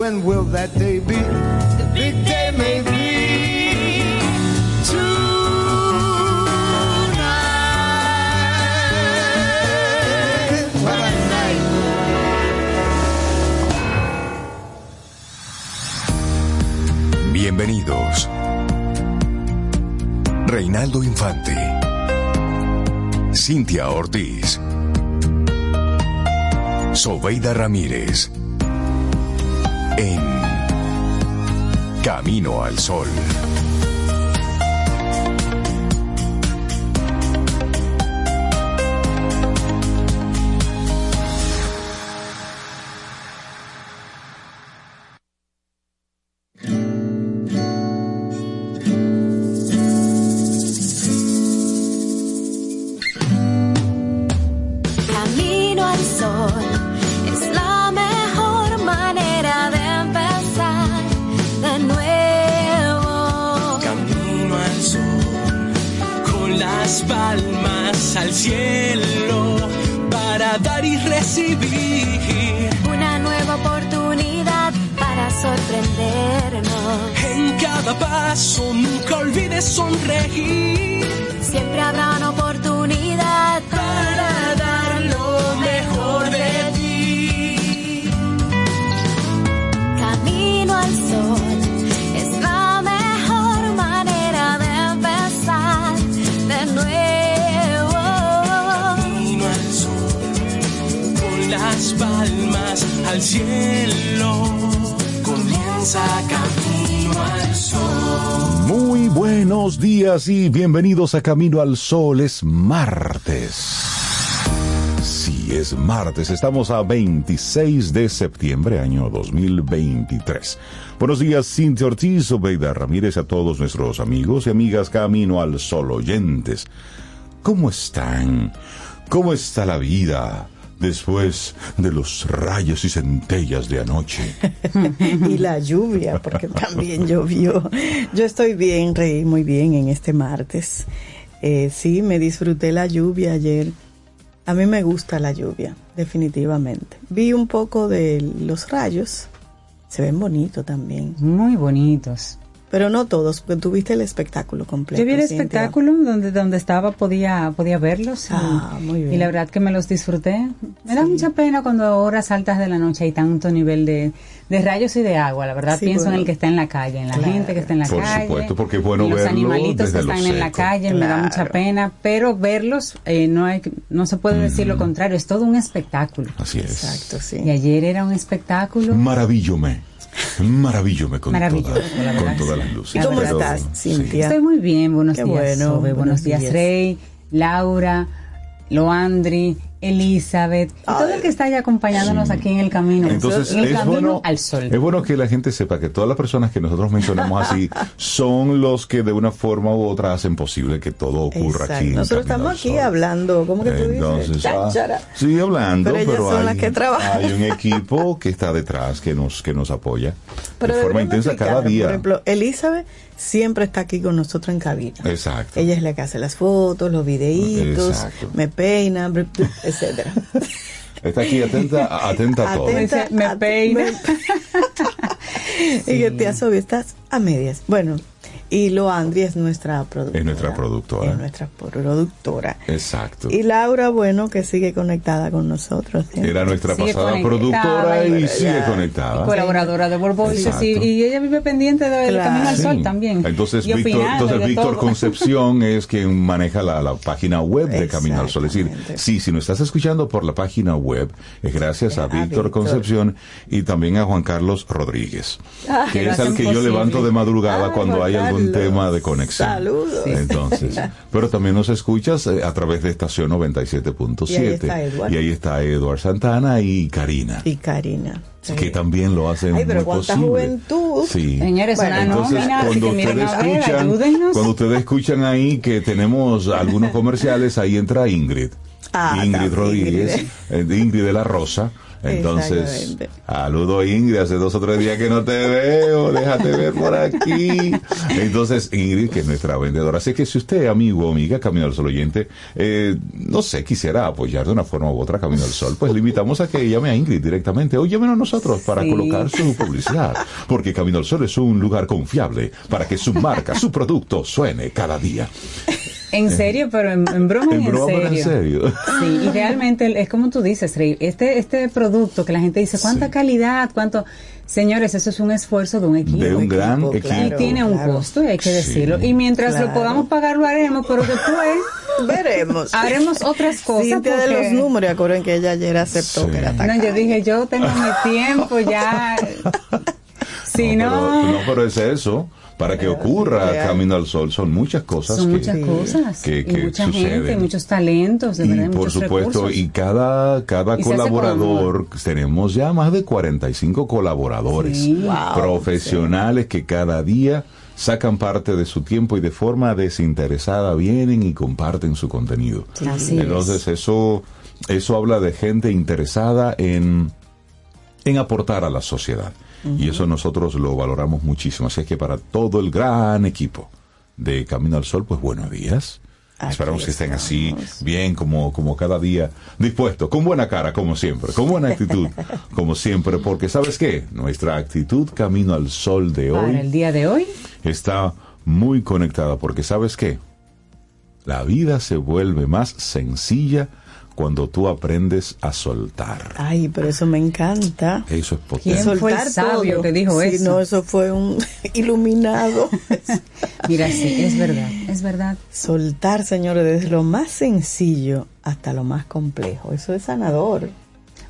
When will that day be? The big day may be tonight. What a night. Bienvenidos. Reinaldo Infante. Cintia Ortiz. Sobeida Ramírez. En Camino al Sol. Bienvenidos a Camino al Sol. Es martes. Sí, es martes. Estamos a 26 de septiembre, año 2023. Buenos días, Cintia Ortiz, Obeida Ramírez, a todos nuestros amigos y amigas Camino al Sol oyentes. ¿Cómo están? ¿Cómo está la vida? Después de los rayos y centellas de anoche. y la lluvia, porque también llovió. Yo estoy bien, reí muy bien en este martes. Eh, sí, me disfruté la lluvia ayer. A mí me gusta la lluvia, definitivamente. Vi un poco de los rayos. Se ven bonitos también. Muy bonitos. Pero no todos, porque tuviste el espectáculo completo. Yo vi el Cintia. espectáculo donde donde estaba podía podía verlos y, Ah, muy bien. y la verdad que me los disfruté. Me da mucha pena cuando a horas altas de la noche hay tanto nivel de, de rayos y de agua. La verdad Sí, pienso bueno. en el que está en la calle, en la Claro. gente que está en la Por calle. supuesto, porque es bueno en los verlo animalitos desde que lo están en la seco. calle, me da mucha Claro. pena, pero verlos eh, no hay no se puede decir lo contrario, es todo un espectáculo. Así es. Exacto, sí. Y ayer era un espectáculo. Maravillome. Maravillome con, Maravilloso, con todas las luces. ¿Y cómo Pero, estás. Cintia? Estoy muy bien, buenos Qué días, bueno, Sobe, buenos buenos días, días. Rey, Laura, Loandri, Elizabeth, y todo el que está ahí acompañándonos Sí. aquí en el camino. Entonces en el es camino bueno, al sol. es bueno que la gente sepa que todas las personas que nosotros mencionamos así son los que de una forma u otra hacen posible que todo ocurra Exacto. aquí. en Nosotros estamos aquí hablando, ¿cómo que tú Entonces, dices? ah, sí, hablando, Pero pero, ellas son hay, las que trabajan. hay un equipo que está detrás, que nos, que nos apoya Pero de forma intensa cada día. Por ejemplo, Elizabeth siempre está aquí con nosotros en cabina. Exacto. Ella es la que hace las fotos, los videitos, Exacto. me peina, etcétera. Está aquí atenta, atenta a todo. Atenta. Me peina. Y que tía Sobi, estás a medias. Bueno, y lo Andri es nuestra productora. Es nuestra productora. Es nuestra productora. Exacto. Y Laura, bueno, que sigue conectada con nosotros. ¿sí? Era nuestra Sigue pasada productora y pero sigue ya- conectada. colaboradora de Exacto. y, y ella vive pendiente del Claro. camino al Sí. sol también. Entonces, Y Víctor, opinando entonces y de Víctor. Concepción es quien maneja la, la página web de Camino al Sol. Es decir, sí, si nos estás escuchando por la página web, es gracias a A Víctor Víctor. Concepción y también a Juan Carlos Rodríguez, que lo es al que yo levanto de madrugada Ay, cuando hay algún Carlos. tema de conexión. Saludos. Entonces, pero también nos escuchas eh, a través de estación 97.7. Y ahí está Edward. Y ahí está Eduard Santana y Karina. Y Karina. Sí. que también lo hacen Ay, pero muy cuánta posible. juventud. Sí. Señores, Bueno, una Entonces, cuando ustedes ver, escuchan, cuando ustedes escuchan ahí que tenemos algunos comerciales, ahí entra Ingrid. Ah, Ingrid Rodríguez, eh, Ingrid de la Rosa, Entonces, saludo Ingrid, hace dos o tres días que no te veo, déjate ver por aquí. Entonces, Ingrid, que es nuestra vendedora. Así que si usted, amigo o amiga, Camino al Sol oyente, eh, no sé, quisiera apoyar de una forma u otra Camino al Sol, pues le invitamos a que llame a Ingrid directamente o llámenos a nosotros para Sí. colocar su publicidad. Porque Camino al Sol es un lugar confiable para que su marca, su producto suene cada día. En serio, pero en, en broma En en, broma, pero serio. en serio. Sí, y realmente es como tú dices, Rey, este, este producto que la gente dice, ¿cuánta Sí. calidad? ¿Cuánto? Señores, eso es un esfuerzo de un equipo. De un gran equipo, equipo. y claro. tiene un costo, y hay que Sí. decirlo. Y mientras lo Claro. podamos pagar, lo haremos, pero después Veremos. haremos otras cosas. De porque- los números, acuerden que ella ayer aceptó Sí. que era No, yo dije, yo tengo mi tiempo ya. Si no, pero, no, pero es eso. Para que ocurra real. Camino al Sol son muchas cosas son que, muchas cosas. que- y que mucha suceden. gente, muchos talentos, de verdad, y por muchos supuesto, recursos. y cada, cada Y colaborador, tenemos ya más de 45 colaboradores Sí. Wow, profesionales que cada día sacan parte de su tiempo y de forma desinteresada vienen y comparten su contenido. Así es. Entonces eso, eso habla de gente interesada en, en aportar a la sociedad. Y eso nosotros lo valoramos muchísimo. Así es que para todo el gran equipo de Camino al Sol, pues buenos días. Aquí Esperamos que estén así, bien como, como cada día, dispuestos, con buena cara, como siempre, con buena actitud, como siempre, porque ¿sabes qué? Nuestra actitud Camino al Sol de hoy Para el día de hoy, está muy conectada porque sabes qué, la vida se vuelve más sencilla cuando tú aprendes a soltar. Ay, pero eso me encanta. Eso es ¿Quién potente. fue el sabio que dijo sí, eso? no, eso fue un iluminado. mira, sí, es verdad, es verdad. Soltar, señores, desde lo más sencillo hasta lo más complejo. Eso es sanador.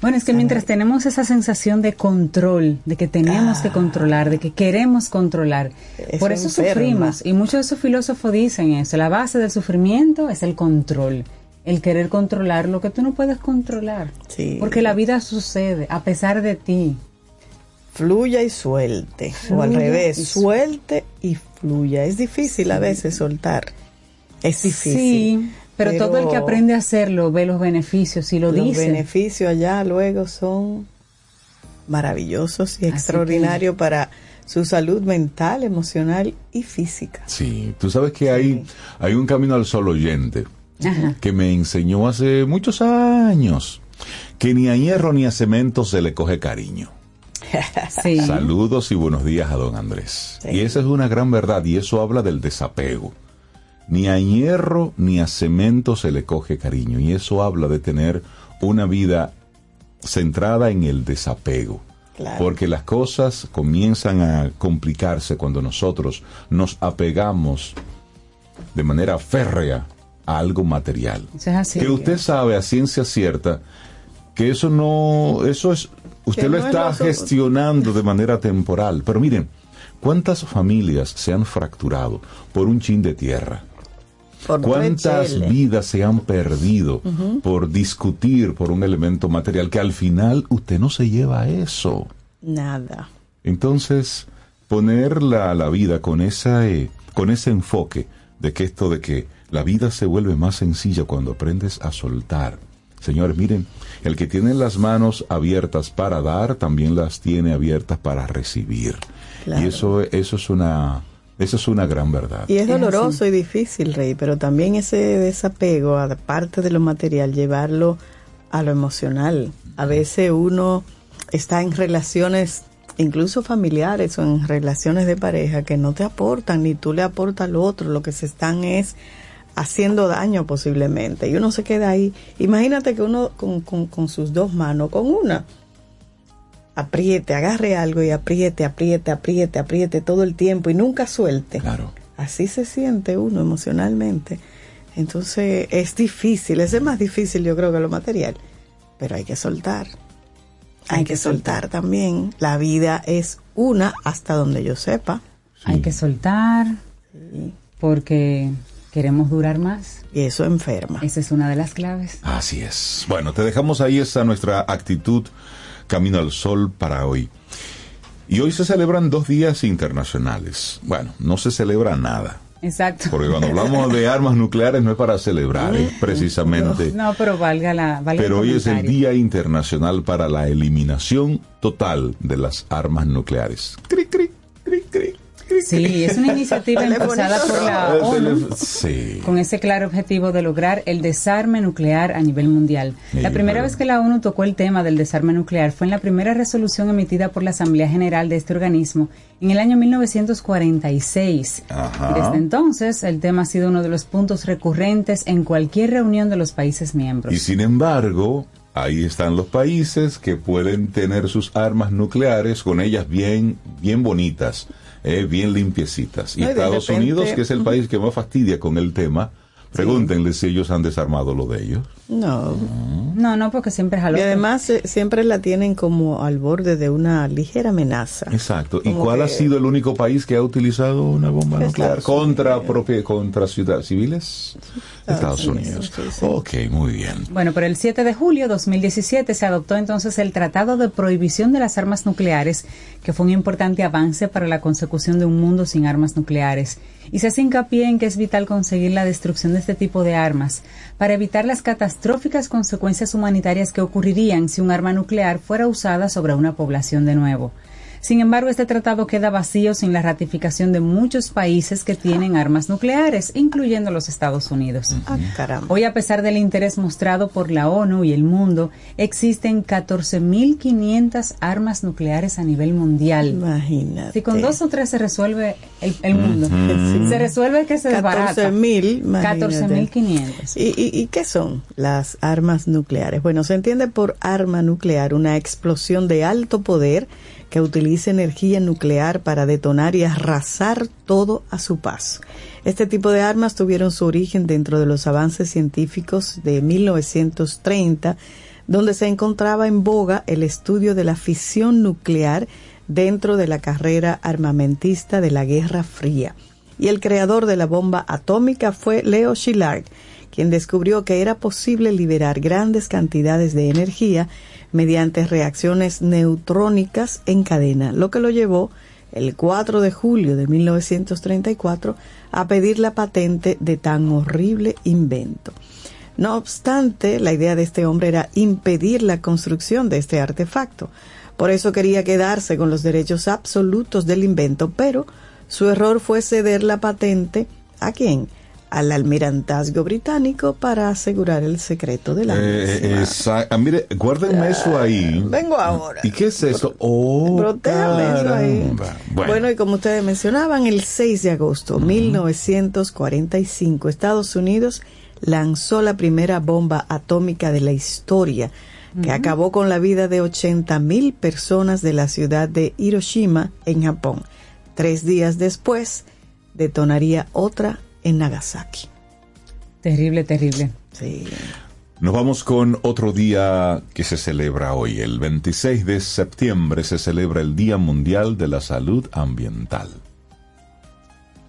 Bueno, es que mientras tenemos esa sensación de control, de que tenemos que controlar, de que queremos controlar, Eso por eso enferma. sufrimos. Y muchos de esos filósofos dicen eso, la base del sufrimiento es el control, el querer controlar lo que tú no puedes controlar. Sí. Porque la vida sucede a pesar de ti. Fluya y suelte. o al revés, y suelte y fluya. Es difícil a veces soltar. Es difícil. Sí, pero, todo el que aprende a hacerlo ve los beneficios y lo los dice. beneficios allá luego son maravillosos y Así extraordinarios para su salud mental, emocional y física. Sí, tú sabes que hay, hay un camino al sol oyente Ajá. que me enseñó hace muchos años que ni a hierro ni a cemento se le coge cariño. Sí. Saludos y buenos días a don Andrés. Sí. Y esa es una gran verdad y eso habla del desapego. Ni a hierro ni a cemento se le coge cariño y eso habla de tener una vida centrada en el desapego. Claro. Porque las cosas comienzan a complicarse cuando nosotros nos apegamos de manera férrea a algo material. Eso es así. que usted sabe a ciencia cierta que eso no, eso es, usted lo no es está lo gestionando de manera temporal. Pero miren, ¿cuántas familias se han fracturado por un chin de tierra? Por ¿Cuántas vidas se han perdido por discutir por un elemento material que al final usted no se lleva a eso? Nada. Entonces, poner la, la vida con, esa, eh, con ese enfoque de que esto de que la vida se vuelve más sencilla cuando aprendes a soltar. Señores, miren, el que tiene las manos abiertas para dar, también las tiene abiertas para recibir. Claro. Y eso, eso es una, eso es una gran verdad. Y es Es doloroso y difícil, Rey, pero también ese desapego, aparte de lo material, llevarlo a lo emocional. A veces uno está en relaciones, incluso familiares o en relaciones de pareja, que no te aportan, ni tú le aportas al otro, lo que se están es haciendo daño posiblemente. Y uno se queda ahí. Imagínate que uno con, con, con sus dos manos, con una, apriete, agarre algo y apriete, apriete, apriete, apriete todo el tiempo y nunca suelte. Claro. Así se siente uno emocionalmente. Entonces es difícil, es más difícil yo creo que lo material, pero hay que soltar. Hay, que, soltar. también. La vida es una hasta donde yo sepa. Hay que soltar porque queremos durar más. Y eso enferma. Esa es una de las claves. Así es. Bueno, te dejamos ahí esa nuestra actitud Camino al Sol para hoy. Y hoy se celebran dos días internacionales. Bueno, no se celebra nada. Exacto. Porque cuando hablamos de armas nucleares no es para celebrar, es precisamente... No, pero valga la. Valga Pero hoy es el. Día Internacional para la Eliminación Total de las Armas Nucleares. Cri, cri, cri, cri, cri, Sí, es una iniciativa impulsada por la cri. ONU Sí. con ese claro objetivo de lograr el desarme nuclear a nivel mundial. Sí, la primera claro. vez que la ONU tocó el tema del desarme nuclear fue en la primera resolución emitida por la Asamblea General de este organismo en el año 1946. Ajá. Y desde entonces, el tema ha sido uno de los puntos recurrentes en cualquier reunión de los países miembros. Y sin embargo, ahí están los países que pueden tener sus armas nucleares con ellas bien, bien bonitas, eh, bien limpiecitas. Y No, Estados repente- Unidos, que es el país que más fastidia con el tema, pregúntenle si ellos han desarmado lo de ellos. No. No, no, porque siempre jaló. Y además eh, siempre la tienen como al borde de una ligera amenaza. Exacto. ¿Y Como cuál ha que- sido el único país que ha utilizado una bomba Estados nuclear contra Unidos. propia, contra ciudades civiles? Estados, Unidos, Unidos. sí, sí. Ok, muy bien. Bueno, pero el 7 de julio de 2017 se adoptó entonces el Tratado de Prohibición de las Armas Nucleares, que fue un importante avance para la consecución de un mundo sin armas nucleares. Y se hace hincapié en que es vital conseguir la destrucción de este tipo de armas para evitar las catastróficas consecuencias humanitarias que ocurrirían si un arma nuclear fuera usada sobre una población de nuevo. Sin embargo, este tratado queda vacío sin la ratificación de muchos países que tienen armas nucleares, incluyendo los Estados Unidos. Ah, caramba. Hoy, a pesar del interés mostrado por la ONU y el mundo, existen 14.500 armas nucleares a nivel mundial. Imagínate. Si con dos o tres se resuelve el, el mundo, se resuelve que se desbarata. 14.000, imagínate. 14.500. ¿Y, y, y qué son las armas nucleares? Bueno, se entiende por arma nuclear una explosión de alto poder que utiliza energía nuclear para detonar y arrasar todo a su paso. Este tipo de armas tuvieron su origen dentro de los avances científicos de 1930, donde se encontraba en boga el estudio de la fisión nuclear dentro de la carrera armamentista de la Guerra Fría y el creador de la bomba atómica fue Leo Szilard, quien descubrió que era posible liberar grandes cantidades de energía mediante reacciones neutrónicas en cadena, lo que lo llevó el 4 de julio de 1934 a pedir la patente de tan horrible invento. No obstante, la idea de este hombre era impedir la construcción de este artefacto. Por eso quería quedarse con los derechos absolutos del invento, pero su error fue ceder la patente a quién? Al almirantazgo británico para asegurar el secreto de la Eh, misma. esa- ah, mire, guárdenme eso ahí. Vengo ahora. ¿Y qué es eso? Oh, Protéjame eso ahí. Bueno. Bueno, y como ustedes mencionaban, el 6 de agosto de 1945, Estados Unidos lanzó la primera bomba atómica de la historia, que acabó con la vida de 80 mil personas de la ciudad de Hiroshima, en Japón. Tres días después, detonaría otra en Nagasaki. Terrible, terrible. Sí. nos vamos con otro día que se celebra hoy. El 26 de septiembre se celebra el Día Mundial de la Salud Ambiental.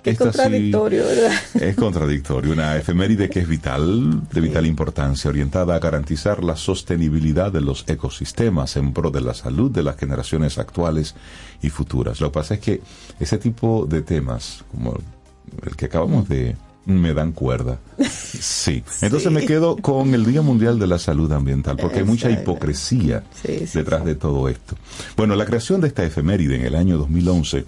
Sí contradictorio, ¿verdad? Es contradictorio. Una efeméride que es vital, de vital importancia, orientada a garantizar la sostenibilidad de los ecosistemas en pro de la salud de las generaciones actuales y futuras. Lo que pasa es que ese tipo de temas, como el que acabamos de me dan cuerda. Sí. Entonces me quedo con el Día Mundial de la Salud Ambiental, porque hay mucha hipocresía Sí, sí, detrás de todo esto. Bueno, la creación de esta efeméride en el año 2011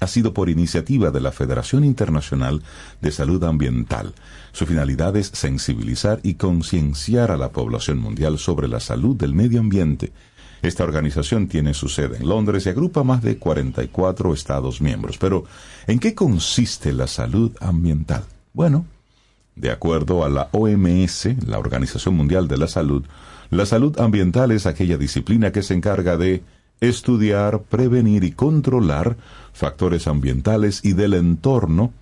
ha sido por iniciativa de la Federación Internacional de Salud Ambiental. Su finalidad es sensibilizar y concienciar a la población mundial sobre la salud del medio ambiente. Esta organización tiene su sede en Londres y agrupa más de 44 Estados miembros. Pero, ¿en qué consiste la salud ambiental? Bueno, de acuerdo a la OMS, la Organización Mundial de la Salud, la salud ambiental es aquella disciplina que se encarga de estudiar, prevenir y controlar factores ambientales y del entorno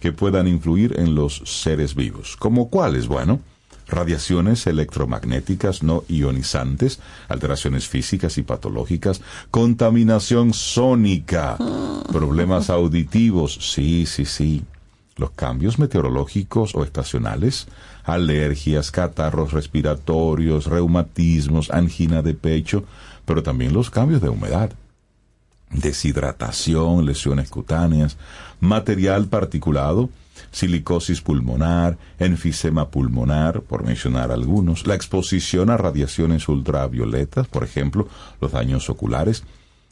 que puedan influir en los seres vivos. ¿Como cuáles? Bueno, radiaciones electromagnéticas no ionizantes, alteraciones físicas y patológicas, contaminación sónica, problemas auditivos, sí, sí, sí, los cambios meteorológicos o estacionales, alergias, catarros respiratorios, reumatismos, angina de pecho, pero también los cambios de humedad. deshidratación, lesiones cutáneas, material particulado, silicosis pulmonar, enfisema pulmonar, por mencionar algunos, la exposición a radiaciones ultravioletas, por ejemplo, los daños oculares,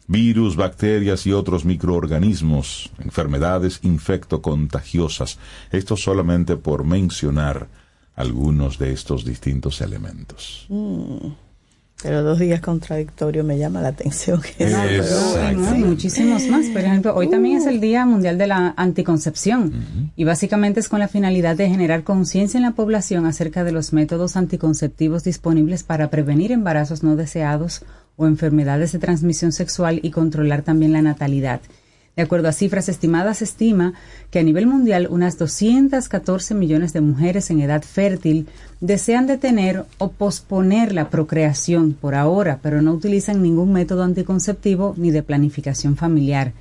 virus, bacterias y otros microorganismos, enfermedades infectocontagiosas. Esto solamente por mencionar algunos de estos distintos elementos. Pero dos días contradictorios me llama la atención. que no, pero muchísimos más. Por ejemplo, hoy también es el Día Mundial de la Anticoncepción y básicamente es con la finalidad de generar conciencia en la población acerca de los métodos anticonceptivos disponibles para prevenir embarazos no deseados o enfermedades de transmisión sexual y controlar también la natalidad. De acuerdo a cifras estimadas, se estima que a nivel mundial unas 214 millones de mujeres en edad fértil desean detener o posponer la procreación por ahora, pero no utilizan ningún método anticonceptivo ni de planificación familiar.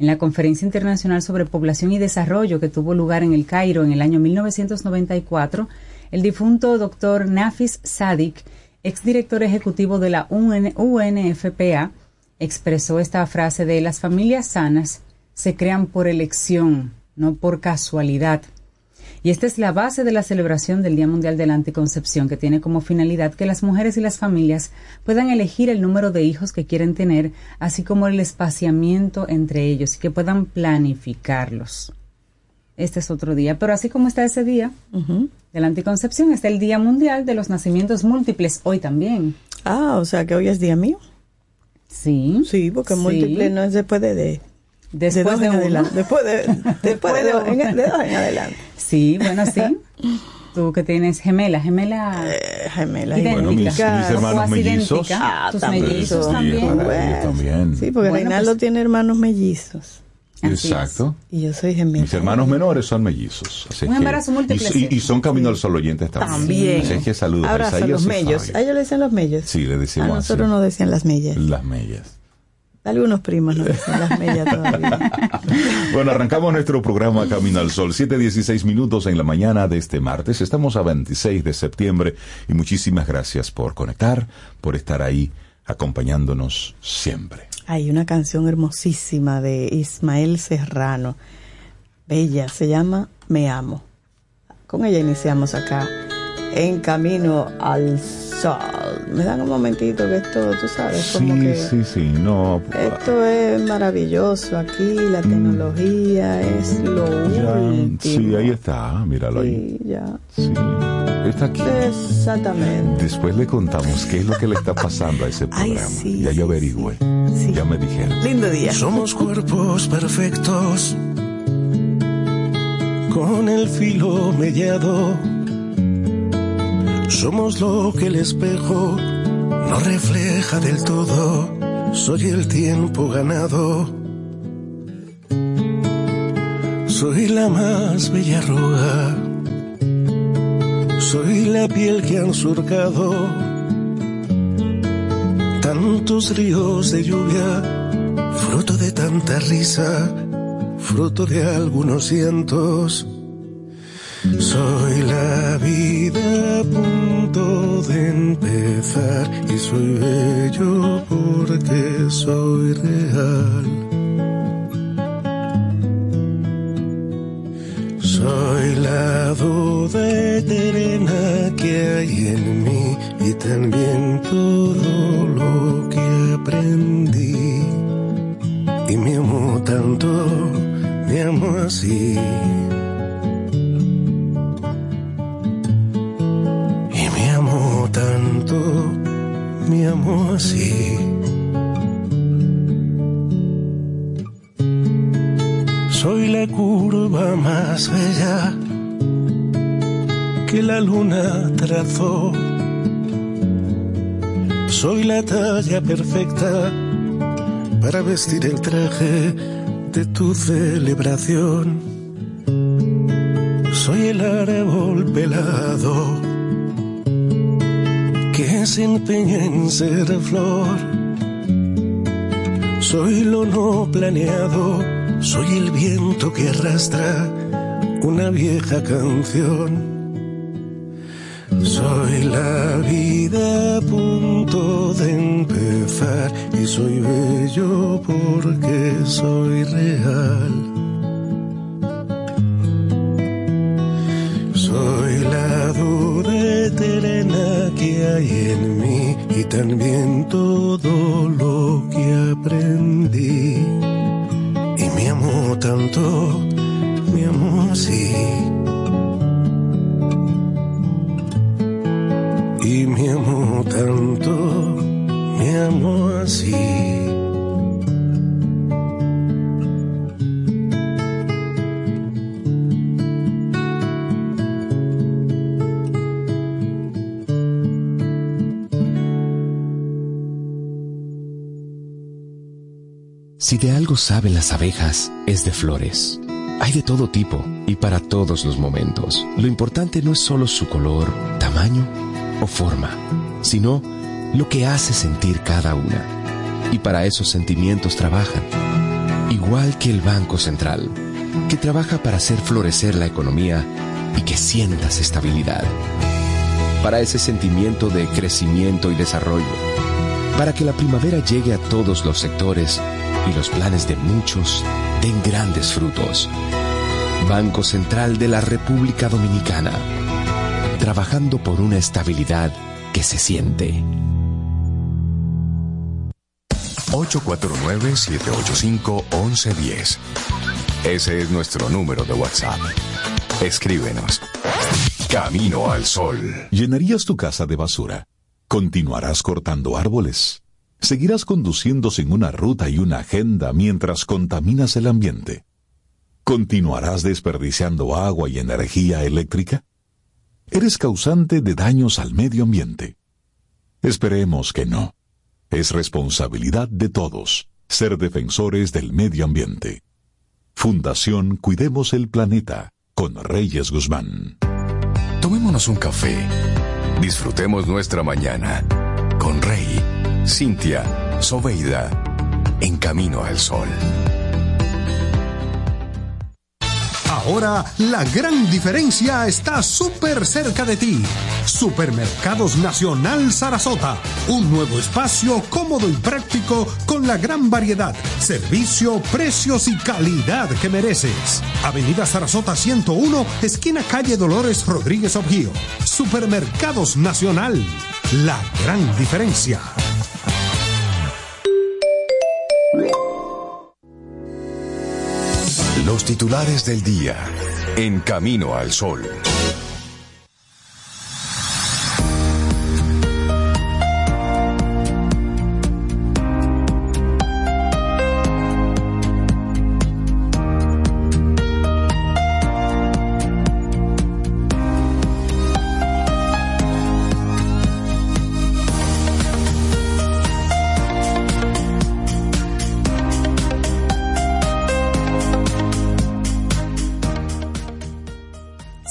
En la Conferencia Internacional sobre Población y Desarrollo que tuvo lugar en el Cairo en el año 1994, el difunto doctor Nafis Sadik, exdirector ejecutivo de la UN UNFPA, expresó esta frase de las familias sanas se crean por elección, no por casualidad. Y esta es la base de la celebración del Día Mundial de la Anticoncepción, que tiene como finalidad que las mujeres y las familias puedan elegir el número de hijos que quieren tener, así como el espaciamiento entre ellos y que puedan planificarlos. Este es otro día, pero así como está ese día de la anticoncepción, está el Día Mundial de los Nacimientos Múltiples, hoy también. Ah, o sea que hoy es día mío. Sí. Sí, porque Sí. múltiple no es después de, de, Después dos de en uno. adelante. Después de, después de, de dos en, de dos en adelante. Sí, bueno, sí. Tú que tienes gemela, gemela. Eh, gemela. Bueno, mis, mis hermanos mellizos. Ah, Tus también. mellizos Sí, también. ellos también. Sí, porque Bueno, Reinaldo pues- tiene hermanos mellizos. Así Exacto. Y yo soy gemela. Mis hermanos menores son mellizos. así Un que- embarazo múltiple, Y, y- sí. y son camino al sol oyentes también. También. Así que saludos. Abrazo a Isaías los mellos. A ellos le dicen los mellos. Sí, le A decimos nosotros nos decían las mellas. Las mellas. Algunos primos nos decían las mellas todavía. Bueno, arrancamos nuestro programa Camino al Sol. 7.16 minutos en la mañana de este martes. Estamos a 26 de septiembre y muchísimas gracias por conectar, por estar ahí acompañándonos siempre. Hay una canción hermosísima de Ismael Serrano. Bella, se llama Me Amo. Con ella iniciamos acá en Camino al Sol. Me dan un momentito que esto, tú sabes, como Sí, que sí, sí. No, esto es maravilloso aquí, la tecnología es lo Mm. ya, último. sí, ahí está. Míralo ahí. Sí, ya. Sí, está aquí. Exactamente. Después le contamos qué es lo que le está pasando a ese Ay, programa. sí, ya yo averigüé. Sí. Ya me dijeron. Lindo día. Somos cuerpos perfectos, con el filo mellado. Somos lo que el espejo no refleja del todo. Soy el tiempo ganado. Soy la más bella arruga. Soy la piel que han surcado tantos ríos de lluvia, fruto de tanta risa, fruto de algunos cientos. Soy la vida a punto de empezar y soy bello porque soy real. Soy la duda eterna que hay en mí y también todo lo que aprendí. Y me amo tanto, me amo así. Me amo así. Soy la curva más bella que la luna trazó. Soy la talla perfecta para vestir el traje de tu celebración. Soy el árbol pelado que se empeña en ser flor. Soy lo no planeado, soy el viento que arrastra una vieja canción. Soy la vida a punto de empezar y soy bello porque soy real. Que hay en mí y también todo lo que aprendí. Y me amo tanto, me amo así. Y me amo tanto, me amo así. Si de algo saben las abejas, es de flores. Hay de todo tipo y para todos los momentos. Lo importante no es solo su color, tamaño o forma, sino lo que hace sentir cada una. Y para esos sentimientos trabajan. Igual que el Banco Central, que trabaja para hacer florecer la economía y que sientas estabilidad. Para ese sentimiento de crecimiento y desarrollo. Para que la primavera llegue a todos los sectores y los planes de muchos den grandes frutos. Banco Central de la República Dominicana. Trabajando por una estabilidad que se siente. 849-785-1110. Ese es nuestro número de WhatsApp. Escríbenos. Camino al Sol. ¿Llenarías tu casa de basura? ¿Continuarás cortando árboles? ¿Seguirás conduciendo sin una ruta y una agenda mientras contaminas el ambiente? ¿Continuarás desperdiciando agua y energía eléctrica? ¿Eres causante de daños al medio ambiente? Esperemos que no. Es responsabilidad de todos ser defensores del medio ambiente. Fundación Cuidemos el Planeta con Reyes Guzmán. Tomémonos un café. Disfrutemos nuestra mañana con Rey, Cintia, Soveida, en camino al sol. Ahora la gran diferencia está súper cerca de ti. Supermercados Nacional Sarasota. Un nuevo espacio cómodo y práctico con la gran variedad, servicio, precios y calidad que mereces. Avenida Sarasota 101, esquina calle Dolores Rodríguez Objío. Supermercados Nacional. La gran diferencia. Los titulares del día en Camino al Sol.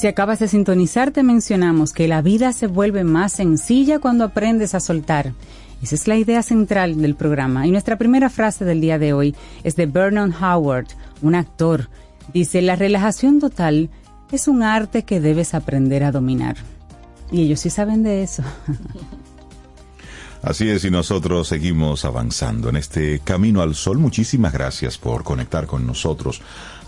Si acabas de sintonizar, te mencionamos que la vida se vuelve más sencilla cuando aprendes a soltar. Esa es la idea central del programa. Y nuestra primera frase del día de hoy es de Vernon Howard, un actor. Dice, la relajación total es un arte que debes aprender a dominar. Y ellos sí saben de eso. Así es, y nosotros seguimos avanzando en este camino al sol. Muchísimas gracias por conectar con nosotros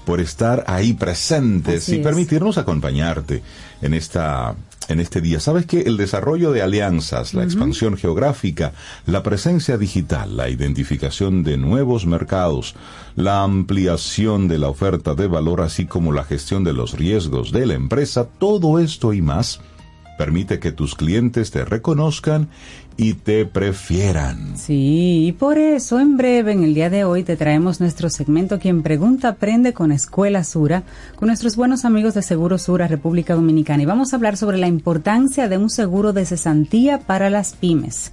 por estar ahí presentes Así y es. permitirnos acompañarte en esta en este día. Sabes que el desarrollo de alianzas, la expansión geográfica, la presencia digital, la identificación de nuevos mercados, la ampliación de la oferta de valor, así como la gestión de los riesgos de la empresa, todo esto y más permite que tus clientes te reconozcan y te prefieran. Sí, y por eso en breve, en el día de hoy, te traemos nuestro segmento Quien Pregunta Aprende con Escuela Sura, con nuestros buenos amigos de Seguro Sura, República Dominicana. Y vamos a hablar sobre la importancia de un seguro de cesantía para las pymes.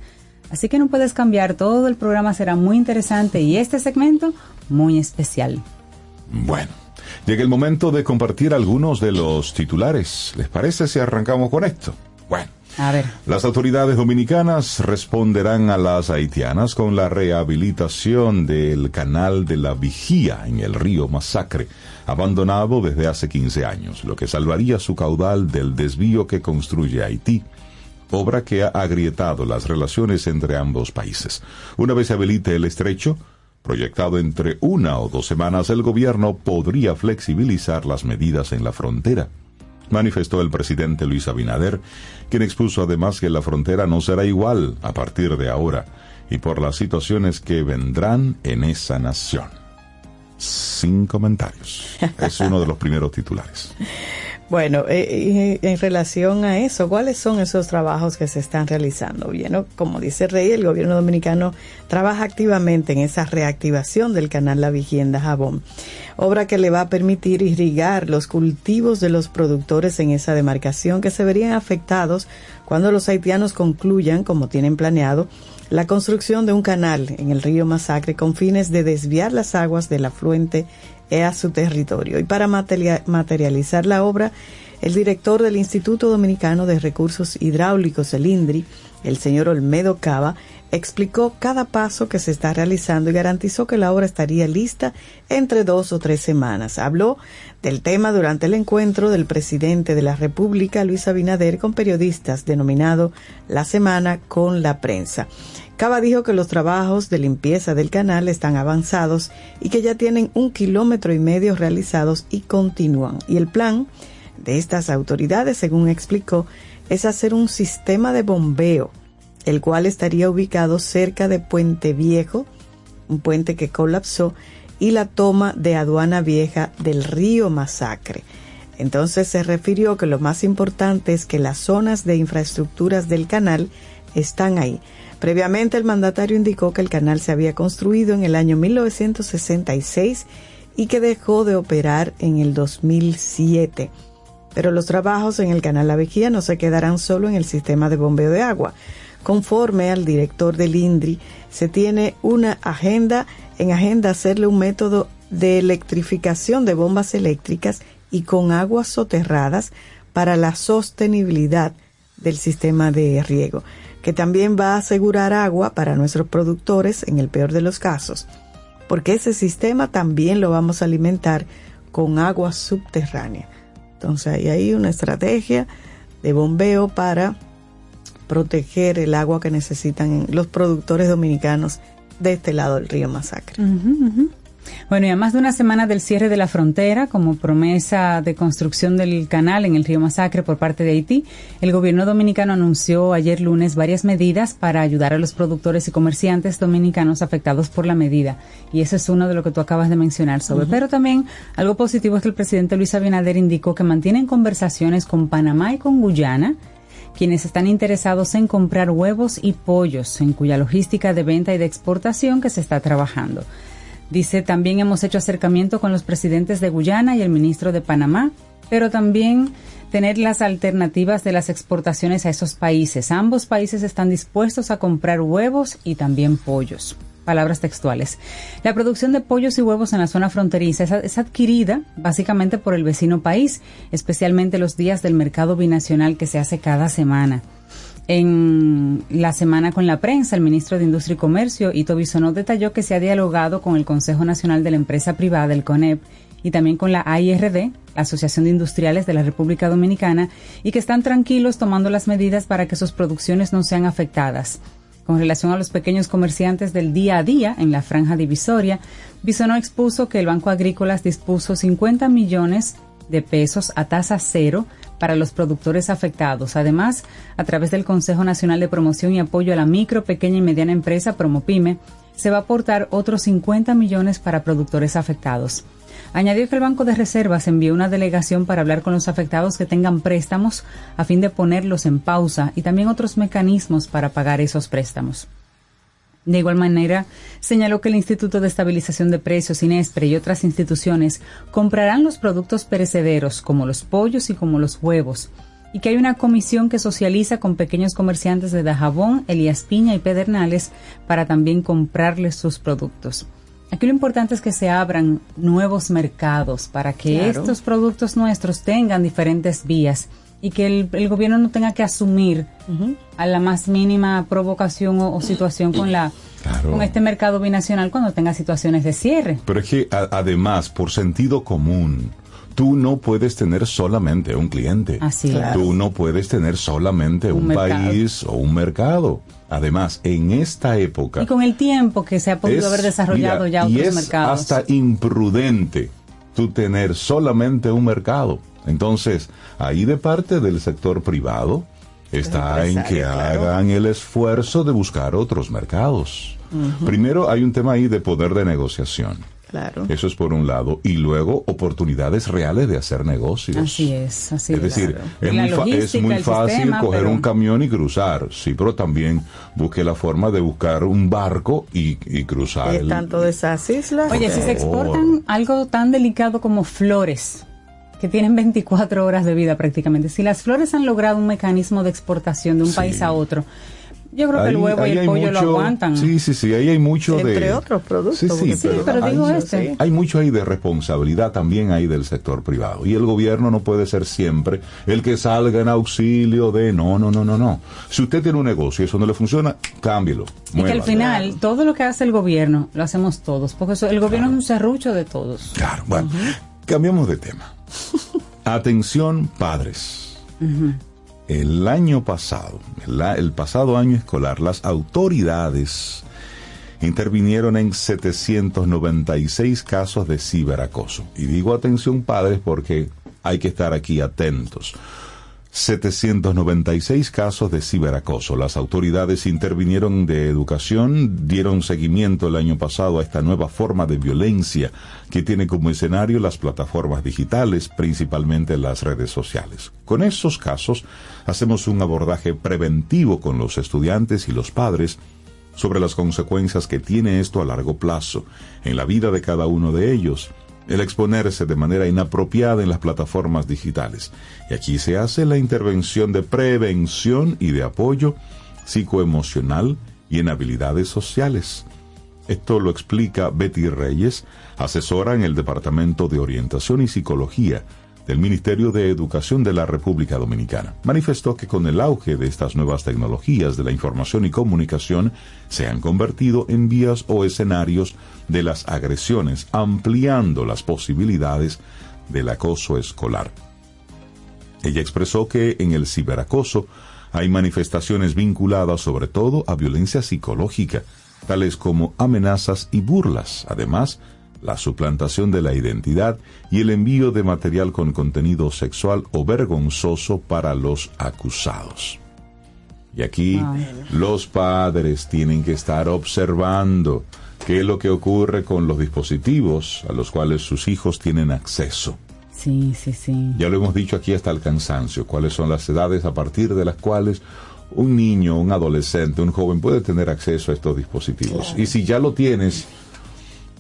Así que no puedes cambiar, todo el programa será muy interesante y este segmento muy especial. Bueno, llega el momento de compartir algunos de los titulares. ¿Les parece si arrancamos con esto? Bueno. A ver. Las autoridades dominicanas responderán a las haitianas con la rehabilitación del canal de la Vigía en el río Masacre, abandonado desde hace 15 años, lo que salvaría su caudal del desvío que construye Haití. obra que ha agrietado las relaciones entre ambos países. Una vez se habilite el estrecho, proyectado entre una o dos semanas, el gobierno podría flexibilizar las medidas en la frontera manifestó el presidente Luis Abinader, quien expuso además que la frontera no será igual a partir de ahora y por las situaciones que vendrán en esa nación. Sin comentarios. Es uno de los primeros titulares. Bueno, eh, en relación a eso, ¿cuáles son esos trabajos que se están realizando? Bien, como dice Rey, el gobierno dominicano trabaja activamente en esa reactivación del canal La Vigienda Jabón, obra que le va a permitir irrigar los cultivos de los productores en esa demarcación que se verían afectados cuando los haitianos concluyan, como tienen planeado, la construcción de un canal en el río Masacre con fines de desviar las aguas del afluente a su territorio. Y para materializar la obra, el director del Instituto Dominicano de Recursos Hidráulicos, el INDRI, el señor Olmedo Cava, explicó cada paso que se está realizando y garantizó que la obra estaría lista entre dos o tres semanas. Habló del tema durante el encuentro del presidente de la República, Luis Abinader, con periodistas denominado La Semana con la Prensa. Cava dijo que los trabajos de limpieza del canal están avanzados y que ya tienen un kilómetro y medio realizados y continúan. Y el plan de estas autoridades, según explicó, es hacer un sistema de bombeo, el cual estaría ubicado cerca de Puente Viejo, un puente que colapsó, y la toma de aduana vieja del río Masacre. Entonces se refirió que lo más importante es que las zonas de infraestructuras del canal están ahí. Previamente el mandatario indicó que el canal se había construido en el año 1966 y que dejó de operar en el 2007. Pero los trabajos en el canal La Vejía no se quedarán solo en el sistema de bombeo de agua. Conforme al director del INDRI, se tiene una agenda, en agenda hacerle un método de electrificación de bombas eléctricas y con aguas soterradas para la sostenibilidad del sistema de riego que también va a asegurar agua para nuestros productores en el peor de los casos, porque ese sistema también lo vamos a alimentar con agua subterránea. Entonces hay una estrategia de bombeo para proteger el agua que necesitan los productores dominicanos de este lado del río Masacre. Bueno, y a más de una semana del cierre de la frontera, como promesa de construcción del canal en el río Masacre por parte de Haití, el gobierno dominicano anunció ayer lunes varias medidas para ayudar a los productores y comerciantes dominicanos afectados por la medida. Y eso es uno de lo que tú acabas de mencionar, sobre. Pero también algo positivo es que el presidente Luis Abinader indicó que mantienen conversaciones con Panamá y con Guyana quienes están interesados en comprar huevos y pollos, en cuya logística de venta y de exportación que se está trabajando. Dice, también hemos hecho acercamiento con los presidentes de Guyana y el ministro de Panamá, pero también tener las alternativas de las exportaciones a esos países. Ambos países están dispuestos a comprar huevos y también pollos. Palabras textuales. La producción de pollos y huevos en la zona fronteriza es, adquirida básicamente por el vecino país, especialmente los días del mercado binacional que se hace cada semana. En la semana con la prensa, el ministro de Industria y Comercio, Ito Bisonó, detalló que se ha dialogado con el Consejo Nacional de la Empresa Privada, el CONEP, y también con la AIRD, la Asociación de Industriales de la República Dominicana, y que están tranquilos tomando las medidas para que sus producciones no sean afectadas. Con relación a los pequeños comerciantes del día a día en la franja divisoria, Bisonó expuso que el Banco Agrícolas dispuso 50 millones de pesos a tasa cero para los productores afectados. Además, a través del Consejo Nacional de Promoción y Apoyo a la Micro, Pequeña y Mediana Empresa, Promopyme, se va a aportar otros 50 millones para productores afectados. Añadió que el Banco de Reservas envió una delegación para hablar con los afectados que tengan préstamos a fin de ponerlos en pausa y también otros mecanismos para pagar esos préstamos. De igual manera, señaló que el Instituto de Estabilización de Precios, INESPRE y otras instituciones comprarán los productos perecederos, como los pollos y como los huevos, y que hay una comisión que socializa con pequeños comerciantes de Dajabón, Elías Piña y Pedernales para también comprarles sus productos. Aquí lo importante es que se abran nuevos mercados para que estos productos nuestros tengan diferentes vías y que el, gobierno no tenga que asumir a la más mínima provocación o, situación con la con este mercado binacional cuando tenga situaciones de cierre. Pero es que además, por sentido común, tú no puedes tener solamente un cliente. Así es. Tú no puedes tener solamente Un país o un mercado. Además, en esta época Y con el tiempo que se ha podido es- haber desarrollado mira, ya y otros es mercados. hasta imprudente tú tener solamente un mercado. Entonces, ahí de parte del sector privado está en que claro. hagan el esfuerzo de buscar otros mercados. Primero hay un tema ahí de poder de negociación. Claro. Eso es por un lado. Y luego oportunidades reales de hacer negocios. Así es, así Es decir, es muy, es muy fácil sistema, coger pero- un camión y cruzar, sí, pero también busque la forma de buscar un barco y, y cruzar. Y el- están todas esas islas. Oye, si se favor. exportan algo tan delicado como flores, que tienen 24 horas de vida prácticamente, si las flores han logrado un mecanismo de exportación de un Sí. país a otro, yo creo que el Ahí- huevo y ahí el pollo lo mucho- aguantan. Sí, sí, sí, ahí hay mucho de... Entre otros productos, Sí, sí, pero, Sí, pero digo hay, este. hay mucho ahí de responsabilidad también ahí del sector privado. Y el gobierno no puede ser siempre el que salga en auxilio de... No, no, no, no, no. Si usted tiene un negocio y eso no le funciona, cámbielo. Y que al final todo lo que hace el gobierno lo hacemos todos, porque eso- el gobierno es un serrucho de todos. Claro, bueno, cambiamos de tema. Atención, padres. El año pasado, el, el pasado año escolar, las autoridades intervinieron en 796 casos de ciberacoso. Y digo atención, padres, porque hay que estar aquí atentos. 796 casos de ciberacoso. Las autoridades intervinieron de educación, dieron seguimiento el año pasado a esta nueva forma de violencia que tiene como escenario las plataformas digitales, principalmente las redes sociales. Con esos casos hacemos un abordaje preventivo con los estudiantes y los padres sobre las consecuencias que tiene esto a largo plazo en la vida de cada uno de ellos, el exponerse de manera inapropiada en las plataformas digitales. Y aquí se hace la intervención de prevención y de apoyo psicoemocional y en habilidades sociales. Esto lo explica Betty Reyes, asesora en el Departamento de Orientación y Psicología del Ministerio de Educación de la República Dominicana. Manifestó que con el auge de estas nuevas tecnologías de la información y comunicación se han convertido en vías o escenarios de las agresiones, ampliando las posibilidades del acoso escolar. Ella expresó que en el ciberacoso hay manifestaciones vinculadas sobre todo a violencia psicológica, tales como amenazas y burlas. Además, la suplantación de la identidad y el envío de material con contenido sexual o vergonzoso para los acusados. Y aquí los padres tienen que estar observando qué es lo que ocurre con los dispositivos a los cuales sus hijos tienen acceso. Sí, sí, sí. Ya lo hemos dicho aquí hasta el cansancio, cuáles son las edades a partir de las cuales un niño, un adolescente, un joven puede tener acceso a estos dispositivos. Y si ya lo tienes,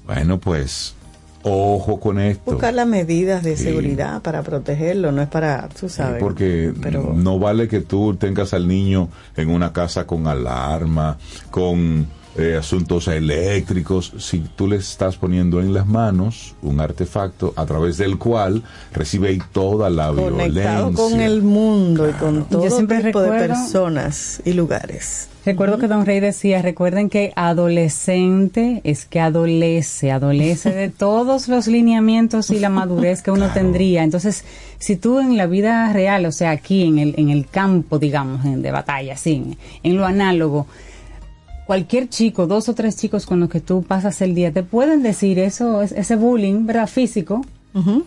bueno, pues ojo con esto. Buscar las medidas de Sí. seguridad para protegerlo, no es para, tú Sí, sabes. porque pero- no vale que tú tengas al niño en una casa con alarma, con eh, asuntos eléctricos, si tú le estás poniendo en las manos un artefacto a través del cual recibe ahí toda la conectado violencia. con el mundo y con Yo todo siempre tipo de personas y lugares. Recuerdo que Don Rey decía, recuerden que adolescente es que adolece, adolece de todos los lineamientos y la madurez que uno tendría. Entonces, si tú en la vida real, o sea, aquí en el, en el campo, digamos, en- de batalla, sí, en, en lo análogo, cualquier chico, dos o tres chicos con los que tú pasas el día, te pueden decir eso, es- ese bullying, ¿verdad? Físico.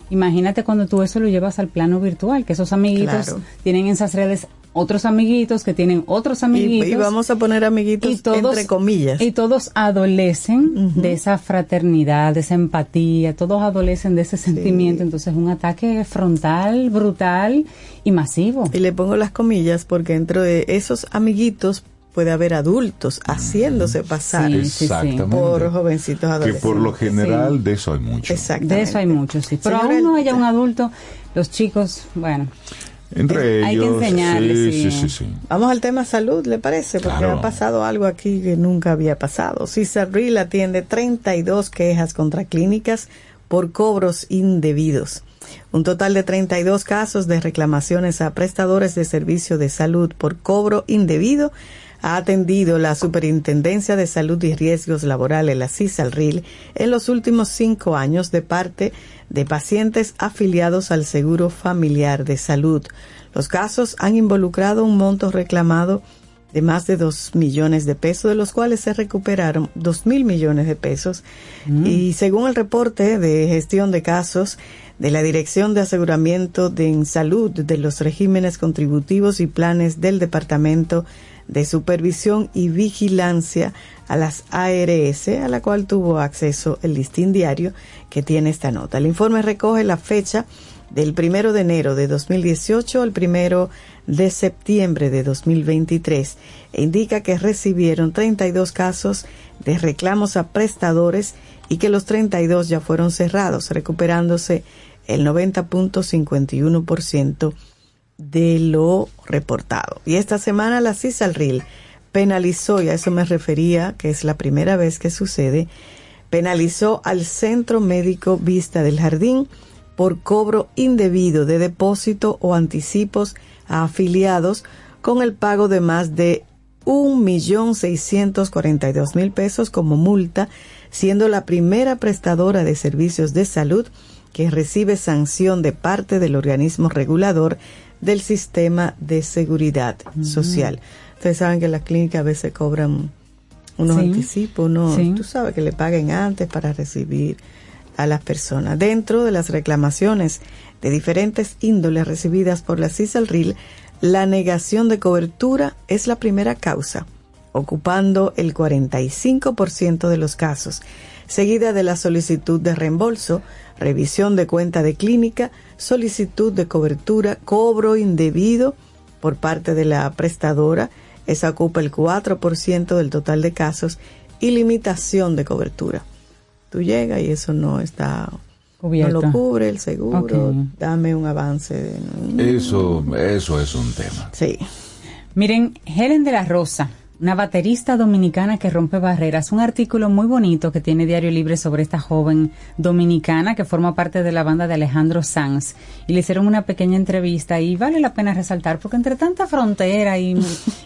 Imagínate cuando tú eso lo llevas al plano virtual, que esos amiguitos Claro. tienen en esas redes otros amiguitos que tienen otros Y, amiguitos. y vamos a poner amiguitos entre comillas. Y todos adolecen de esa fraternidad, de esa empatía, todos adolecen de ese sentimiento. Entonces, un ataque frontal, brutal y masivo. Y le pongo las comillas porque dentro de esos amiguitos puede haber adultos haciéndose pasar Sí, por jovencitos que adolescentes. por lo general de eso hay mucho. Exactamente. De eso hay muchos, sí. Pero Señora aún no haya un adulto, los chicos, bueno, Entre Eh, hay que ellos. enseñarles, sí, sí. sí, sí, sí. Vamos al tema salud, ¿le parece? Porque Claro. ha pasado algo aquí que nunca había pasado. Cisarril atiende 32 quejas contra clínicas por cobros indebidos. Un total de 32 casos de reclamaciones a prestadores de servicio de salud por cobro indebido ha atendido la Superintendencia de Salud y Riesgos Laborales, la CISALRIL, en los últimos cinco años de parte de pacientes afiliados al Seguro Familiar de Salud. Los casos han involucrado un monto reclamado de más de dos millones de pesos, de los cuales se recuperaron dos mil millones de pesos. Y según el reporte de gestión de casos de la Dirección de Aseguramiento de Salud de los regímenes contributivos y planes del Departamento de Supervisión y Vigilancia a las ARS, a la cual tuvo acceso el listín diario que tiene esta nota. El informe recoge la fecha del primero de enero de 2018 al primero de septiembre de 2023 e indica que recibieron 32 casos de reclamos a prestadores y que los 32 ya fueron cerrados, recuperándose el 90.51% de lo reportado. Y esta semana la CISALRIL penalizó, y a eso me refería, que es la primera vez que sucede, penalizó al Centro Médico Vista del Jardín por cobro indebido de depósito o anticipos a afiliados con el pago de más de un millón seiscientos cuarenta y dos mil pesos como multa, siendo la primera prestadora de servicios de salud que recibe sanción de parte del organismo regulador del sistema de seguridad social. Ustedes saben que las clínicas a veces cobran unos Sí. anticipos, ¿no? Sí. Tú sabes que le paguen antes para recibir a las personas. Dentro de las reclamaciones de diferentes índoles recibidas por la CISALRIL, la negación de cobertura es la primera causa, ocupando el 45% de los casos, seguida de la solicitud de reembolso, revisión de cuenta de clínica, solicitud de cobertura, cobro indebido por parte de la prestadora, esa ocupa el 4% del total de casos, y limitación de cobertura. Tú llegas y eso no está, Cubierto. no lo cubre el seguro, dame un avance. De, Eso, eso es un tema. Sí. Miren, Helen de la Rosa, una baterista dominicana que rompe barreras, un artículo muy bonito que tiene Diario Libre sobre esta joven dominicana que forma parte de la banda de Alejandro Sanz y le hicieron una pequeña entrevista y vale la pena resaltar porque entre tanta frontera y,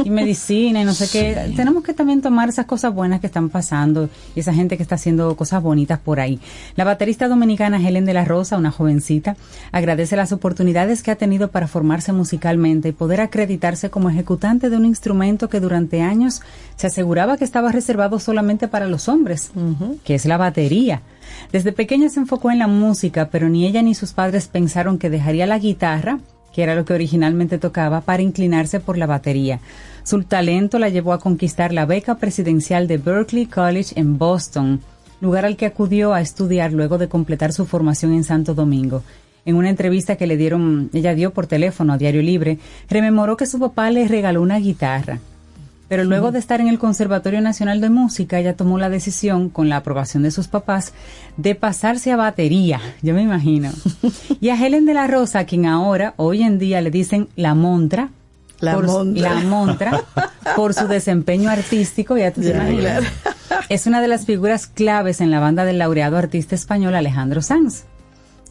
y medicina y no sé qué, tenemos que también tomar esas cosas buenas que están pasando y esa gente que está haciendo cosas bonitas por ahí. La baterista dominicana Helen de la Rosa, una jovencita, agradece las oportunidades que ha tenido para formarse musicalmente y poder acreditarse como ejecutante de un instrumento que durante años se aseguraba que estaba reservado solamente para los hombres, que es la batería. Desde pequeña se enfocó en la música, pero ni ella ni sus padres pensaron que dejaría la guitarra, que era lo que originalmente tocaba, para inclinarse por la batería. Su talento la llevó a conquistar la beca presidencial de Berkeley College en Boston, lugar al que acudió a estudiar luego de completar su formación en Santo Domingo. En una entrevista que le dieron, ella dio por teléfono a Diario Libre, rememoró que su papá le regaló una guitarra. Pero luego de estar en el Conservatorio Nacional de Música, ella tomó la decisión, con la aprobación de sus papás, de pasarse a batería, yo me imagino. Y a Helen de la Rosa, a quien ahora, hoy en día, le dicen la montra, La por, montra. la montra, por su desempeño artístico, ya te imaginas. Es una de las figuras claves en la banda del laureado artista español Alejandro Sanz.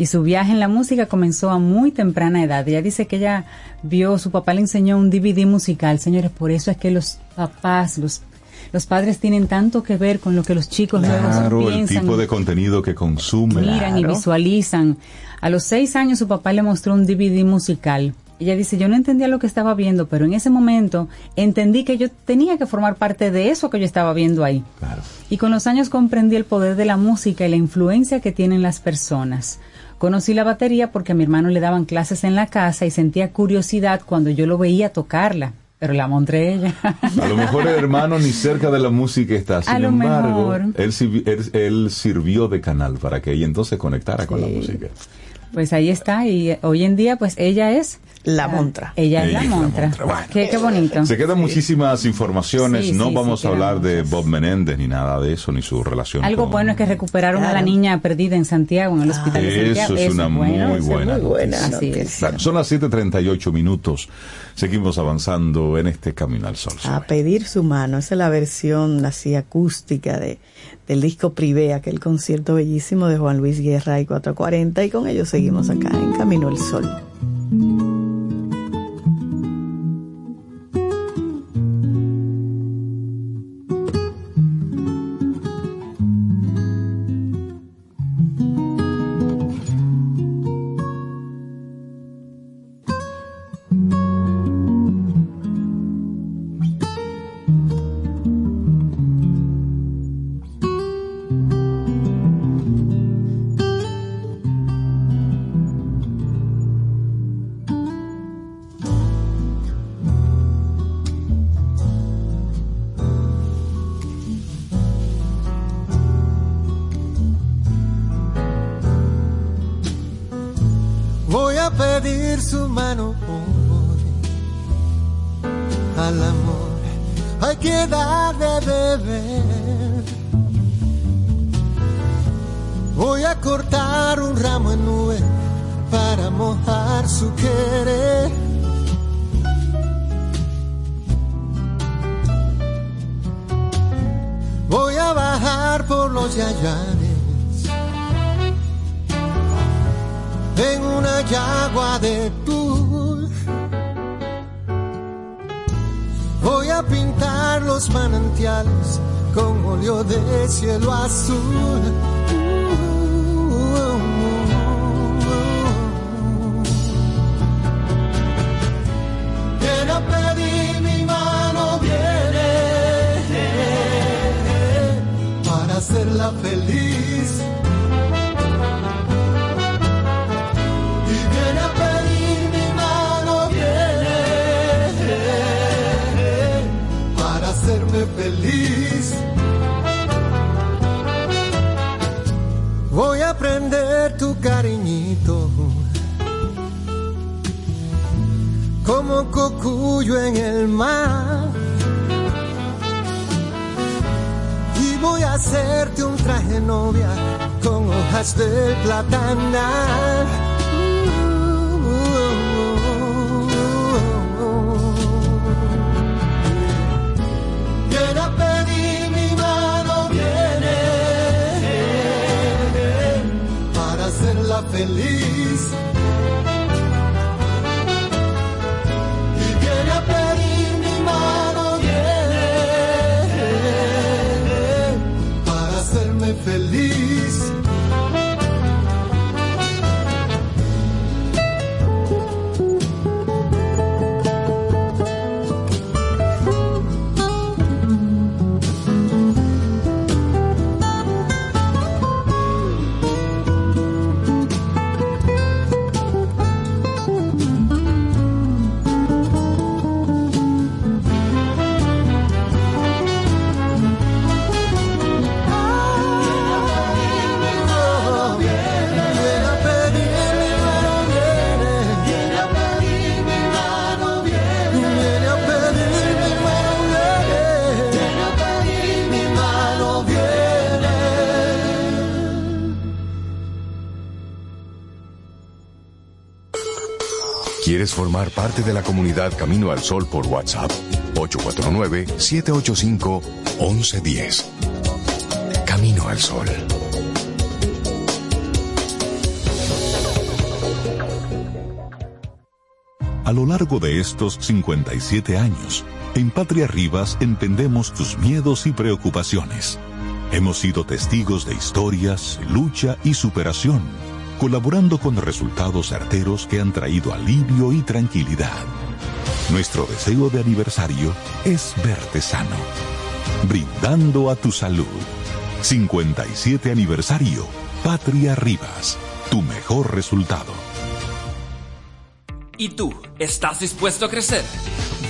Y su viaje en la música comenzó a muy temprana edad. Ella dice que ella vio, su papá le enseñó un DVD musical. Señores, por eso es que los papás, los, los padres tienen tanto que ver con lo que los chicos Claro, luego el piensan tipo de contenido que consumen. miran y visualizan. A los seis años su papá le mostró un DVD musical. Ella dice, yo no entendía lo que estaba viendo, pero en ese momento entendí que yo tenía que formar parte de eso que yo estaba viendo ahí. Claro. Y con los años comprendí el poder de la música y la influencia que tienen las personas. Conocí la batería porque a mi hermano le daban clases en la casa y sentía curiosidad cuando yo lo veía tocarla, pero la montré ella. A lo mejor el hermano ni cerca de la música está. Sin A lo embargo, mejor. él, él- él sirvió de canal para que ella entonces conectara con la música. Pues ahí está y hoy en día pues ella es La ah, montra. Ella es la montra. Bueno. Qué, qué bonito. Se quedan muchísimas informaciones. Sí, no sí, vamos sí, a hablar de. Bob Menéndez ni nada de eso, ni su relación. Algo con- bueno es que recuperaron a la Claro. niña perdida en Santiago, en el hospital de Santiago. Eso es una muy buena muy buena noticia. Así es. Bueno, son las 7:38 minutos. Seguimos avanzando en este camino al sol. A pedir su mano. Esa es la versión así acústica de, del disco Privé, aquel concierto bellísimo de Juan Luis Guerra y 440. Y con ellos seguimos acá en Camino al Sol. Parte de la comunidad Camino al Sol por WhatsApp? 849-785-1110. Camino al Sol. A lo largo de estos 57 años, en Patria Rivas entendemos tus miedos y preocupaciones. Hemos sido testigos de historias, lucha y superación, colaborando con resultados certeros que han traído alivio y tranquilidad. Nuestro deseo de aniversario es verte sano, brindando a tu salud. 57 aniversario, Patria Rivas, tu mejor resultado. ¿Y tú, estás dispuesto a crecer?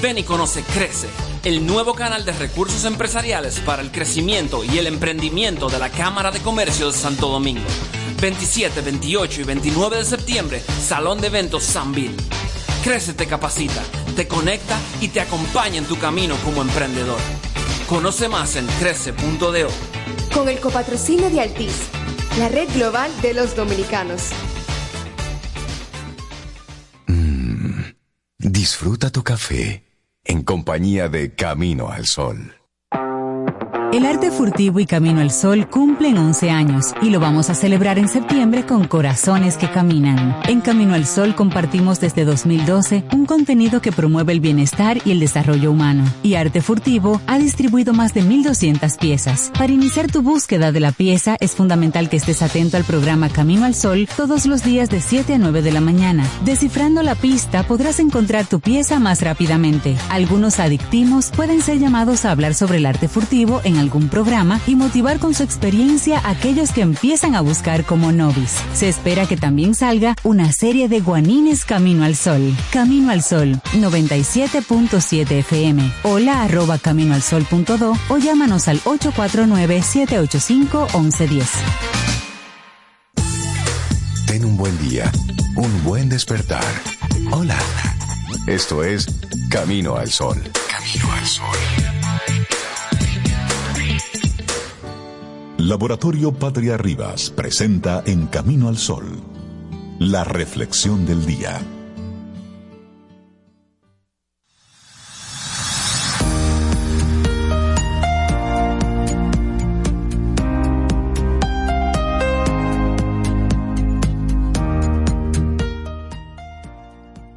Ven y conoce Crece, el nuevo canal de recursos empresariales para el crecimiento y el emprendimiento de la Cámara de Comercio de Santo Domingo. 27, 28 y 29 de septiembre, Salón de Eventos Sanville. Crece te capacita, te conecta y te acompaña en tu camino como emprendedor. Conoce más en crece.do. Con el copatrocinio de Altis, la red global de los dominicanos. Disfruta tu café en compañía de Camino al Sol. El arte furtivo y Camino al Sol cumplen 11 años y lo vamos a celebrar en septiembre con Corazones que Caminan. En Camino al Sol compartimos desde 2012 un contenido que promueve el bienestar y el desarrollo humano. Y Arte Furtivo ha distribuido más de 1.200 piezas. Para iniciar tu búsqueda de la pieza es fundamental que estés atento al programa Camino al Sol todos los días de 7 a 9 de la mañana. Descifrando la pista podrás encontrar tu pieza más rápidamente. Algunos adictimos pueden ser llamados a hablar sobre el arte furtivo en algún programa y motivar con su experiencia a aquellos que empiezan a buscar como novice. Se espera que también salga una serie de guanines Camino al Sol. Camino al Sol 97.7 FM. Hola arroba caminoalsol.do o llámanos al 849-785-1110. Ten un buen día, un buen despertar. Hola. Esto es Camino al Sol. Camino al Sol. Laboratorio Patria Rivas presenta En Camino al Sol, la reflexión del día.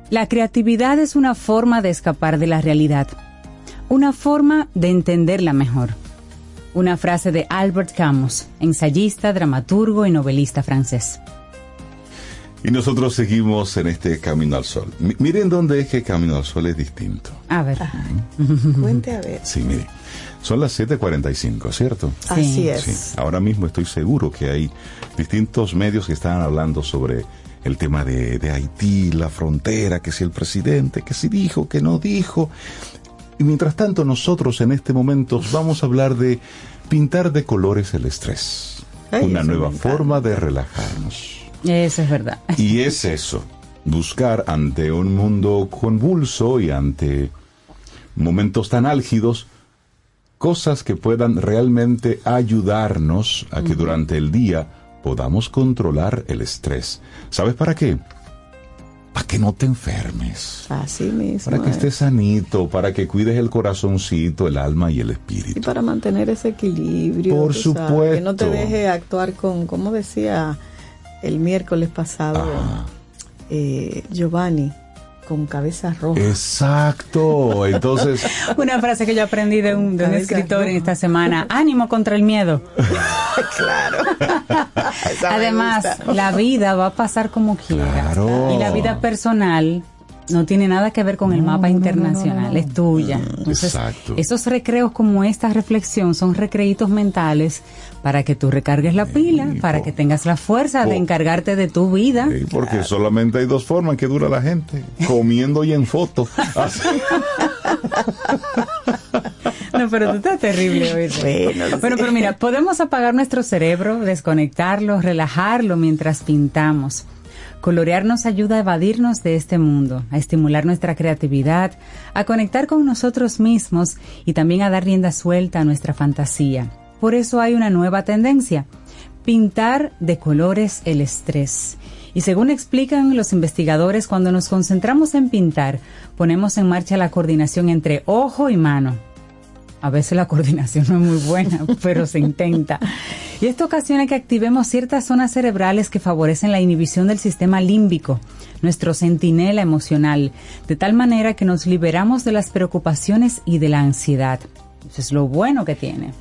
La creatividad es una forma de escapar de la realidad, una forma de entenderla mejor. Una frase de Albert Camus, ensayista, dramaturgo y novelista francés. Y nosotros seguimos en este Camino al Sol. M- miren dónde es que Camino al Sol es distinto. A ver. Cuente a ver. Sí, mire. Son las 7:45, ¿cierto? Así es. Sí. Ahora mismo estoy seguro que hay distintos medios que están hablando sobre el tema de, de Haití, la frontera, que si el presidente, que si dijo, que no dijo. Y mientras tanto nosotros en este momento vamos a hablar de pintar de colores el estrés. Ay, Una nueva forma de relajarnos. Eso es verdad. Y es eso, buscar ante un mundo convulso y ante momentos tan álgidos, cosas que puedan realmente ayudarnos a que durante el día podamos controlar el estrés. ¿Sabes para qué? Para que no te enfermes. Así mismo. Para que es. estés sanito, para que cuides el corazoncito, el alma y el Y espíritu. para mantener ese equilibrio. Por tú sabes, Que no te supuesto. deje actuar con, como decía el miércoles pasado eh, Giovanni, con cabeza roja. Exacto. Entonces, Una frase que yo aprendí de un, de un Cabeza escritor en esta semana. Ánimo contra el miedo. claro. Además, la vida va a pasar como quiera. Claro. Y la vida personal no tiene nada que ver con el mapa internacional, es tuya. Entonces, exacto. esos recreos como esta reflexión son recreitos mentales para que tú recargues la pila, Sí, para po- que tengas la fuerza de encargarte de tu vida. Sí, porque solamente hay dos formas en que dura la gente, comiendo y en foto. No, pero tú estás terrible hoy. Bueno, sí. Bueno, pero mira, podemos apagar nuestro cerebro, desconectarlo, relajarlo mientras pintamos. Colorear nos ayuda a evadirnos de este mundo, a estimular nuestra creatividad, a conectar con nosotros mismos y también a dar rienda suelta a nuestra fantasía. Por eso hay una nueva tendencia, pintar de colores el estrés. Y según explican los investigadores, cuando nos concentramos en pintar, ponemos en marcha la coordinación entre ojo y mano. A veces la coordinación no es muy buena, pero se intenta. Y esto ocasiona que activemos ciertas zonas cerebrales que favorecen la inhibición del sistema límbico, nuestro centinela emocional, de tal manera que nos liberamos de las preocupaciones y de la ansiedad. Eso es lo bueno que tiene.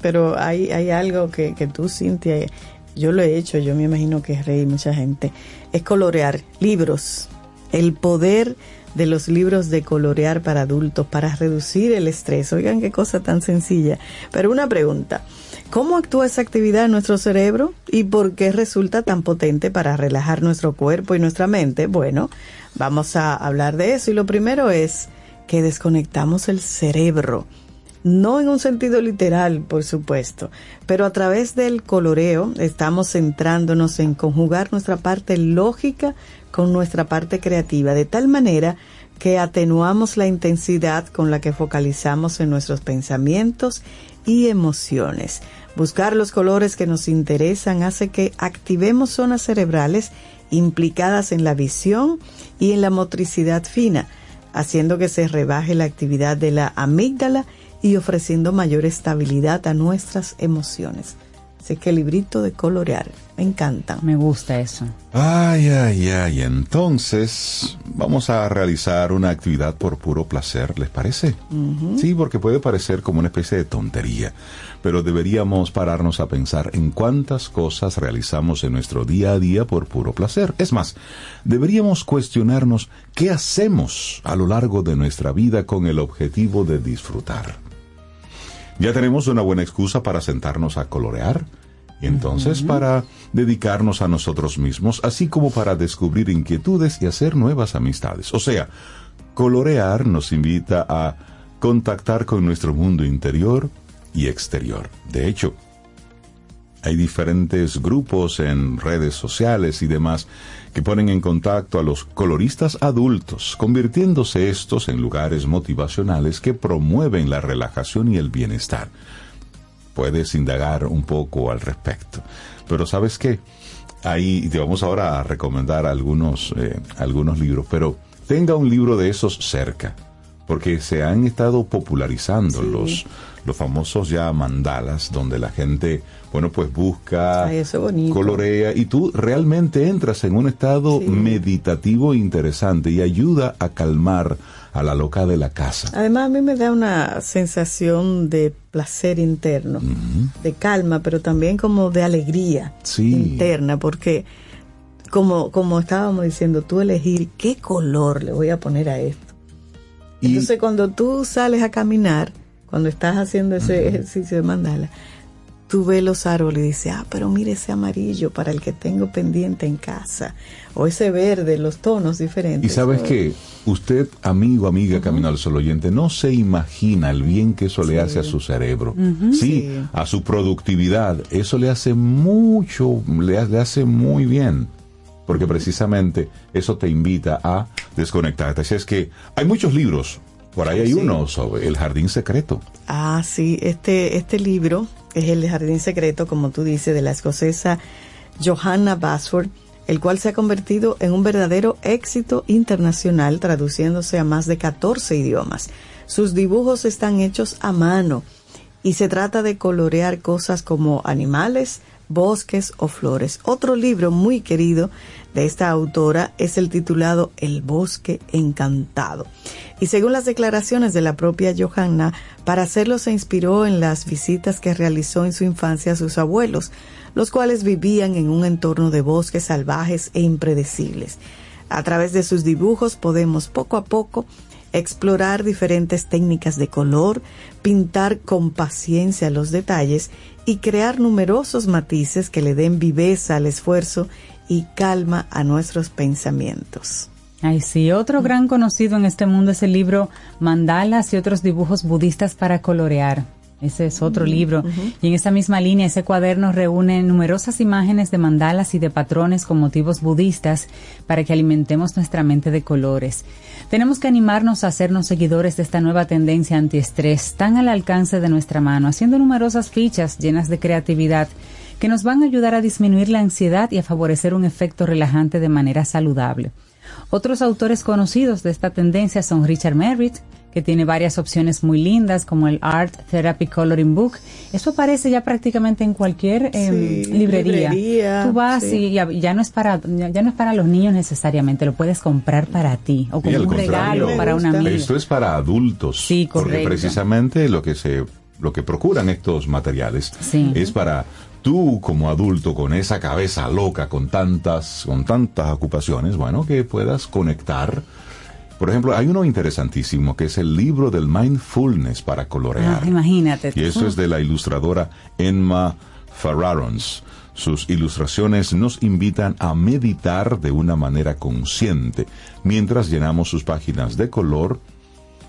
Pero hay, hay algo que, que tú, Cintia, yo lo he hecho, yo me imagino que es rey mucha gente, es colorear libros. El poder de los libros de colorear para adultos para reducir el estrés. Oigan qué cosa tan sencilla. Pero una pregunta, ¿cómo actúa esa actividad en nuestro cerebro y por qué resulta tan potente para relajar nuestro cuerpo y nuestra mente? Bueno, vamos a hablar de eso y lo primero es que desconectamos el cerebro no en un sentido literal, por supuesto, pero a través del coloreo estamos centrándonos en conjugar nuestra parte lógica con nuestra parte creativa, de tal manera que atenuamos la intensidad con la que focalizamos en nuestros pensamientos y emociones. Buscar los colores que nos interesan hace que activemos zonas cerebrales implicadas en la visión y en la motricidad fina, haciendo que se rebaje la actividad de la amígdala y ofreciendo mayor estabilidad a nuestras emociones. Así que el librito de colorear, me encantan. Me gusta eso. Ay, ay, ay. Entonces, vamos a realizar una actividad por puro placer, ¿les parece? Sí, porque puede parecer como una especie de tontería, pero deberíamos pararnos a pensar en cuántas cosas realizamos en nuestro día a día por puro placer. Es más, deberíamos cuestionarnos qué hacemos a lo largo de nuestra vida con el objetivo de disfrutar. Ya tenemos una buena excusa para sentarnos a colorear y entonces para dedicarnos a nosotros mismos, así como para descubrir inquietudes y hacer nuevas amistades. O sea, colorear nos invita a contactar con nuestro mundo interior y exterior. De hecho, hay diferentes grupos en redes sociales y demás que ponen en contacto a los coloristas adultos, convirtiéndose estos en lugares motivacionales que promueven la relajación y el bienestar. Puedes indagar un poco al respecto. Pero ¿sabes qué? Ahí te vamos ahora a recomendar algunos, eh, algunos libros, pero tenga un libro de esos cerca, porque se han estado popularizando los, los famosos ya mandalas, donde la gente, bueno, pues busca, Ay, eso colorea, y tú realmente entras en un estado Sí. meditativo interesante y ayuda a calmar a la loca de la casa. Además, a mí me da una sensación de placer interno, de calma, pero también como de alegría Sí. interna, porque como, como estábamos diciendo, tú elegir qué color le voy a poner a esto. Y- Entonces, cuando tú sales a caminar, cuando estás haciendo ese ejercicio de mandala, tú ves los árboles y dices, ah, pero mire ese amarillo para el que tengo pendiente en casa, o ese verde, los tonos diferentes. Y sabes que usted, amigo, amiga, Camino al Sol oyente, no se imagina el bien que eso le hace a su cerebro. sí, Sí. a su productividad. Eso le hace mucho, le, ha- le hace muy bien. Porque precisamente eso te invita a desconectarte. Así es que hay muchos libros. Por ahí hay Sí. uno sobre el jardín secreto. Ah, sí, este, este libro es El Jardín Secreto, como tú dices, de la escocesa Johanna Basford, el cual se ha convertido en un verdadero éxito internacional, traduciéndose a más de 14 idiomas. Sus dibujos están hechos a mano y se trata de colorear cosas como animales, bosques o flores. Otro libro muy querido de esta autora es el titulado El bosque encantado. Y según las declaraciones de la propia Johanna, para hacerlo se inspiró en las visitas que realizó en su infancia a sus abuelos, los cuales vivían en un entorno de bosques salvajes e impredecibles. A través de sus dibujos podemos poco a poco explorar diferentes técnicas de color, pintar con paciencia los detalles y crear numerosos matices que le den viveza al esfuerzo y calma a nuestros pensamientos. Ay, sí, otro gran conocido en este mundo es el libro Mandalas y otros dibujos budistas para colorear. Ese es otro libro. Y en esa misma línea, ese cuaderno reúne numerosas imágenes de mandalas y de patrones con motivos budistas para que alimentemos nuestra mente de colores. Tenemos que animarnos a hacernos seguidores de esta nueva tendencia antiestrés tan al alcance de nuestra mano, haciendo numerosas fichas llenas de creatividad que nos van a ayudar a disminuir la ansiedad y a favorecer un efecto relajante de manera saludable. Otros autores conocidos de esta tendencia son Richard Merritt, que tiene varias opciones muy lindas, como el Art Therapy Coloring Book. Eso aparece ya prácticamente en cualquier em, Sí, librería. librería, Tú vas sí. y ya, ya no es para ya, ya no es para los niños necesariamente, lo puedes comprar para ti o como un regalo para un amigo. Esto es para adultos. Sí, Porque correcto. precisamente lo que se, lo que procuran estos materiales Sí. es para tú como adulto con esa cabeza loca, con tantas, con tantas ocupaciones, bueno, que puedas conectar. Por ejemplo, hay uno interesantísimo que es el libro del mindfulness para colorear. Ah, imagínate. Y eso es de la ilustradora Emma Farrarons. Sus ilustraciones nos invitan a meditar de una manera consciente mientras llenamos sus páginas de color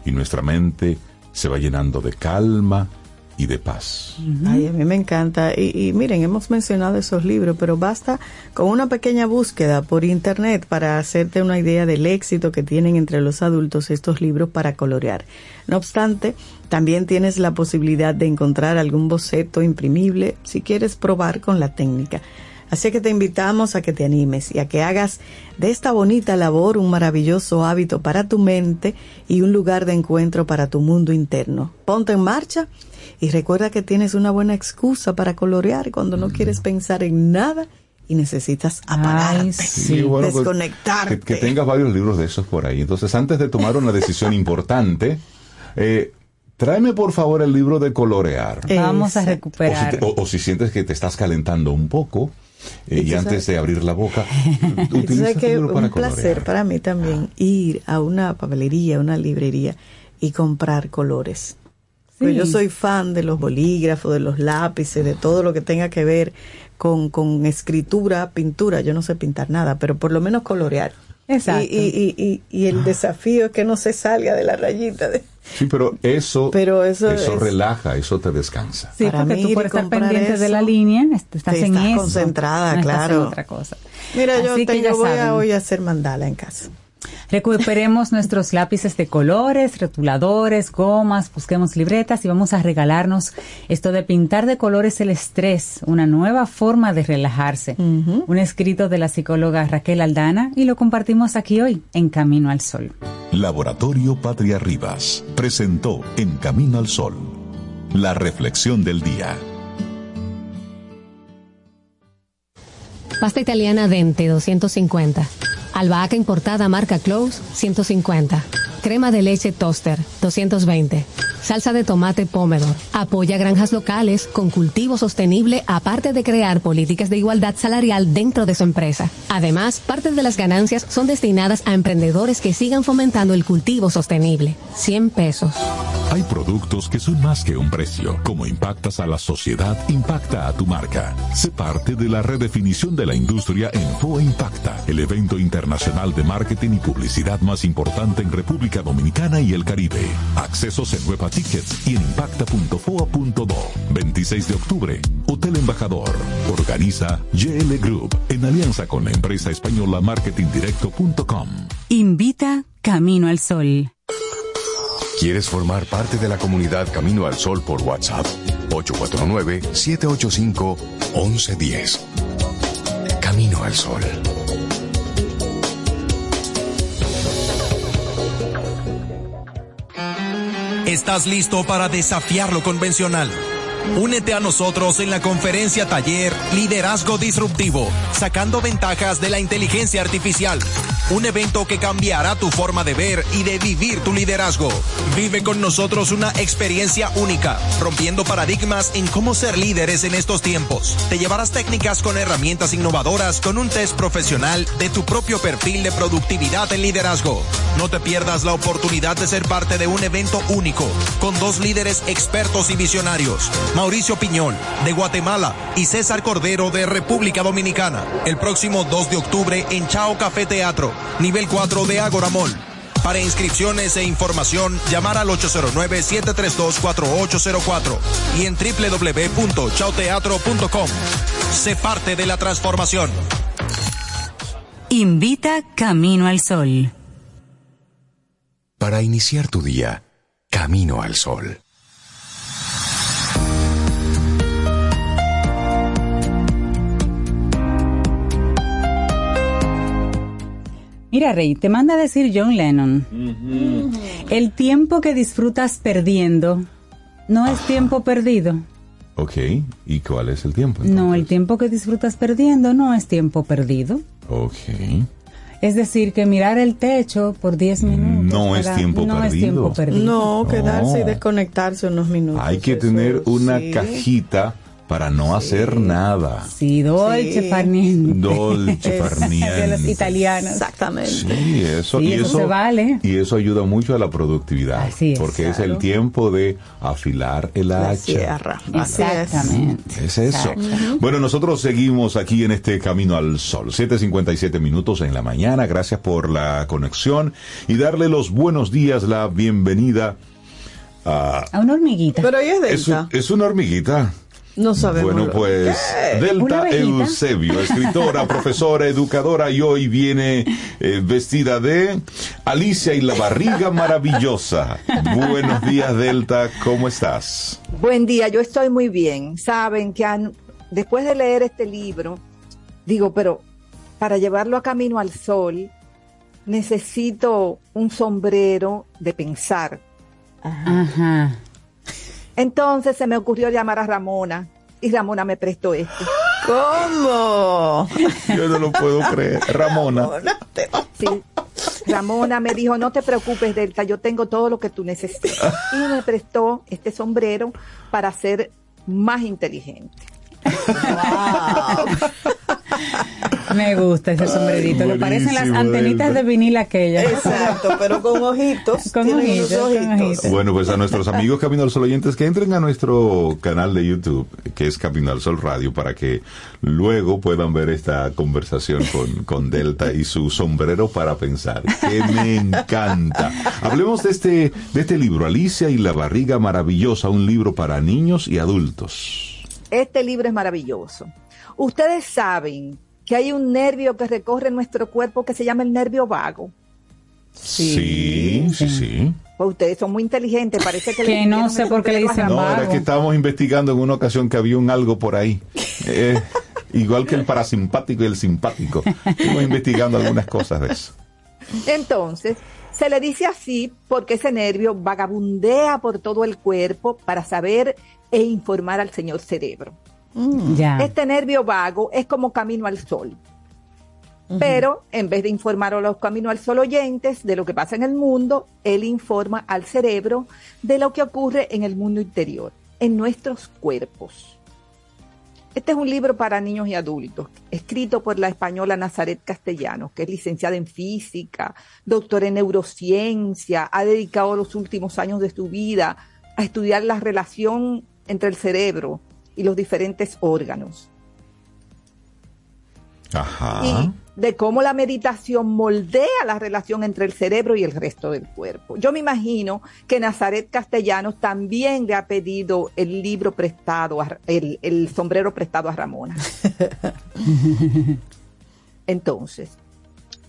y nuestra mente se va llenando de calma y de paz. Ay, a mí me encanta. Y, y miren, hemos mencionado esos libros, pero basta con una pequeña búsqueda por internet para hacerte una idea del éxito que tienen entre los adultos estos libros para colorear. No obstante, también tienes la posibilidad de encontrar algún boceto imprimible si quieres probar con la técnica. Así que te invitamos a que te animes y a que hagas de esta bonita labor un maravilloso hábito para tu mente y un lugar de encuentro para tu mundo interno. Ponte en marcha y recuerda que tienes una buena excusa para colorear cuando no quieres pensar en nada y necesitas apagarte, Ay, sí. bueno, pues, desconectarte. que, que tengas varios libros de esos por ahí. Entonces, antes de tomar una decisión importante, eh, tráeme por favor el libro de colorear. Vamos a Exacto. O si, recuperar. te- o- o si sientes que te estás calentando un poco eh, y antes sabes- de abrir la boca, utiliza que para un placer colorear. para mí también ir a una papelería, una librería y comprar colores. Pues yo soy fan de los bolígrafos, de los lápices, de todo lo que tenga que ver con, con escritura, pintura. Yo no sé pintar nada, pero por lo menos colorear. Exacto. Y, y, y, y, y el desafío es que no se salga de la rayita. De, Sí, pero eso, Pero eso eso es- relaja, eso te descansa. Sí, Para porque mí tú y estar pendiente de la línea, est- estás en estás eso. concentrada, no estás en claro. otra cosa. Mira, yo que ya tengo, voy a hoy a hacer mandala en casa. Recuperemos nuestros lápices de colores, rotuladores, gomas, busquemos libretas y vamos a regalarnos esto de pintar de colores el estrés, una nueva forma de relajarse. Un escrito de la psicóloga Raquel Aldana y lo compartimos aquí hoy en Camino al Sol. Laboratorio Patria Rivas presentó En Camino al Sol, la reflexión del día. Pasta italiana Dente 250. Albahaca importada marca Close 150. Crema de leche Toaster 220. Salsa de tomate Pomodoro. Apoya granjas locales con cultivo sostenible aparte de crear políticas de igualdad salarial dentro de su empresa. Además, parte de las ganancias son destinadas a emprendedores que sigan fomentando el cultivo sostenible. 100 pesos. Hay productos que son más que un precio. Como impactas a la sociedad, impacta a tu marca. Sé parte de la redefinición de la industria en FOA Impacta, el evento internacional de marketing y publicidad más importante en República Dominicana y el Caribe. Accesos en Nueva Tickets y en impacta.foa.do. 26 de octubre, Hotel Embajador. Organiza GL Group en alianza con la empresa española marketingdirecto.com. Invita Camino al Sol. ¿Quieres formar parte de la comunidad Camino al Sol por WhatsApp? 849-785-1110. Camino al Sol. ¿Estás listo para desafiar lo convencional? Únete a nosotros en la conferencia taller Liderazgo Disruptivo, sacando ventajas de la inteligencia artificial. Un evento que cambiará tu forma de ver y de vivir tu liderazgo. Vive con nosotros una experiencia única, rompiendo paradigmas en cómo ser líderes en estos tiempos. Te llevarás técnicas con herramientas innovadoras con un test profesional de tu propio perfil de productividad en liderazgo. No te pierdas la oportunidad de ser parte de un evento único, con dos líderes expertos y visionarios. Mauricio Piñol, de Guatemala, y César Cordero, de República Dominicana. El próximo 2 de octubre en Chao Café Teatro, nivel 4 de Agora Mall. Para inscripciones e información, llamar al 809-732-4804 y en www.chaoteatro.com. Sé parte de la transformación. Invita Camino al Sol. Para iniciar tu día, Camino al Sol. Mira, Rey, te manda a decir John Lennon. El tiempo que disfrutas perdiendo no es tiempo perdido. Ok, ¿y cuál es el tiempo? No, el tiempo que disfrutas perdiendo no es tiempo perdido. Ok. Es decir, que mirar el techo por 10 minutos. No es tiempo no es perdido. tiempo perdido. No, quedarse y desconectarse unos minutos. Hay que eso tener una sí. cajita para no hacer nada. Sí, dolce Sí. far niente. Dolce Es- far De las niente. italianas. Exactamente. Sí, eso, Sí, y eso eso, se vale. y eso ayuda mucho a la productividad, Así es, porque es el claro. tiempo de afilar el La hacha. sierra. Es. Exactamente. Es eso. Exacto. Bueno, nosotros seguimos aquí en este Camino al Sol. 7.57 minutos en la mañana. Gracias por la conexión y darle los buenos días, la bienvenida a... A una hormiguita. Pero ella es Es, Delta. es una hormiguita. No sabemos. Bueno, pues ¿Qué? ¿Una Delta? Eusebio, escritora, profesora, educadora y hoy viene eh, vestida de Alicia y la barriga maravillosa. Buenos días Delta, ¿cómo estás? Buen día, yo estoy muy bien. Saben que han- después de leer este libro, digo, pero para llevarlo a camino al sol, necesito un sombrero de pensar. Ajá. Entonces se me ocurrió llamar a Ramona y Ramona me prestó este. ¿Cómo? Yo no lo puedo creer. Ramona. Sí. Ramona me dijo, no te preocupes, Delta, yo tengo todo lo que tú necesitas. Y me prestó este sombrero para ser más inteligente. Me gusta ese sombrerito. Le parecen las antenitas de vinil aquellas. Exacto, pero con ojitos. Con ojitos, unos con ojitos. Bueno, pues a nuestros amigos Camino al Sol oyentes que entren a nuestro canal de YouTube, que es Camino al Sol Radio, para que luego puedan ver esta conversación con, con Delta y su sombrero para pensar, que me encanta. Hablemos de este, de este libro, Alicia y la barriga maravillosa, un libro para niños y adultos. Este libro es maravilloso. Ustedes saben que hay un nervio que recorre nuestro cuerpo que se llama el nervio vago. Sí, sí, sí. Pues ustedes son muy inteligentes, parece que, Que no sé por qué le dicen. No, era que estábamos investigando en una ocasión que había un algo por ahí. Eh, igual que el parasimpático y el simpático. Estuvimos investigando algunas cosas de eso. Entonces, se le dice así porque ese nervio vagabundea por todo el cuerpo para saber e informar al señor cerebro. Ya. Este nervio vago es como camino al sol. Pero en vez de informar a los camino al sol oyentes de lo que pasa en el mundo, él informa al cerebro de lo que ocurre en el mundo interior, en nuestros cuerpos. Este es un libro para niños y adultos, escrito por la española Nazaret Castellanos, que es licenciada en física, doctora en neurociencia, ha dedicado los últimos años de su vida a estudiar la relación entre el cerebro y los diferentes órganos Ajá. y de cómo la meditación moldea la relación entre el cerebro y el resto del cuerpo. Yo me imagino que Nazaret Castellanos también le ha pedido el libro prestado, a- el, el sombrero prestado a Ramona. Entonces,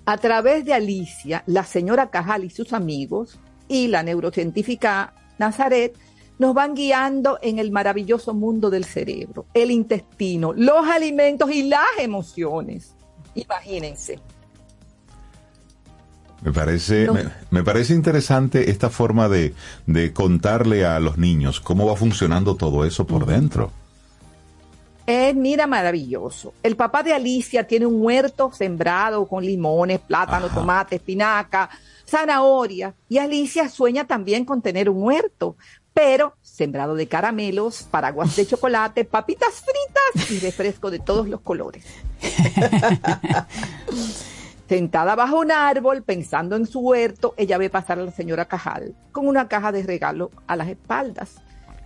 a través de Alicia, la señora Cajal y sus amigos y la neurocientífica Nazaret nos van guiando en el maravilloso mundo del cerebro, el intestino, los alimentos y las emociones. Imagínense. Me parece, me parece interesante esta forma de, de contarle a los niños cómo va funcionando todo eso por dentro. Es, mira, maravilloso. El papá de Alicia tiene un huerto sembrado con limones, plátano, tomate, espinaca, zanahoria. Y Alicia sueña también con tener un huerto, pero sembrado de caramelos, paraguas de chocolate, papitas fritas y refresco de todos los colores. Sentada bajo un árbol, pensando en su huerto, ella ve pasar a la señora Cajal con una caja de regalo a las espaldas.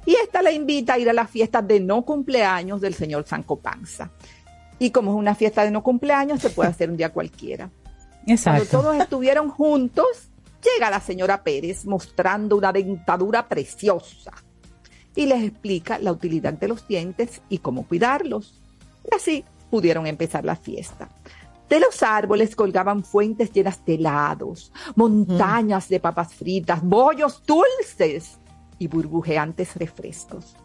Y esta la invita a ir a la fiesta de no cumpleaños del señor Sanco Panza. Y como es una fiesta de no cumpleaños, se puede hacer un día cualquiera. Cuando Exacto. todos estuvieron juntos, llega la señora Pérez mostrando una dentadura preciosa y les explica la utilidad de los dientes y cómo cuidarlos. Y así pudieron empezar la fiesta. De los árboles colgaban fuentes llenas de helados, montañas de papas fritas, bollos dulces y burbujeantes refrescos.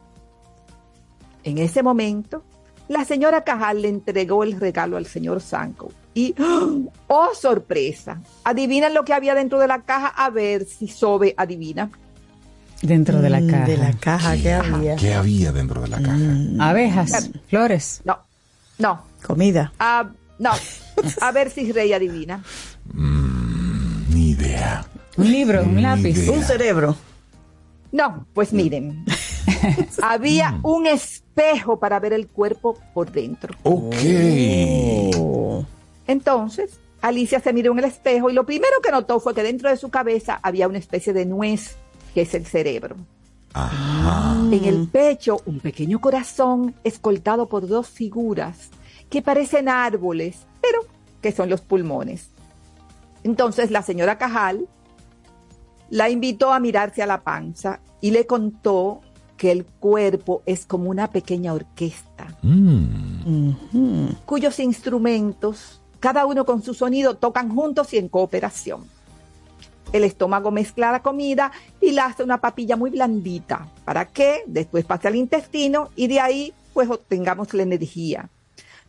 En ese momento, la señora Cajal le entregó el regalo al señor Sanko y, ¡oh, sorpresa! Adivinan lo que había dentro de la caja a ver si Sobe adivina. Dentro de la Mm, caja. De la caja que había. ¿Qué había dentro de la caja? Abejas, flores. No, no, Comida. ah, no. A ver si Rey adivina. Ni idea. Un libro, un lápiz. idea. Un cerebro. No, pues miren. Había un espejo para ver el cuerpo por dentro. Ok. Oh. Entonces, Alicia se miró en el espejo y lo primero que notó fue que dentro de su cabeza había una especie de nuez, que es el cerebro. Ajá. En el pecho, un pequeño corazón escoltado por dos figuras que parecen árboles, pero que son los pulmones. Entonces la señora Cajal la invitó a mirarse a la panza y le contó que el cuerpo es como una pequeña orquesta, Mm. cuyos instrumentos, cada uno con su sonido, tocan juntos y en cooperación. El estómago mezcla la comida y la hace una papilla muy blandita para que después pase al intestino y de ahí pues obtengamos la energía.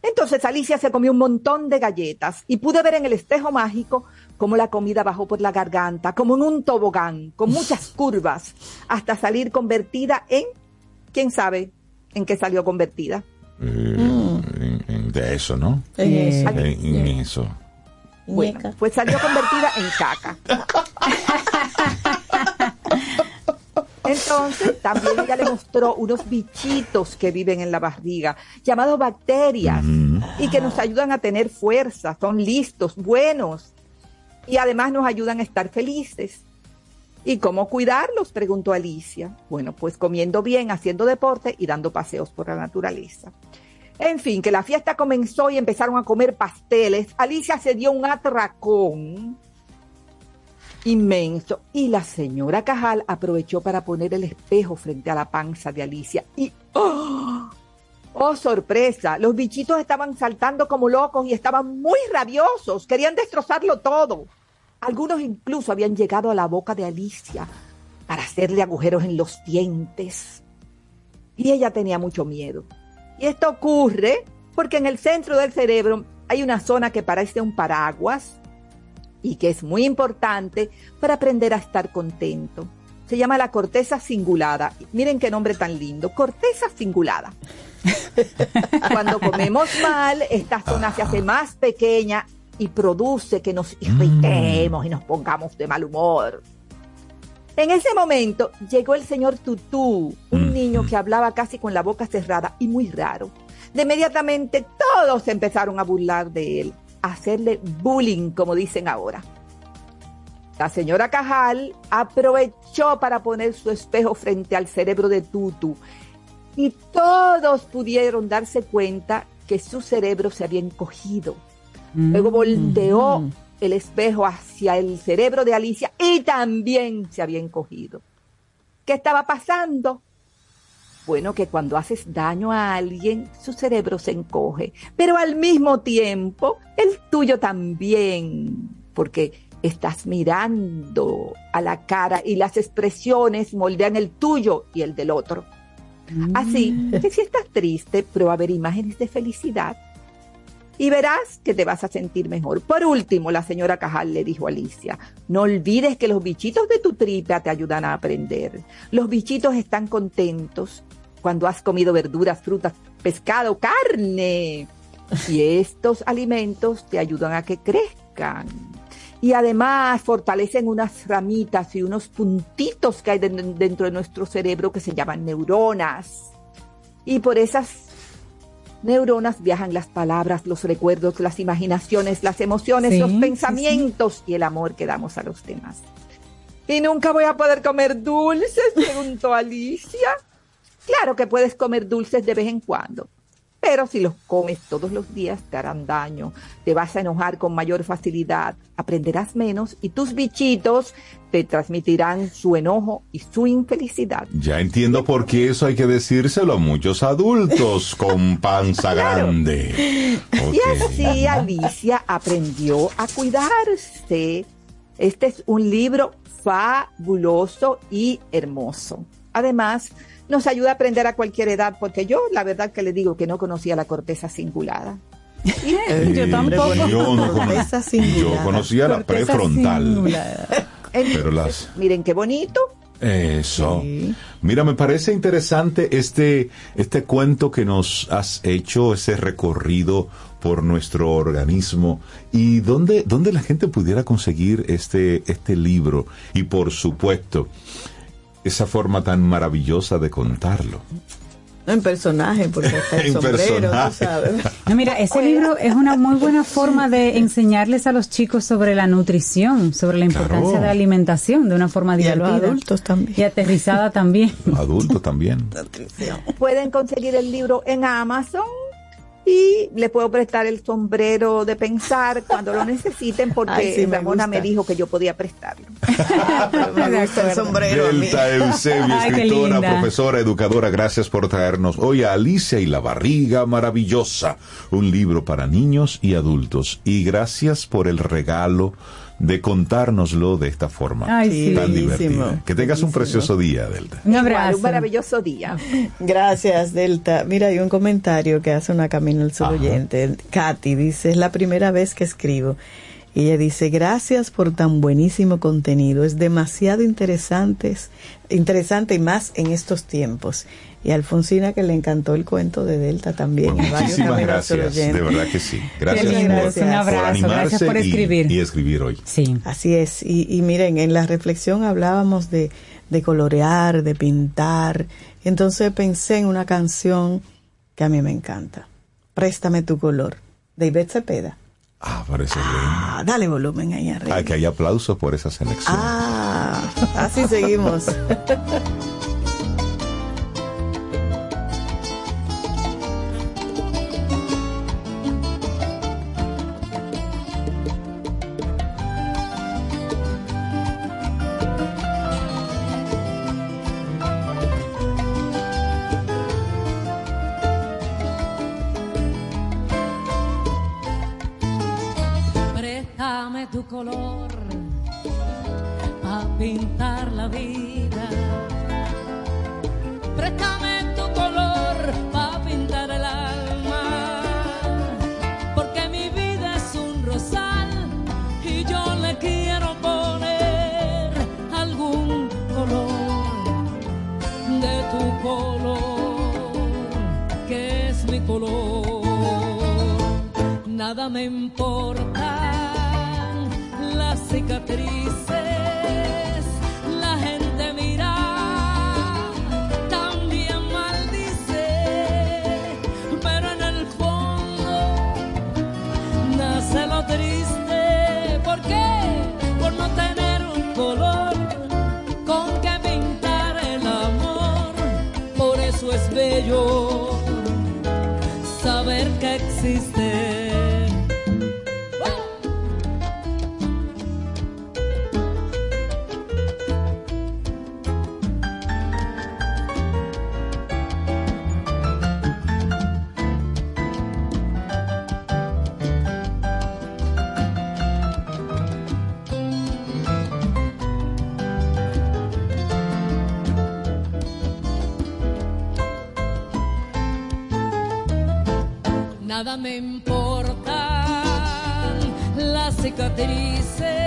Entonces Alicia se comió un montón de galletas y pude ver en el espejo mágico cómo la comida bajó por la garganta, como en un tobogán, con muchas curvas, hasta salir convertida en, quién sabe en qué salió convertida. Eh, en- en- de eso, ¿no? En Eh, eso. En, en eso. Bueno, pues salió convertida en caca. Entonces, también ella le mostró unos bichitos que viven en la barriga, llamados bacterias, y que nos ayudan a tener fuerza, son listos, buenos y además nos ayudan a estar felices. ¿Y cómo cuidarlos? preguntó Alicia. Bueno, pues comiendo bien, haciendo deporte y dando paseos por la naturaleza. En fin, que la fiesta comenzó y empezaron a comer pasteles. Alicia se dio un atracón inmenso y la señora Cajal aprovechó para poner el espejo frente a la panza de Alicia y ¡oh! ¡Oh, sorpresa! Los bichitos estaban saltando como locos y estaban muy rabiosos, querían destrozarlo todo. Algunos incluso habían llegado a la boca de Alicia para hacerle agujeros en los dientes. Y ella tenía mucho miedo. Y esto ocurre porque en el centro del cerebro hay una zona que parece un paraguas y que es muy importante para aprender a estar contento. Se llama la corteza cingulada. Miren qué nombre tan lindo, corteza cingulada. Cuando comemos mal, esta zona se hace más pequeña y produce que nos irritemos y nos pongamos de mal humor. En ese momento llegó el señor Tutú, un niño que hablaba casi con la boca cerrada y muy raro. De inmediatamente todos empezaron a burlar de él, a hacerle bullying, como dicen ahora. La señora Cajal aprovechó para poner su espejo frente al cerebro de Tutu y todos pudieron darse cuenta que su cerebro se había encogido. Luego volteó el espejo hacia el cerebro de Alicia y también se había encogido. ¿Qué estaba pasando? Bueno, que cuando haces daño a alguien, su cerebro se encoge, pero al mismo tiempo el tuyo también, porque estás mirando a la cara y las expresiones moldean el tuyo y el del otro. Así que si estás triste, prueba a ver imágenes de felicidad y verás que te vas a sentir mejor. Por último, la señora Cajal le dijo a Alicia, no olvides que los bichitos de tu tripa te ayudan a aprender. Los bichitos están contentos cuando has comido verduras, frutas, pescado, carne. Y estos alimentos te ayudan a que crezcan. Y además fortalecen unas ramitas y unos puntitos que hay dentro de nuestro cerebro que se llaman neuronas. Y por esas neuronas viajan las palabras, los recuerdos, las imaginaciones, las emociones, Sí, los sí, pensamientos y el amor que damos a los demás. ¿Y nunca voy a poder comer dulces? preguntó Alicia. Claro que puedes comer dulces de vez en cuando, pero si los comes todos los días te harán daño, te vas a enojar con mayor facilidad, aprenderás menos y tus bichitos te transmitirán su enojo y su infelicidad. Ya entiendo por qué eso hay que decírselo a muchos adultos con panza grande. Y así Alicia aprendió a cuidarse. Este es un libro fabuloso y hermoso. Además, nos ayuda a aprender a cualquier edad, porque yo la verdad que le digo que no conocía la corteza cingulada. Eh, yo tampoco. Yo, no Corteza cingulada. yo conocía la Corteza prefrontal. Pero las Miren qué bonito. Eso. Mira, me parece interesante este, este cuento que nos has hecho, ese recorrido por nuestro organismo y dónde, dónde la gente pudiera conseguir este, este libro y por supuesto esa forma tan maravillosa de contarlo. No en personaje, porque hasta el En sombrero, tú sabes. No, mira, ese libro es una muy buena forma de enseñarles a los chicos sobre la nutrición, sobre la importancia Claro. de la alimentación de una forma Y a los divertida. adultos también. Y aterrizada también. Adultos también. Pueden conseguir el libro en Amazon y le puedo prestar el sombrero de pensar cuando lo necesiten porque Ay, sí, me Ramona gusta. me dijo que yo podía prestarlo. Me gusta el sombrero. Delta Eusebio, escritora, profesora, educadora, gracias por traernos hoy a Alicia y la barriga maravillosa, un libro para niños y adultos. Y gracias por el regalo de contárnoslo de esta forma Ay, sí. tan Bellísimo, divertida. Que tengas un precioso día, Delta. Un Igual, abrazo. un maravilloso día. Gracias, Delta. Mira, hay un comentario que hace una Camino al Ajá. oyente. Katy dice, es la primera vez que escribo. Y ella dice, gracias por tan buenísimo contenido. Es demasiado interesante, interesante y más en estos tiempos. Y a Alfonsina que le encantó el cuento de Delta también. Bueno, muchísimas gracias, de verdad que sí. Gracias, Qué lindo, por, gracias. Un por abrazo, animarse gracias por y- escribir. Y, escribir hoy. Sí. Así es. Y, y miren, en la reflexión hablábamos de, de colorear, de pintar. Entonces pensé en una canción que a mí me encanta. Préstame tu color, de Ivette Cepeda. Ah, parece. Ah, dale volumen ahí arriba. Ah, que hay aplausos por esa selección. Ah, así seguimos. me importan las cicatrices,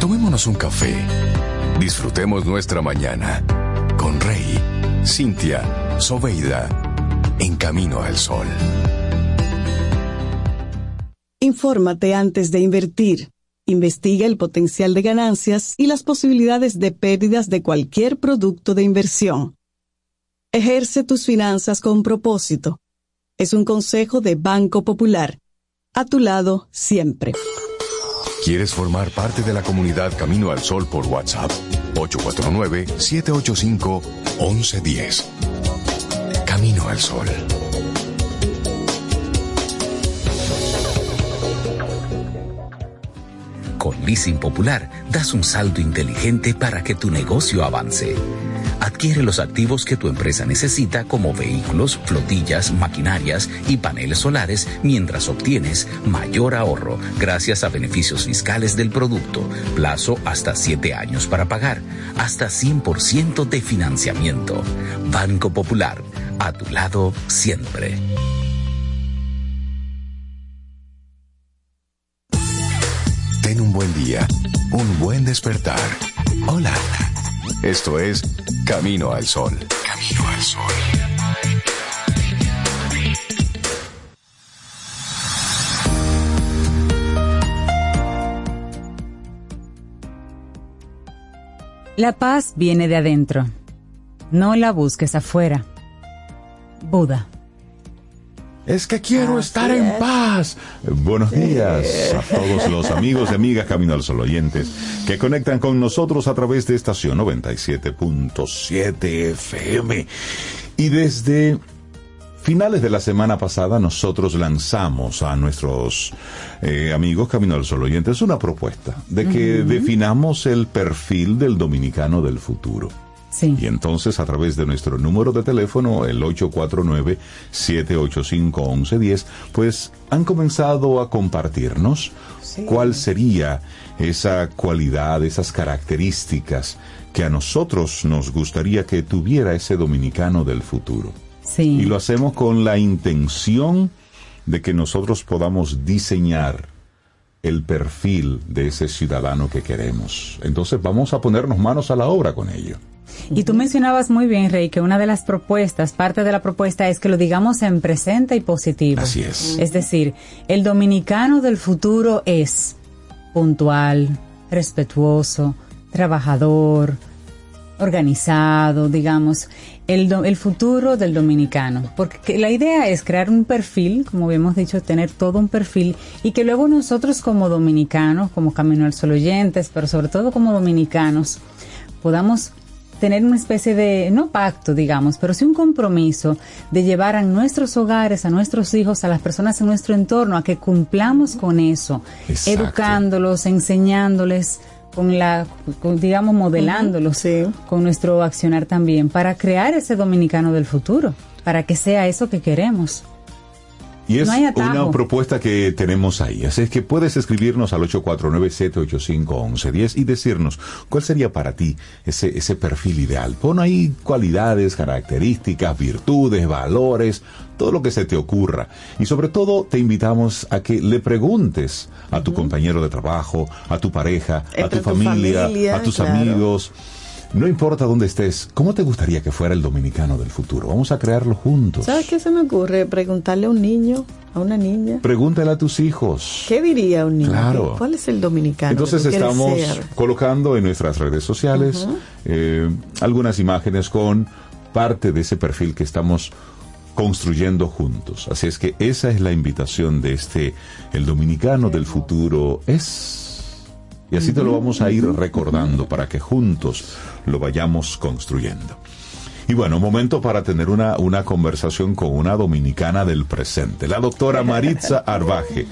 Tomémonos un café. Disfrutemos nuestra mañana con Rey, Cintia, Soveida, en camino al sol. Infórmate antes de invertir. Investiga el potencial de ganancias y las posibilidades de pérdidas de cualquier producto de inversión. Ejerce tus finanzas con propósito. Es un consejo de Banco Popular. A tu lado siempre. ¿Quieres formar parte de la comunidad Camino al Sol por WhatsApp? 849-785-1110. Camino al Sol. Con Leasing Popular das un salto inteligente para que tu negocio avance. Adquiere los activos que tu empresa necesita como vehículos, flotillas, maquinarias y paneles solares mientras obtienes mayor ahorro gracias a beneficios fiscales del producto, plazo hasta 7 años para pagar, hasta 100% de financiamiento. Banco Popular, a tu lado siempre. Ten un buen día, un buen despertar. Hola. Esto es Camino al Sol. Camino al Sol. La paz viene de adentro. No la busques afuera. Buda. Es que quiero estar en paz. Buenos días a todos los amigos y amigas Camino al Sol oyentes que conectan con nosotros a través de estación 97.7 FM. Y desde finales de la semana pasada nosotros lanzamos a nuestros eh, amigos Camino al Sol oyentes una propuesta de que definamos el perfil del dominicano del futuro. Y entonces a través de nuestro número de teléfono, el 849-785-1110, pues han comenzado a compartirnos cuál sería esa cualidad, esas características que a nosotros nos gustaría que tuviera ese dominicano del futuro. Sí. Y lo hacemos con la intención de que nosotros podamos diseñar el perfil de ese ciudadano que queremos. Entonces vamos a ponernos manos a la obra con ello. Y tú mencionabas muy bien, Rey, que una de las propuestas, parte de la propuesta es que lo digamos en presente y positivo. Así es. Es decir, el dominicano del futuro es puntual, respetuoso, trabajador, organizado, digamos, el, do- el futuro del dominicano. Porque la idea es crear un perfil, como habíamos dicho, tener todo un perfil y que luego nosotros como dominicanos, como Camino al Sol oyentes, pero sobre todo como dominicanos, podamos tener una especie de, no pacto, digamos, pero sí un compromiso de llevar a nuestros hogares, a nuestros hijos, a las personas en nuestro entorno, a que cumplamos con eso, Exacto. educándolos, enseñándoles, con la, con, digamos, modelándolos con nuestro accionar también, para crear ese dominicano del futuro, para que sea eso que queremos. Y es No hay atajo. una propuesta que tenemos ahí. Así es que puedes escribirnos al 849-785-1110 y decirnos cuál sería para ti ese, ese perfil ideal. Pon ahí cualidades, características, virtudes, valores, todo lo que se te ocurra. Y sobre todo te invitamos a que le preguntes a tu compañero de trabajo, a tu pareja, a Entre tu tu familia, familia, a tus claro. amigos. No importa dónde estés, ¿cómo te gustaría que fuera el dominicano del futuro? Vamos a crearlo juntos. ¿Sabes qué se me ocurre? Preguntarle a un niño, a una niña. Pregúntale a tus hijos. ¿Qué diría un niño? Claro. ¿Cuál es el dominicano? Entonces estamos colocando en nuestras redes sociales eh, algunas imágenes con parte de ese perfil que estamos construyendo juntos. Así es que esa es la invitación de este, el dominicano del futuro es. Y así te lo vamos a ir recordando para que juntos lo vayamos construyendo. Y bueno, momento para tener una, una conversación con una dominicana del presente, la doctora Maritza Arbaje,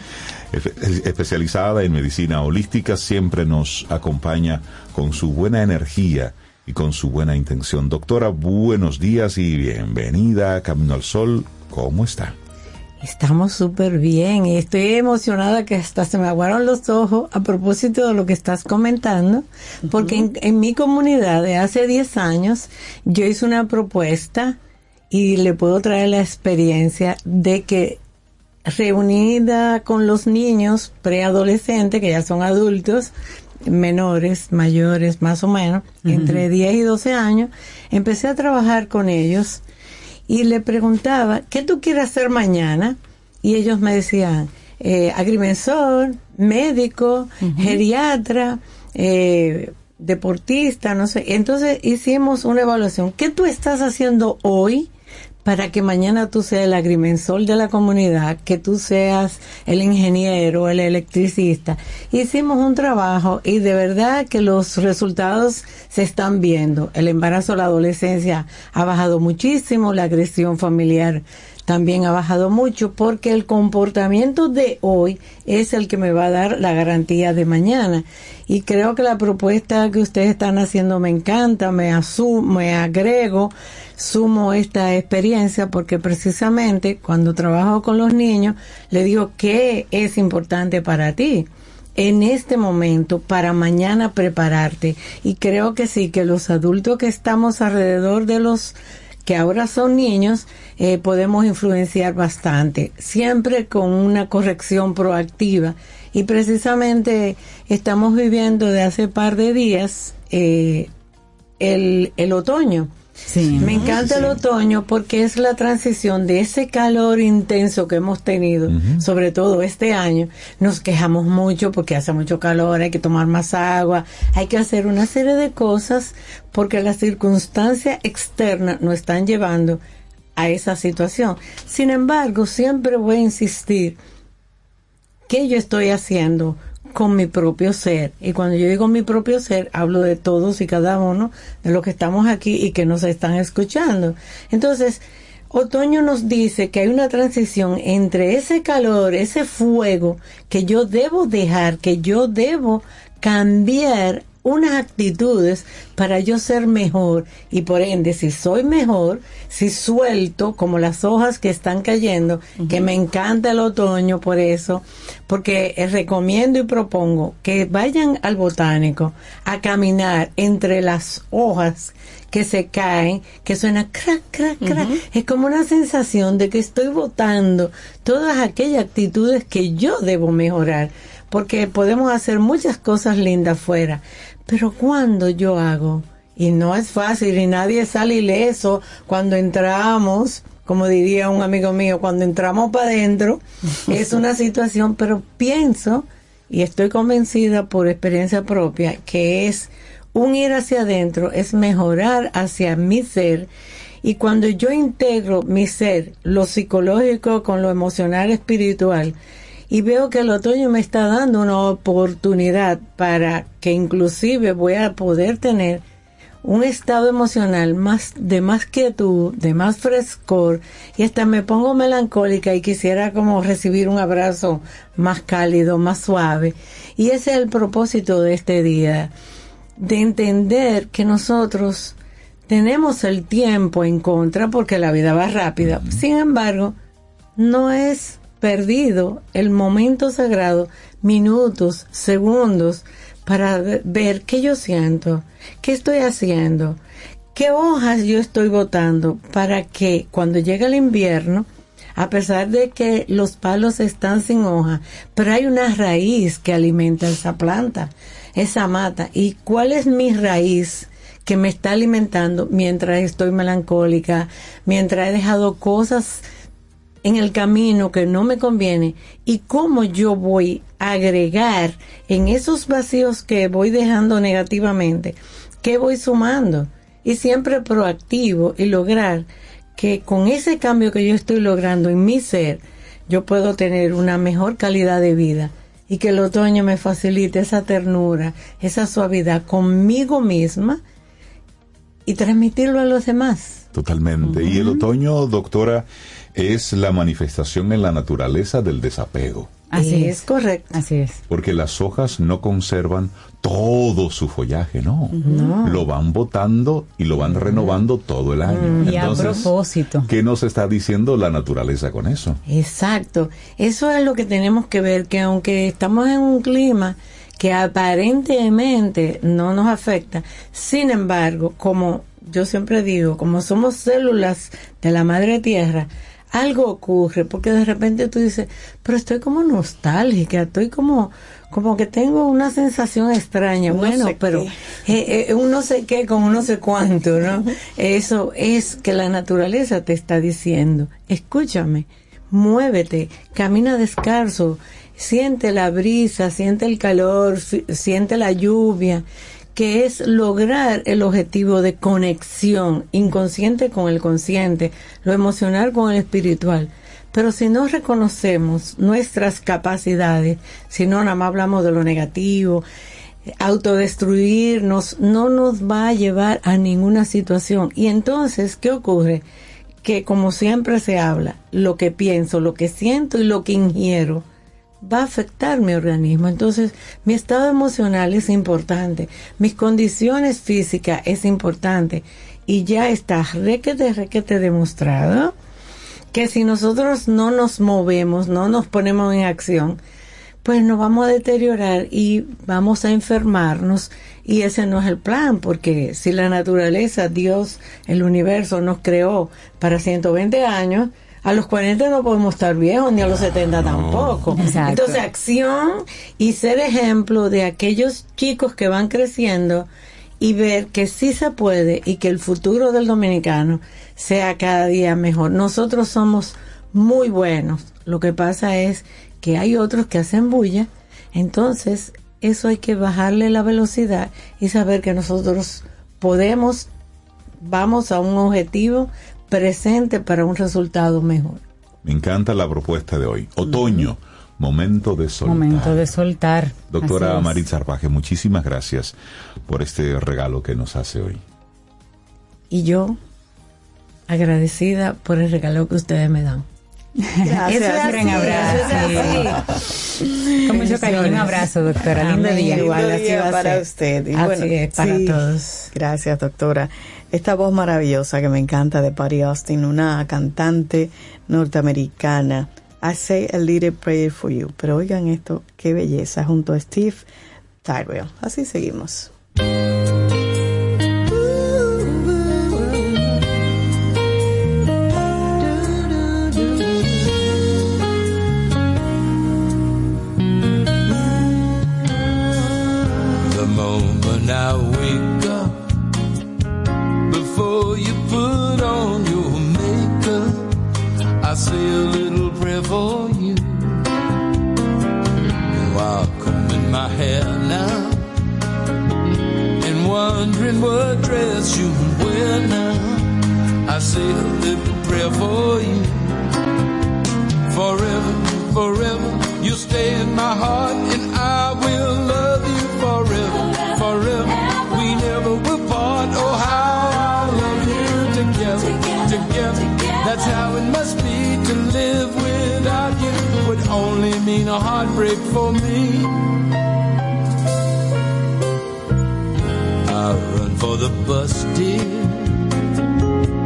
especializada en medicina holística, siempre nos acompaña con su buena energía y con su buena intención. Doctora, buenos días y bienvenida a Camino al Sol. ¿Cómo está? Estamos súper bien y estoy emocionada que hasta se me aguaron los ojos a propósito de lo que estás comentando, porque en, en mi comunidad de hace 10 años yo hice una propuesta y le puedo traer la experiencia de que reunida con los niños preadolescentes que ya son adultos menores, mayores, más o menos, entre 10 y 12 años, empecé a trabajar con ellos y le preguntaba, ¿qué tú quieres hacer mañana? Y ellos me decían, eh, agrimensor, médico, geriatra, eh, deportista, no sé. Entonces hicimos una evaluación. ¿Qué tú estás haciendo hoy para que mañana tú seas el agrimensor de la comunidad, que tú seas el ingeniero, el electricista? Hicimos un trabajo y de verdad que los resultados se están viendo. El embarazo, la adolescencia ha bajado muchísimo, la agresión familiar también ha bajado mucho porque el comportamiento de hoy es el que me va a dar la garantía de mañana. Y creo que la propuesta que ustedes están haciendo me encanta, me asumo, me agrego, sumo esta experiencia porque precisamente cuando trabajo con los niños le digo qué es importante para ti en este momento para mañana prepararte. Y creo que sí, que los adultos que estamos alrededor de los que ahora son niños, eh, podemos influenciar bastante, siempre con una corrección proactiva. Y precisamente estamos viviendo de hace par de días eh, el, el otoño. Me encanta el otoño porque es la transición de ese calor intenso que hemos tenido, sobre todo este año. Nos quejamos mucho porque hace mucho calor, hay que tomar más agua, hay que hacer una serie de cosas porque las circunstancias externas nos están llevando a esa situación. Sin embargo, siempre voy a insistir que yo estoy haciendo con mi propio ser. Y cuando yo digo mi propio ser, hablo de todos y cada uno de los que estamos aquí y que nos están escuchando. Entonces, Otoño nos dice que hay una transición entre ese calor, ese fuego que yo debo dejar, que yo debo cambiar unas actitudes para yo ser mejor. Y por ende si soy mejor, si suelto como las hojas que están cayendo, que me encanta el otoño por eso, porque recomiendo y propongo que vayan al botánico a caminar entre las hojas que se caen, que suena crack, crack, crack. Es como una sensación de que estoy botando todas aquellas actitudes que yo debo mejorar, porque podemos hacer muchas cosas lindas fuera, pero cuando yo hago, y no es fácil y nadie sale ileso cuando entramos, como diría un amigo mío, cuando entramos para adentro, es una situación, pero pienso y estoy convencida por experiencia propia que es un ir hacia adentro, es mejorar hacia mi ser. Y cuando yo integro mi ser, lo psicológico con lo emocional, espiritual, y veo que el otoño me está dando una oportunidad para que inclusive voy a poder tener un estado emocional más de más quietud, de más frescor y hasta me pongo melancólica y quisiera como recibir un abrazo más cálido, más suave. Y ese es el propósito de este día, de entender que nosotros tenemos el tiempo en contra porque la vida va rápida. Sin embargo, no es perdido el momento sagrado, minutos, segundos, para ver qué yo siento, qué estoy haciendo, qué hojas yo estoy botando, para que cuando llegue el invierno, a pesar de que los palos están sin hoja, pero hay una raíz que alimenta esa planta, esa mata. ¿Y cuál es mi raíz? que me está alimentando mientras estoy melancólica, mientras he dejado cosas en el camino que no me conviene y cómo yo voy a agregar en esos vacíos que voy dejando negativamente, qué voy sumando y siempre proactivo y lograr que con ese cambio que yo estoy logrando en mi ser, yo puedo tener una mejor calidad de vida y que el otoño me facilite esa ternura, esa suavidad conmigo misma y transmitirlo a los demás. Totalmente. Y el otoño, doctora, es la manifestación en la naturaleza del desapego. Así es, correcto. Así es. Porque las hojas no conservan todo su follaje, no. Lo van botando y lo van renovando todo el año. Y a propósito. ¿Qué nos está diciendo la naturaleza con eso? Exacto. Eso es lo que tenemos que ver, que aunque estamos en un clima que aparentemente no nos afecta, sin embargo, como yo siempre digo, como somos células de la madre tierra, algo ocurre, porque de repente tú dices, pero estoy como nostálgica, estoy como, como que tengo una sensación extraña. No bueno, pero eh, eh, un no sé qué con un no sé cuánto, ¿no? Eso es que la naturaleza te está diciendo, escúchame, muévete, camina descalzo, siente la brisa, siente el calor, siente la lluvia, que es lograr el objetivo de conexión inconsciente con el consciente, lo emocional con el espiritual. Pero si no reconocemos nuestras capacidades, si no nada más hablamos de lo negativo, autodestruirnos no nos va a llevar a ninguna situación. Y entonces, ¿qué ocurre? Que como siempre se habla, lo que pienso, lo que siento y lo que ingiero va a afectar mi organismo. Entonces, mi estado emocional es importante, mis condiciones físicas es importante y ya está requete, requete demostrado que si nosotros no nos movemos, no nos ponemos en acción, pues nos vamos a deteriorar y vamos a enfermarnos y ese no es el plan, porque si la naturaleza, Dios, el universo nos creó para 120 años, a los 40 no podemos estar viejos, ni a los 70 tampoco. Exacto. Entonces, acción y ser ejemplo de aquellos chicos que van creciendo y ver que sí se puede y que el futuro del dominicano sea cada día mejor. Nosotros somos muy buenos. Lo que pasa es que hay otros que hacen bulla. Entonces, eso hay que bajarle la velocidad y saber que nosotros podemos, vamos a un objetivo presente para un resultado mejor. Me encanta la propuesta de hoy. Otoño, momento de soltar. Momento de soltar. Doctora. Marit Sarvaje, muchísimas gracias por este regalo que nos hace hoy. Y yo, agradecida por el regalo que ustedes me dan. Gracias. Eso es Un gran abrazo. así. Con mucho cariño, un abrazo, doctora. Lindo día. Igual, así va para ser. usted. Y Así bueno, es, para sí. todos. Gracias, doctora. Esta voz maravillosa que me encanta de Patty Austin, una cantante norteamericana. I say a little prayer for you. Pero oigan esto, qué belleza, junto a Steve Tyrell. Así seguimos. Say a little prayer for you. While combing my hair now, and wondering what dress you wear now, I say a little prayer for you. Forever, forever, you stay in my heart, and I will love you forever, forever. We never will part. Oh, how I love you together, together. That's how it must only mean a heartbreak for me. I run for the bus, dear.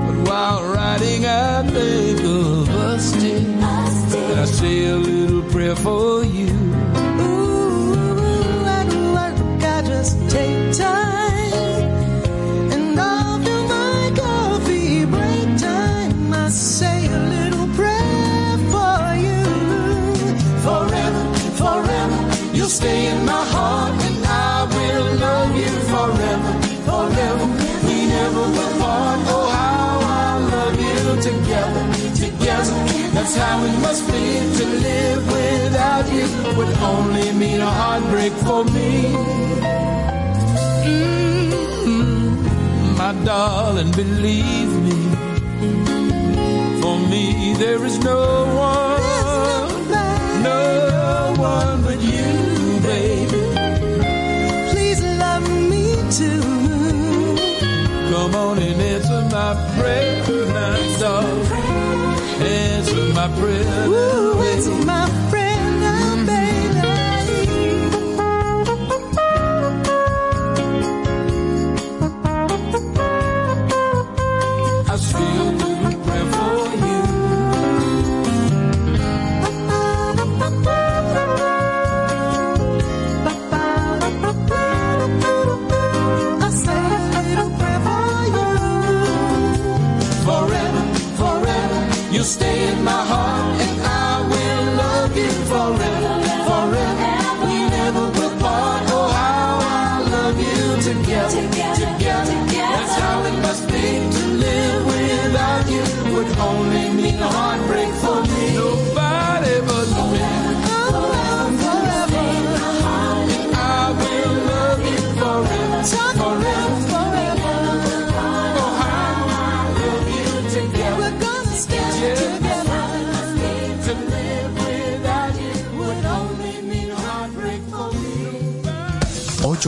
But while riding, I think of us, dear. And I say a little prayer for you. Ooh, at work I just take time That's how it must be to live without you. Would only mean a heartbreak for me. Mm, my darling, believe me. For me, there is no one, no one but you, baby. Please love me too. Come on and answer my prayer now, darling my bread. Ooh.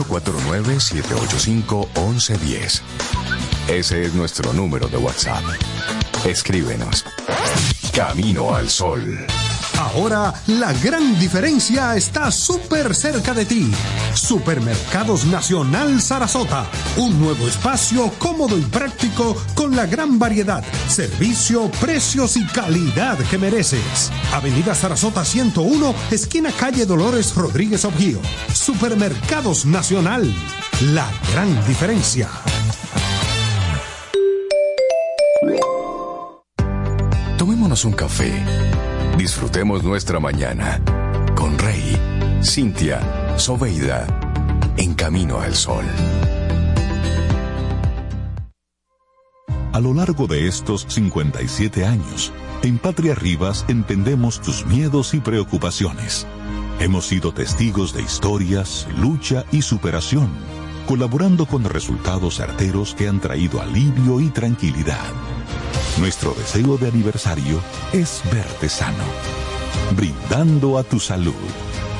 849-785-1110. Ese es nuestro número de WhatsApp. Escríbenos. Camino al Sol. Ahora la gran diferencia está súper cerca de ti. Supermercados Nacional Sarasota. Un nuevo espacio cómodo y práctico con la gran variedad, servicio, precios y calidad que mereces. Avenida Sarasota 101, esquina calle Dolores Rodríguez Objío. Supermercados Nacional. La gran diferencia. Tomémonos un café. Disfrutemos nuestra mañana con Rey, Cintia, Soveida, en camino al sol. A lo largo de estos 57 años, en Patria Rivas entendemos tus miedos y preocupaciones. Hemos sido testigos de historias, lucha y superación, colaborando con resultados certeros que han traído alivio y tranquilidad. Nuestro deseo de aniversario es verte sano, brindando a tu salud.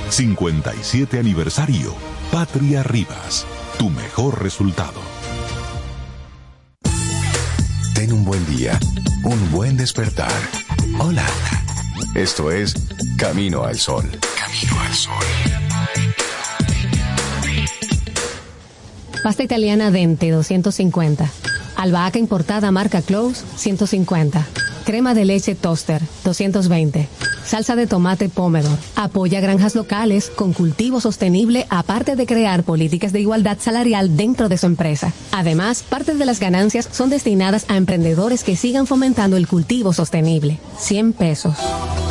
57 aniversario, Patria Rivas, tu mejor resultado. Ten un buen día, un buen despertar. Hola. Esto es Camino al Sol. Camino al Sol. Pasta italiana Dente 250. Albahaca importada marca Close 150. Crema de leche Toaster 220. Salsa de tomate Pomodoro. Apoya granjas locales con cultivo sostenible aparte de crear políticas de igualdad salarial dentro de su empresa. Además, parte de las ganancias son destinadas a emprendedores que sigan fomentando el cultivo sostenible. 100 pesos.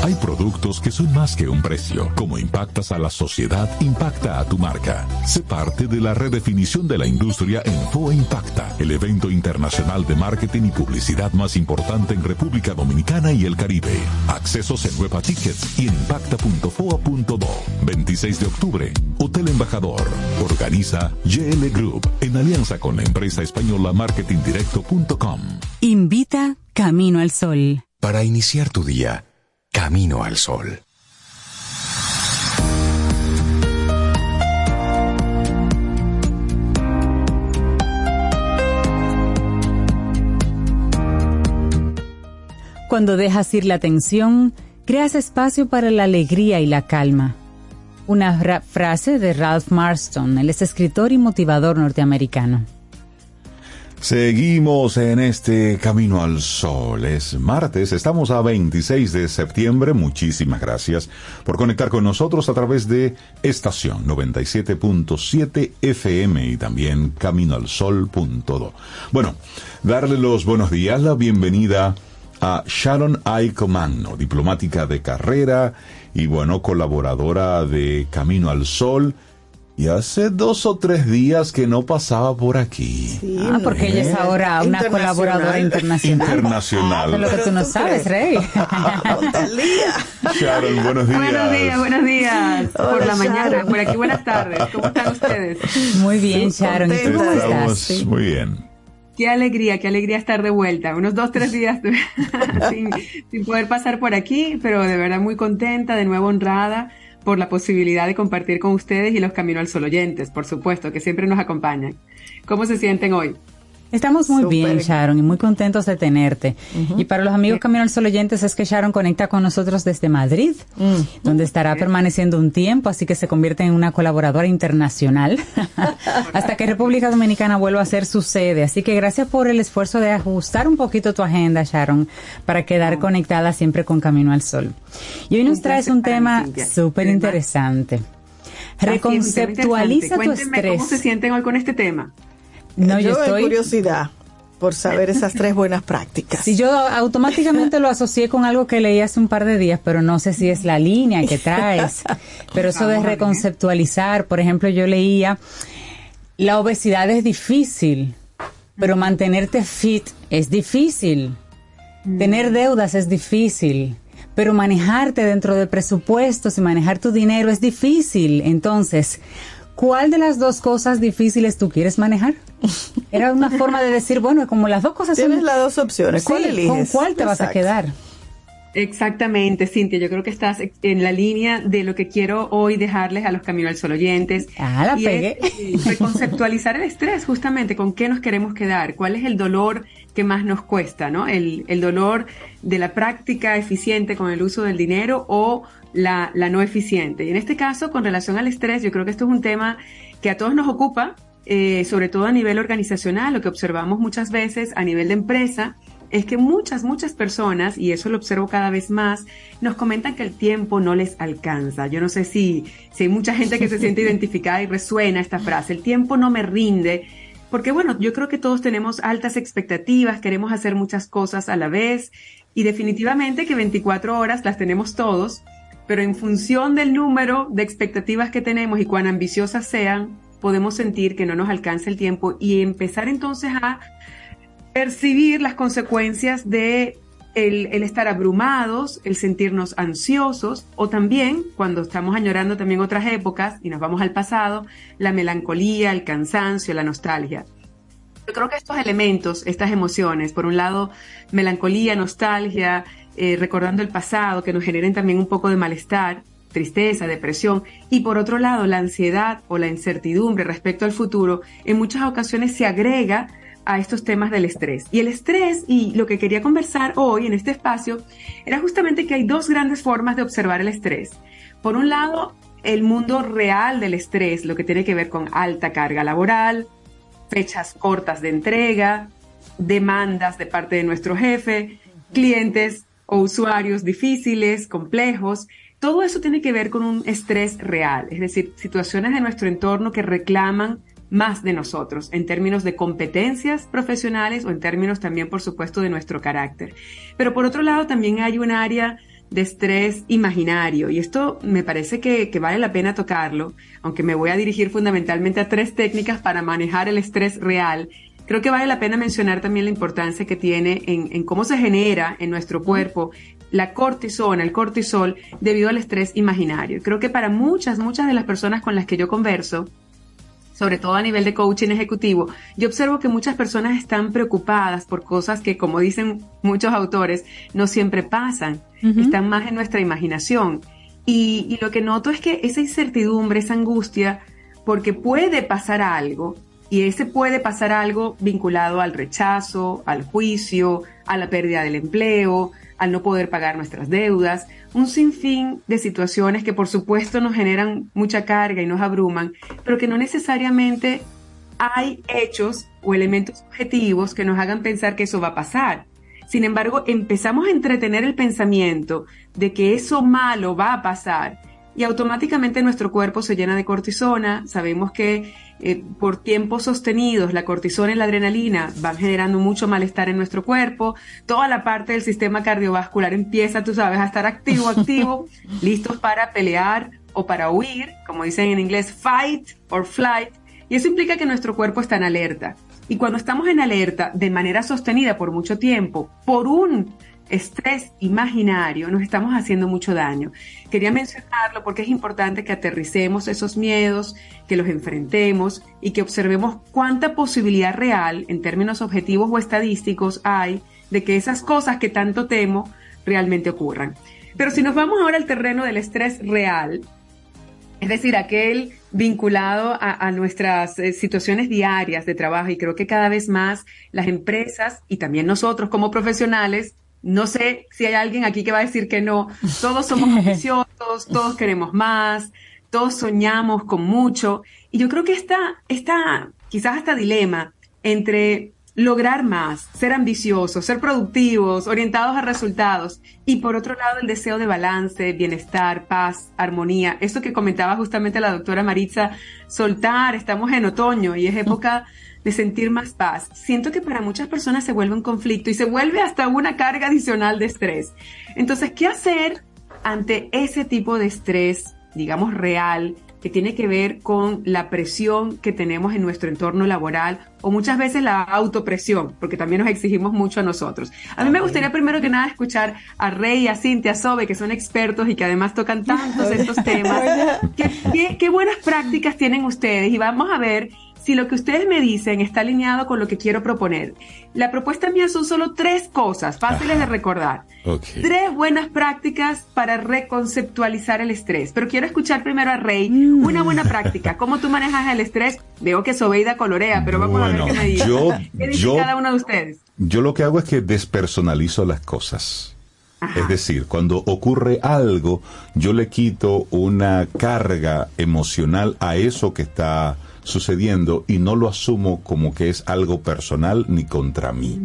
Hay productos que son más que un precio. Como impactas a la sociedad, impacta a tu marca. Sé parte de la redefinición de la industria en FOA Impacta, el evento internacional de marketing y publicidad más importante en República Dominicana y el Caribe. Accesos en Huepa Tickets y en impacta.foa.do. 26 de octubre, Hotel Embajador. Organiza GL Group en alianza con la empresa española marketingdirecto.com. Invita Camino al Sol. Para iniciar tu día, Camino al Sol. Cuando dejas ir la tensión, creas espacio para la alegría y la calma. Una fra- frase de Ralph Marston, él es escritor y motivador norteamericano. Seguimos en este camino al sol. Es martes, estamos a 26 de septiembre. Muchísimas gracias por conectar con nosotros a través de estación 97.7 FM y también caminoalsol.do. Bueno, darle los buenos días, la bienvenida Sharon I. Comagno, diplomática de carrera y bueno, colaboradora de Camino al Sol. Y hace dos o tres días que no pasaba por aquí. ah, porque ella es ahora una Internacional. colaboradora internacional. Internacional. Eso es lo que tú no sabes, Rey. Sharon, buenos días. Buenos días, buenos días. por la mañana, por aquí buenas tardes. ¿Cómo están ustedes? Muy bien, Sharon. ¿Y tú cómo estás? muy bien. Qué alegría, qué alegría estar de vuelta. Unos dos, tres días sin poder pasar por aquí, pero de verdad muy contenta, de nuevo honrada por la posibilidad de compartir con ustedes y los Camino al Sol oyentes, por supuesto, que siempre nos acompañan. ¿Cómo se sienten hoy? Estamos muy bien, Sharon, y muy contentos de tenerte. Y para los amigos Camino al Sol oyentes es que Sharon conecta con nosotros desde Madrid, donde estará permaneciendo un tiempo, así que se convierte en una colaboradora internacional hasta que República Dominicana vuelva a ser su sede. Así que gracias por el esfuerzo de ajustar un poquito tu agenda, Sharon, para quedar conectada siempre con Camino al Sol. Y hoy nos traes un tema súper interesante. Reconceptualiza tu estrés. ¿Cómo se sienten hoy con este tema? No, yo de estoy curiosidad, por saber esas tres buenas prácticas. Si yo automáticamente lo asocié con algo que leí hace un par de días, pero no sé si es la línea que traes. Pero eso de reconceptualizar, por ejemplo, yo leía, la obesidad es difícil, pero mantenerte fit es difícil. Tener deudas es difícil, pero manejarte dentro de presupuestos y manejar tu dinero es difícil. Entonces, ¿cuál de las dos cosas difíciles tú quieres manejar? Era una forma de decir, bueno, como las dos cosas Tienes son... las dos opciones. ¿Cuál Sí, eliges? ¿Con cuál te vas a quedar? Exactamente, Cintia. Yo creo que estás en la línea de lo que quiero hoy dejarles a los Camino al Sol oyentes. Ah, la Y pegué. es reconceptualizar el estrés, justamente, con qué nos queremos quedar, cuál es el dolor que más nos cuesta, ¿no? El, el dolor de la práctica eficiente con el uso del dinero o la, la no eficiente. Y en este caso, con relación al estrés, yo creo que esto es un tema que a todos nos ocupa, eh, sobre todo a nivel organizacional, lo que observamos muchas veces a nivel de empresa, es que muchas, muchas personas, y eso lo observo cada vez más, nos comentan que el tiempo no les alcanza. Yo no sé si, si hay mucha gente que se siente identificada y resuena esta frase, el tiempo no me rinde, porque bueno, yo creo que todos tenemos altas expectativas, queremos hacer muchas cosas a la vez, y definitivamente que 24 horas las tenemos todos, pero en función del número de expectativas que tenemos y cuán ambiciosas sean, podemos sentir que no nos alcanza el tiempo y empezar entonces a percibir las consecuencias de el, estar abrumados, el sentirnos ansiosos o también cuando estamos añorando también otras épocas y nos vamos al pasado, la melancolía, el cansancio, la nostalgia. Yo creo que estos elementos, estas emociones, por un lado, melancolía, nostalgia, eh, recordando el pasado, que nos generen también un poco de malestar, tristeza, depresión, y por otro lado, la ansiedad o la incertidumbre respecto al futuro, en muchas ocasiones se agrega a estos temas del estrés. Y el estrés, y lo que quería conversar hoy en este espacio, era justamente que hay dos grandes formas de observar el estrés. Por un lado, el mundo real del estrés, lo que tiene que ver con alta carga laboral, fechas cortas de entrega, demandas de parte de nuestro jefe, clientes o usuarios difíciles, complejos. Todo eso tiene que ver con un estrés real, es decir, situaciones de nuestro entorno que reclaman más de nosotros en términos de competencias profesionales o en términos también, por supuesto, de nuestro carácter. Pero por otro lado, también hay un área de estrés imaginario y esto me parece que, que vale la pena tocarlo, aunque me voy a dirigir fundamentalmente a tres técnicas para manejar el estrés real. Creo que vale la pena mencionar también la importancia que tiene en, en cómo se genera en nuestro cuerpo la cortisona, el cortisol, debido al estrés imaginario. Creo que para muchas, muchas de las personas con las que yo converso, sobre todo a nivel de coaching ejecutivo, yo observo que muchas personas están preocupadas por cosas que, como dicen muchos autores, no siempre pasan, están más en nuestra imaginación. Y, y lo que noto es que esa incertidumbre, esa angustia, porque puede pasar algo, y ese puede pasar algo vinculado al rechazo, al juicio, a la pérdida del empleo, al no poder pagar nuestras deudas, un sinfín de situaciones que por supuesto nos generan mucha carga y nos abruman, pero que no necesariamente hay hechos o elementos objetivos que nos hagan pensar que eso va a pasar. Sin embargo, empezamos a entretener el pensamiento de que eso malo va a pasar y automáticamente nuestro cuerpo se llena de cortisona. Sabemos que eh, por tiempos sostenidos la cortisona y la adrenalina van generando mucho malestar en nuestro cuerpo. Toda la parte del sistema cardiovascular empieza, tú sabes, a estar activo, activo, listos para pelear o para huir, como dicen en inglés, fight or flight. Y eso implica que nuestro cuerpo está en alerta. Y cuando estamos en alerta de manera sostenida por mucho tiempo, por un estrés imaginario, nos estamos haciendo mucho daño. Quería mencionarlo porque es importante que aterricemos esos miedos, que los enfrentemos y que observemos cuánta posibilidad real, en términos objetivos o estadísticos, hay de que esas cosas que tanto temo realmente ocurran. Pero si nos vamos ahora al terreno del estrés real, es decir, aquel vinculado a, nuestras eh, situaciones diarias de trabajo y creo que cada vez más las empresas y también nosotros como profesionales, no sé si hay alguien aquí que va a decir que no, todos somos ambiciosos, todos queremos más, todos soñamos con mucho y yo creo que está, está quizás hasta dilema entre lograr más, ser ambiciosos, ser productivos, orientados a resultados y por otro lado el deseo de balance, bienestar, paz, armonía. Esto que comentaba justamente la doctora Maritza, soltar, estamos en otoño y es época de sentir más paz, siento que para muchas personas se vuelve un conflicto y se vuelve hasta una carga adicional de estrés. Entonces, ¿qué hacer ante ese tipo de estrés, digamos, real, que tiene que ver con la presión que tenemos en nuestro entorno laboral o muchas veces la autopresión, porque también nos exigimos mucho a nosotros. A mí me gustaría primero que nada escuchar a Rey a Cintia a Sobe, que son expertos y que además tocan tantos estos temas. ¿Qué, qué, qué buenas prácticas tienen ustedes? Y vamos a ver si lo que ustedes me dicen está alineado con lo que quiero proponer. La propuesta mía son solo tres cosas fáciles de recordar. Tres buenas prácticas para reconceptualizar el estrés. Pero quiero escuchar primero a Rey. Una buena práctica. ¿Cómo tú manejas el estrés? Veo que Sobeida colorea, pero vamos a ver qué me dice. yo- ¿Qué dice yo- cada uno de ustedes? Yo lo que hago es que despersonalizo las cosas. Es decir, cuando ocurre algo, yo le quito una carga emocional a eso que está sucediendo y no lo asumo como que es algo personal ni contra mí.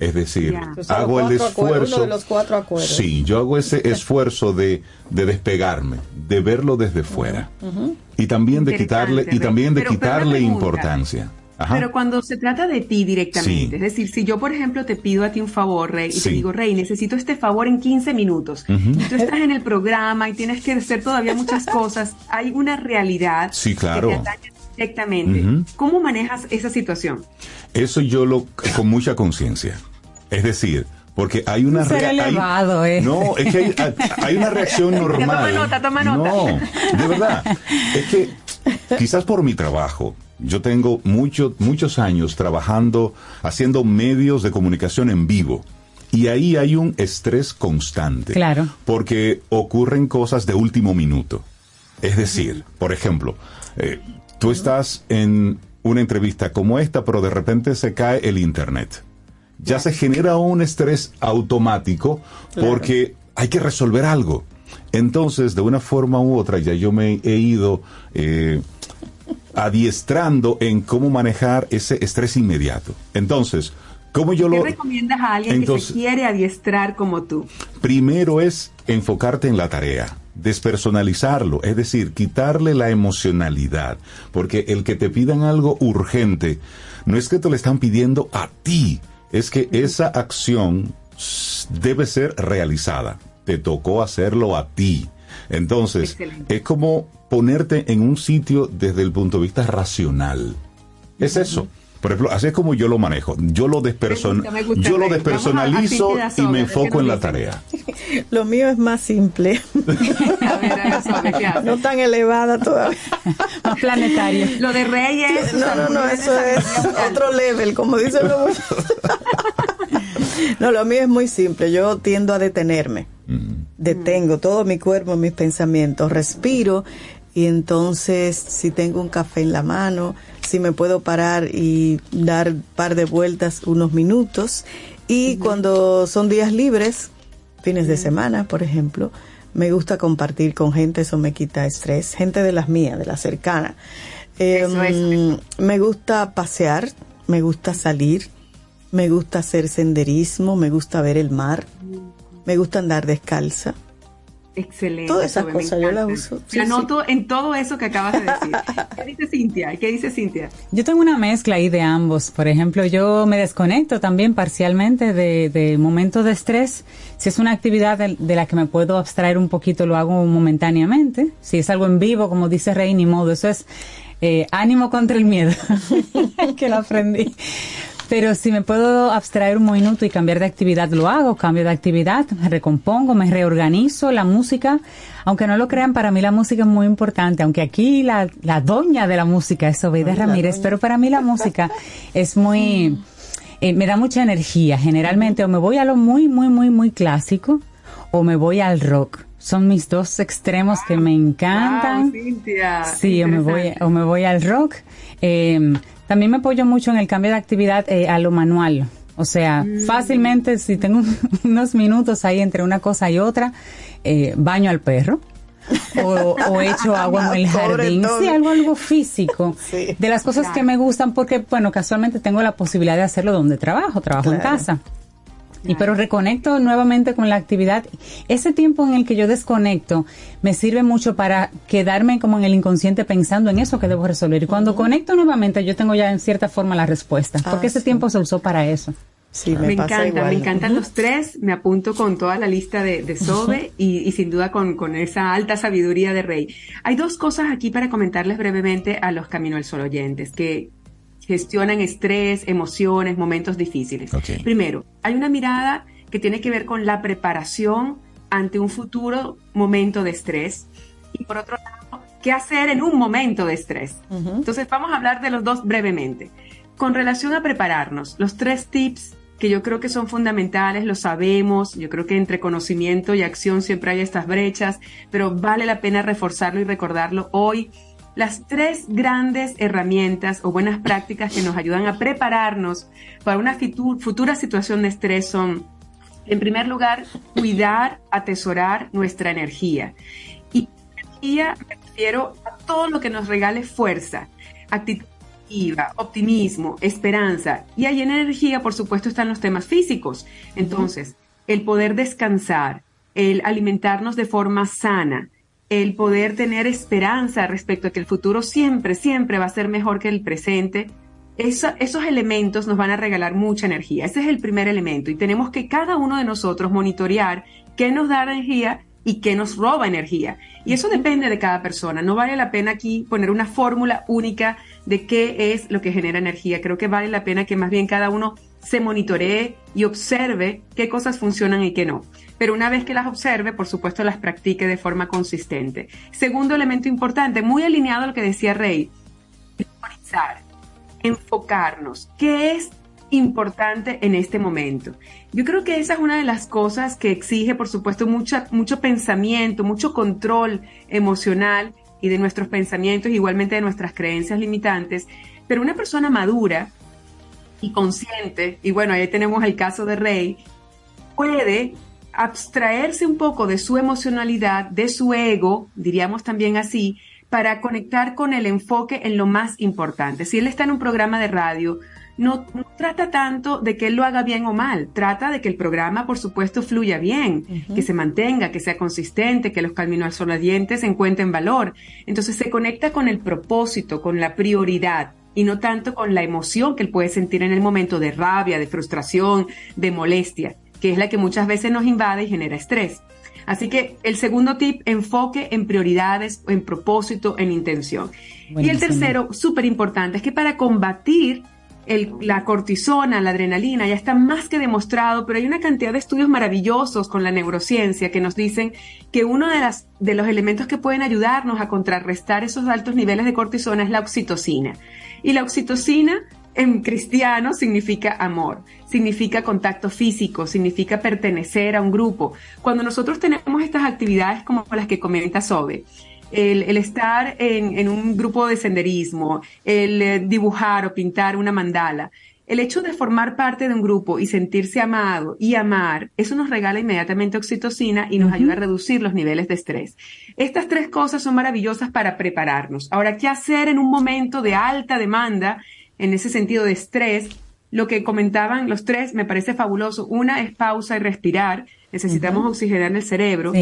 Es decir, sea, hago el esfuerzo. uno de los cuatro acuerdos. Sí, yo hago ese esfuerzo de, de despegarme, de verlo desde fuera. Ujú. Y también de quitarle, y también de Pero- pero quitarle pregunta. importancia. Ajá. Pero cuando se trata de ti directamente, Sí. es decir, si yo, por ejemplo, te pido a ti un favor, Rey, y te Sí. digo, Rey, necesito este favor en 15 minutos, Ujú. y tú estás en el programa y tienes que hacer todavía muchas cosas, hay una realidad Sí, claro. que te atañe directamente. Ujú. ¿Cómo manejas esa situación? Eso yo lo con mucha conciencia. Es decir, porque hay una Ser rea- hay- elevado, ¿eh? No, es que hay, hay una reacción normal. Toma nota, toma nota. No, de verdad. Es que quizás por mi trabajo, yo tengo mucho- muchos años trabajando, haciendo medios de comunicación en vivo. Y ahí hay un estrés constante. Claro. Porque ocurren cosas de último minuto. Es decir, por ejemplo, eh, tú estás en una entrevista como esta, pero de repente se cae el internet. Ya se genera un estrés automático porque hay que resolver algo. Entonces, de una forma u otra, ya yo me he ido eh, adiestrando en cómo manejar ese estrés inmediato. Entonces, ¿cómo yo ¿Qué lo... recomiendas a alguien que se quiere adiestrar como tú? Primero es enfocarte en la tarea, despersonalizarlo, es decir, quitarle la emocionalidad, porque el que te pidan algo urgente no es que te lo están pidiendo a ti, es que esa acción debe ser realizada, te tocó hacerlo a ti. Entonces, es como ponerte en un sitio desde el punto de vista racional. Es eso. Por ejemplo, así es como yo lo manejo. Yo lo, desperson Me gusta, yo lo despersonalizo a- y me enfoco ¿qué en la tarea. Lo mío es más simple. no tan elevada todavía. Más planetario. Lo de Reyes. No, no, no, eso es otro level, como dicen los. No, lo mío es muy simple. Yo tiendo a detenerme. Detengo todo mi cuerpo, mis pensamientos, respiro y entonces si tengo un café en la mano, si me puedo parar y dar par de vueltas unos minutos y cuando son días libres, fines de semana, por ejemplo, me gusta compartir con gente, eso me quita estrés, gente de las mías, de las cercanas. Eso es. Em, me gusta pasear, me gusta salir, me gusta hacer senderismo, me gusta ver el mar, me gusta andar descalza. Excelente. Todas esas cosas yo las uso. Me Sí, anoto en todo eso que acabas de decir. ¿Qué dice Cintia? ¿Qué dice Cintia? Yo tengo una mezcla ahí de ambos. Por ejemplo, yo me desconecto también parcialmente de, de momentos de estrés. Si es una actividad de, de la que me puedo abstraer un poquito, lo hago momentáneamente. Si es algo en vivo, como dice Rey, ni modo. Eso es eh, ánimo contra el miedo, que lo aprendí. Pero si me puedo abstraer un minuto y cambiar de actividad, lo hago, cambio de actividad, me recompongo, me reorganizo. La música, aunque no lo crean, para mí la música es muy importante, aunque aquí la, la doña de la música es Obeida Ramírez, pero para mí la música es muy, eh, me da mucha energía. Generalmente o me voy a lo muy, muy, muy, muy clásico o me voy al rock. Son mis dos extremos que me encantan. Wow, Cintia. Sí, o me voy, o me voy al rock. Eh, también me apoyo mucho en el cambio de actividad eh, a lo manual. O sea, Mm. fácilmente, si tengo unos minutos ahí entre una cosa y otra, eh, baño al perro. O, o echo agua en el jardín. Sí, algo, algo físico. De las cosas que me gustan, porque, bueno, casualmente tengo la posibilidad de hacerlo donde trabajo, trabajo en casa. Y pero reconecto nuevamente con la actividad. Ese tiempo en el que yo desconecto me sirve mucho para quedarme como en el inconsciente pensando en eso que debo resolver. Y cuando conecto nuevamente yo tengo ya en cierta forma la respuesta, Ah, porque ese tiempo se usó para eso. Sí, Me, encanta, me encantan los tres, me apunto con toda la lista de, de Sobe y, y sin duda con, con esa alta sabiduría de Rey. Hay dos cosas aquí para comentarles brevemente a los Camino al Sol oyentes que gestionan estrés, emociones, momentos difíciles. Primero, hay una mirada que tiene que ver con la preparación ante un futuro momento de estrés y por otro lado, qué hacer en un momento de estrés. Entonces vamos a hablar de los dos brevemente. Con relación a prepararnos, los tres tips que yo creo que son fundamentales, lo sabemos, yo creo que entre conocimiento y acción siempre hay estas brechas, pero vale la pena reforzarlo y recordarlo hoy. Las tres grandes herramientas o buenas prácticas que nos ayudan a prepararnos para una futura situación de estrés son, en primer lugar, cuidar, atesorar nuestra energía. Y energía me refiero a todo lo que nos regale fuerza, actitud optimismo, esperanza. Y ahí en energía, por supuesto, están los temas físicos. Entonces, el poder descansar, el alimentarnos de forma sana, el poder tener esperanza respecto a que el futuro siempre, siempre va a ser mejor que el presente. Esos elementos nos van a regalar mucha energía. Ese es el primer elemento. Y tenemos que cada uno de nosotros monitorear qué nos da energía y qué nos roba energía. Y eso depende de cada persona. No vale la pena aquí poner una fórmula única de qué es lo que genera energía. Creo que vale la pena que más bien cada uno se monitoree y observe qué cosas funcionan y qué no. Pero una vez que las observe, por supuesto, las practique de forma consistente. Segundo elemento importante, muy alineado a lo que decía Rey, priorizar, enfocarnos. ¿Qué es importante en este momento? Yo creo que esa es una de las cosas que exige, por supuesto, mucha, mucho pensamiento, mucho control emocional y de nuestros pensamientos, igualmente de nuestras creencias limitantes. Pero una persona madura y consciente, y bueno, ahí tenemos el caso de Rey, puede abstraerse un poco de su emocionalidad, de su ego, diríamos también así, para conectar con el enfoque en lo más importante. Si él está en un programa de radio, no, no trata tanto de que él lo haga bien o mal, trata de que el programa, por supuesto, fluya bien, que se mantenga, que sea consistente, que los caminos sonadientes encuentren valor. Entonces se conecta con el propósito, con la prioridad y no tanto con la emoción que él puede sentir en el momento de rabia, de frustración, de molestia, que es la que muchas veces nos invade y genera estrés. Así que el segundo tip, enfoque en prioridades, en propósito, en intención. Y el tercero, súper importante, es que para combatir el- la cortisona, la adrenalina, ya está más que demostrado, pero hay una cantidad de estudios maravillosos con la neurociencia que nos dicen que uno de, las, de los elementos que pueden ayudarnos a contrarrestar esos altos niveles de cortisona es la oxitocina. Y la oxitocina en cristiano significa amor, significa contacto físico, significa pertenecer a un grupo. Cuando nosotros tenemos estas actividades como las que comenta Sobe, el, el estar en, en un grupo de senderismo, el eh, dibujar o pintar una mandala, el hecho de formar parte de un grupo y sentirse amado y amar, eso nos regala inmediatamente oxitocina y nos ayuda a reducir los niveles de estrés. Estas tres cosas son maravillosas para prepararnos. Ahora, ¿qué hacer en un momento de alta demanda, en ese sentido de estrés? Lo que comentaban los tres me parece fabuloso. Una es pausa y respirar. Necesitamos oxigenar el cerebro.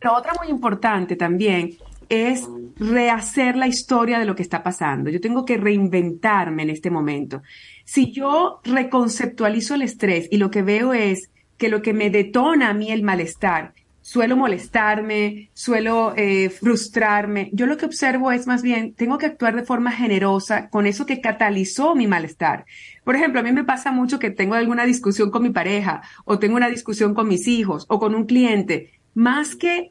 La otra muy importante también es rehacer la historia de lo que está pasando. Yo tengo que reinventarme en este momento. Si yo reconceptualizo el estrés y lo que veo es que lo que me detona a mí el malestar, suelo molestarme, suelo eh, frustrarme, yo lo que observo es más bien, tengo que actuar de forma generosa con eso que catalizó mi malestar. Por ejemplo, a mí me pasa mucho que tengo alguna discusión con mi pareja o tengo una discusión con mis hijos o con un cliente. Más que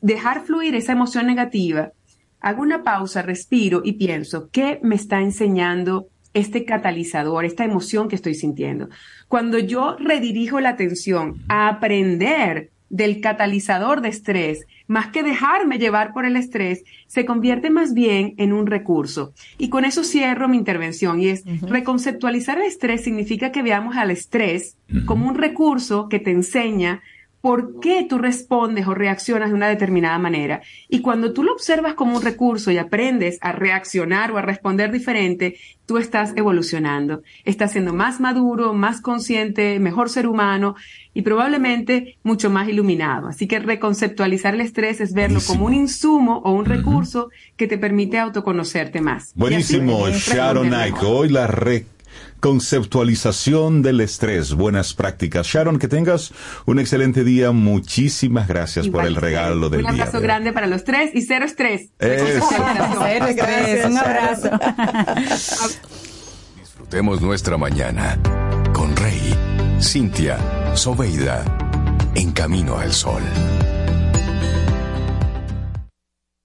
dejar fluir esa emoción negativa, hago una pausa, respiro y pienso, ¿qué me está enseñando este catalizador, esta emoción que estoy sintiendo? Cuando yo redirijo la atención a aprender del catalizador de estrés, más que dejarme llevar por el estrés, se convierte más bien en un recurso. Y con eso cierro mi intervención y es reconceptualizar el estrés significa que veamos al estrés como un recurso que te enseña por qué tú respondes o reaccionas de una determinada manera. Y cuando tú lo observas como un recurso y aprendes a reaccionar o a responder diferente, tú estás evolucionando, estás siendo más maduro, más consciente, mejor ser humano y probablemente mucho más iluminado. Así que reconceptualizar el estrés es verlo como un insumo o un recurso que te permite autoconocerte más. Buenísimo, Sharon Nike. Hoy la reconceptualización del estrés. Buenas prácticas. Sharon, que tengas un excelente día. Muchísimas gracias por el regalo del Un día. abrazo grande para los tres y cero estrés. Eso. Cero estrés. Un abrazo. Disfrutemos nuestra mañana con Rey, Cintia, Soveida, en camino al sol.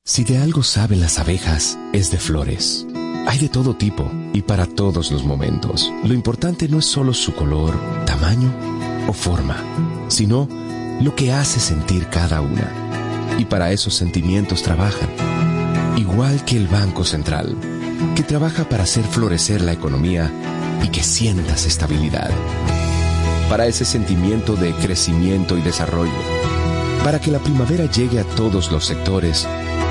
Si de algo saben las abejas, es de flores. Hay de todo tipo y para todos los momentos. Lo importante no es solo su color, tamaño o forma, sino lo que hace sentir cada una. Y para esos sentimientos trabajan. Igual que el Banco Central, que trabaja para hacer florecer la economía y que sientas estabilidad. Para ese sentimiento de crecimiento y desarrollo. Para que la primavera llegue a todos los sectores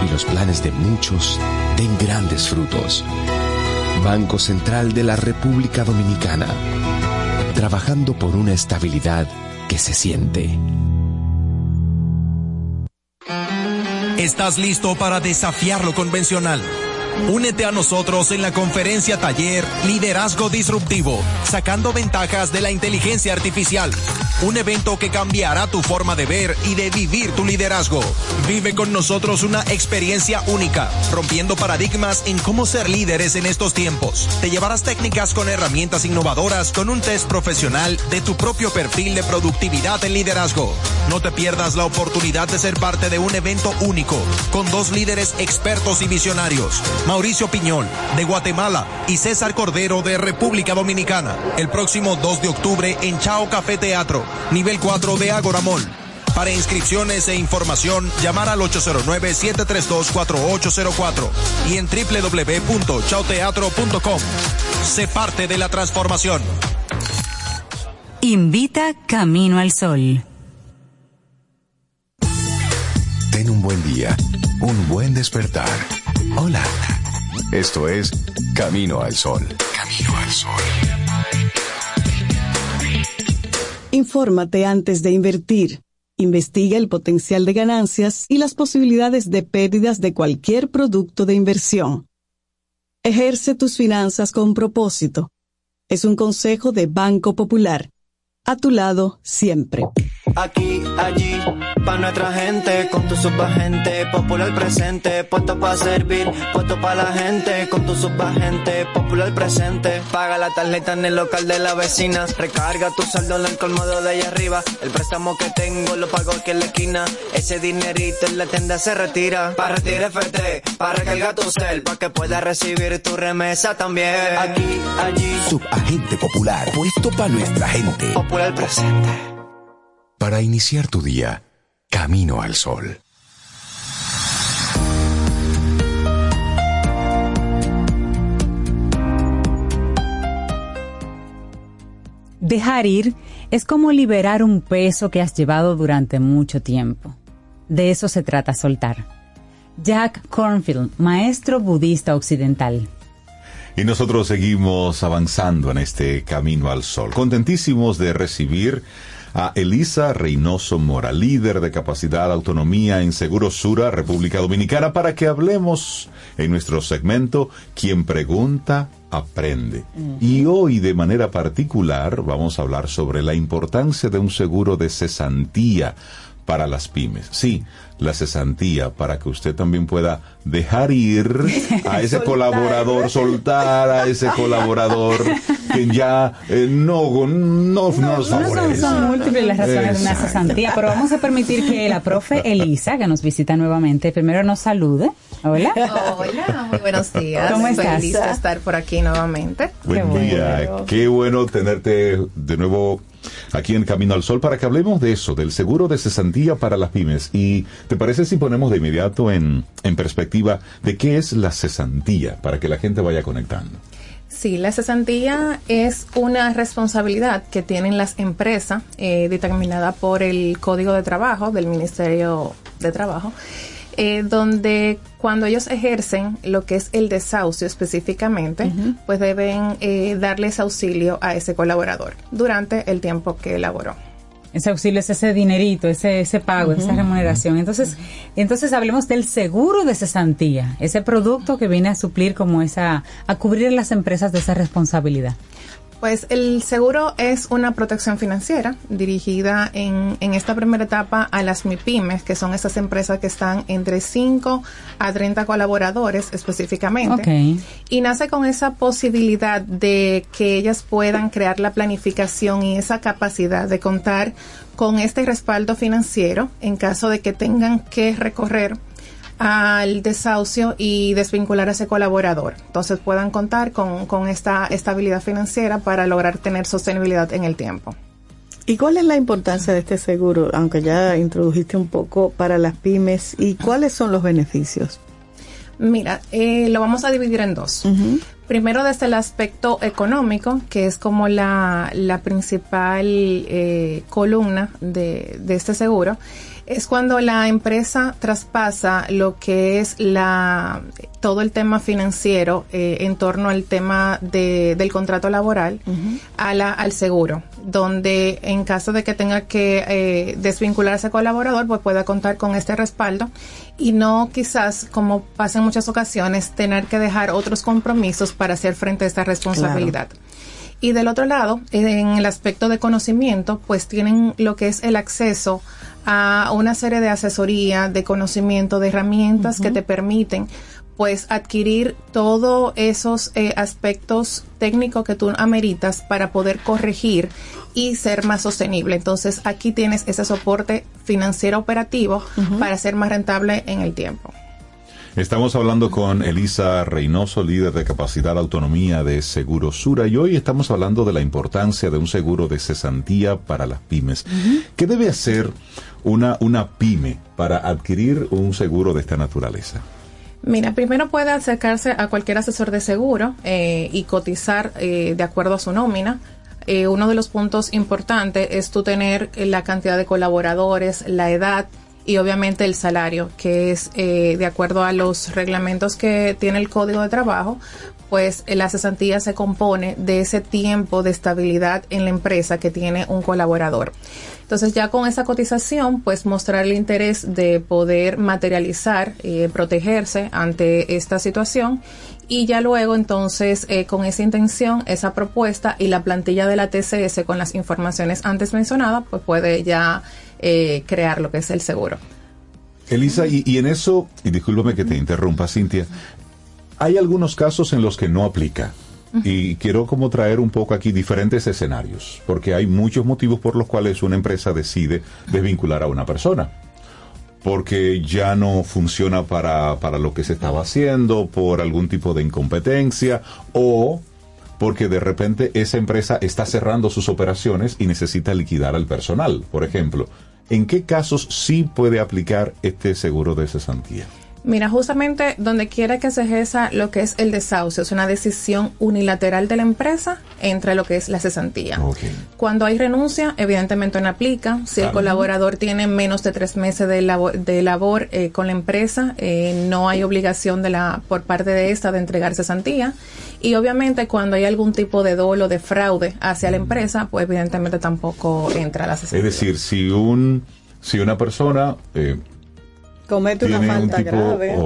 y los planes de muchos den grandes frutos. Banco Central de la República Dominicana. Trabajando por una estabilidad que se siente. ¿Estás listo para desafiar lo convencional? Únete a nosotros en la conferencia taller Liderazgo Disruptivo, sacando ventajas de la inteligencia artificial. Un evento que cambiará tu forma de ver y de vivir tu liderazgo. Vive con nosotros una experiencia única, rompiendo paradigmas en cómo ser líderes en estos tiempos. Te llevarás técnicas con herramientas innovadoras con un test profesional de tu propio perfil de productividad en liderazgo. No te pierdas la oportunidad de ser parte de un evento único, con dos líderes expertos y visionarios. Mauricio Piñol, de Guatemala, y César Cordero, de República Dominicana. El próximo 2 de octubre en Chao Café Teatro, nivel 4 de Agora Mall. Para inscripciones e información, llamar al 809-732-4804 y en www.chaoteatro.com. Sé parte de la transformación. Invita Camino al Sol. Ten un buen día, un buen despertar. Hola. Esto es Camino al Sol. Camino al Sol. Infórmate antes de invertir. Investiga el potencial de ganancias y las posibilidades de pérdidas de cualquier producto de inversión. Ejerce tus finanzas con propósito. Es un consejo de Banco Popular. A tu lado siempre. Aquí, allí, pa' nuestra gente, con tu subagente, popular presente, puesto pa' servir, puesto pa' la gente, con tu subagente, popular presente, paga la tarjeta en el local de la vecina, recarga tu saldo en el colmado de allá arriba, el préstamo que tengo lo pago aquí en la esquina, ese dinerito en la tienda se retira, para retirar FT, para recargar tu cel, pa' que puedas recibir tu remesa también, aquí, allí, Subagente Popular, puesto para nuestra gente. popular presente. Para iniciar tu día, Camino al Sol. Dejar ir es como liberar un peso que has llevado durante mucho tiempo. De eso se trata soltar. Jack Cornfield, maestro budista occidental. Y nosotros seguimos avanzando en este camino al sol. Contentísimos de recibir a Elisa Reynoso Mora, líder de capacidad autonomía en Seguro Sura, República Dominicana, para que hablemos en nuestro segmento Quien pregunta, aprende. Y hoy de manera particular vamos a hablar sobre la importancia de un seguro de cesantía para las pymes. Sí, la cesantía para que usted también pueda dejar ir a ese Soltar. colaborador, soltar a ese colaborador que ya eh, no, no, nos No son, favorece. son múltiples las razones de una cesantía, pero vamos a permitir que la profe Elisa, que nos visita nuevamente, primero nos salude. Hola. Hola, muy buenos días. ¿Cómo estás? Feliz de estar por aquí nuevamente. Buen día, qué bueno tenerte de nuevo aquí en Camino al Sol para que hablemos de eso, del seguro de cesantía para las pymes. ¿Y te parece si ponemos de inmediato en, en perspectiva de qué es la cesantía para que la gente vaya conectando? Sí, la cesantía es una responsabilidad que tienen las empresas eh, determinada por el Código de Trabajo del Ministerio de Trabajo, eh, donde cuando ellos ejercen lo que es el desahucio específicamente, pues deben eh, darles auxilio a ese colaborador durante el tiempo que laboró. Ese auxilio es ese dinerito, ese, ese pago, esa remuneración. Entonces, entonces hablemos del seguro de cesantía, ese producto que viene a suplir como esa, a cubrir las empresas de esa responsabilidad. Pues el seguro es una protección financiera dirigida en, en esta primera etapa a las MIPIMES, que son esas empresas que están entre 5 a 30 colaboradores específicamente. Y nace con esa posibilidad de que ellas puedan crear la planificación y esa capacidad de contar con este respaldo financiero en caso de que tengan que recorrer al desahucio y desvincular a ese colaborador. Entonces puedan contar con, con esta estabilidad financiera para lograr tener sostenibilidad en el tiempo. ¿Y cuál es la importancia de este seguro, aunque ya introdujiste un poco para las pymes, y cuáles son los beneficios? Mira, eh, lo vamos a dividir en dos. Primero desde el aspecto económico, que es como la, la principal eh, columna de, de este seguro, es cuando la empresa traspasa lo que es la todo el tema financiero eh, en torno al tema de, del contrato laboral a la, al seguro, donde en caso de que tenga que eh, desvincular a ese colaborador, pues pueda contar con este respaldo y no quizás, como pasa en muchas ocasiones, tener que dejar otros compromisos para hacer frente a esta responsabilidad. Y del otro lado, en el aspecto de conocimiento, pues tienen lo que es el acceso a una serie de asesoría, de conocimiento, de herramientas que te permiten pues adquirir todos esos eh, aspectos técnicos que tú ameritas para poder corregir y ser más sostenible. Entonces aquí tienes ese soporte financiero operativo para ser más rentable en el tiempo. Estamos hablando con Elisa Reynoso, líder de capacidad autonomía de Seguro Sura, y hoy estamos hablando de la importancia de un seguro de cesantía para las pymes. ¿Qué debe hacer una, una pyme para adquirir un seguro de esta naturaleza? Mira, primero puede acercarse a cualquier asesor de seguro eh, y cotizar eh, de acuerdo a su nómina. Eh, uno de los puntos importantes es tú tener la cantidad de colaboradores, la edad y obviamente el salario, que es de acuerdo a los reglamentos que tiene el Código de Trabajo, pues la cesantía se compone de ese tiempo de estabilidad en la empresa que tiene un colaborador. Entonces ya con esa cotización, pues mostrar el interés de poder materializar, eh, protegerse ante esta situación y ya luego entonces eh, con esa intención, esa propuesta y la plantilla de la TCS con las informaciones antes mencionadas, pues puede ya eh, crear lo que es el seguro. Elisa, y, y en eso, y discúlpame que te interrumpa, Cintia, hay algunos casos en los que no aplica. Y quiero como traer un poco aquí diferentes escenarios, porque hay muchos motivos por los cuales una empresa decide desvincular a una persona. Porque ya no funciona para, para lo que se estaba haciendo, por algún tipo de incompetencia o porque de repente esa empresa está cerrando sus operaciones y necesita liquidar al personal, por ejemplo. ¿En qué casos sí puede aplicar este seguro de cesantía? Mira, justamente donde quiera que se ejerza lo que es el desahucio, es una decisión unilateral de la empresa entre lo que es la cesantía. Cuando hay renuncia, evidentemente no aplica. Si el colaborador tiene menos de tres meses de labor, de labor eh, con la empresa, eh, no hay obligación de la por parte de esta de entregar cesantía. Y obviamente cuando hay algún tipo de dolo, de fraude hacia la empresa, pues evidentemente tampoco entra la Es cesantía. decir, si un si una persona eh, Comete una un falta tipo, grave.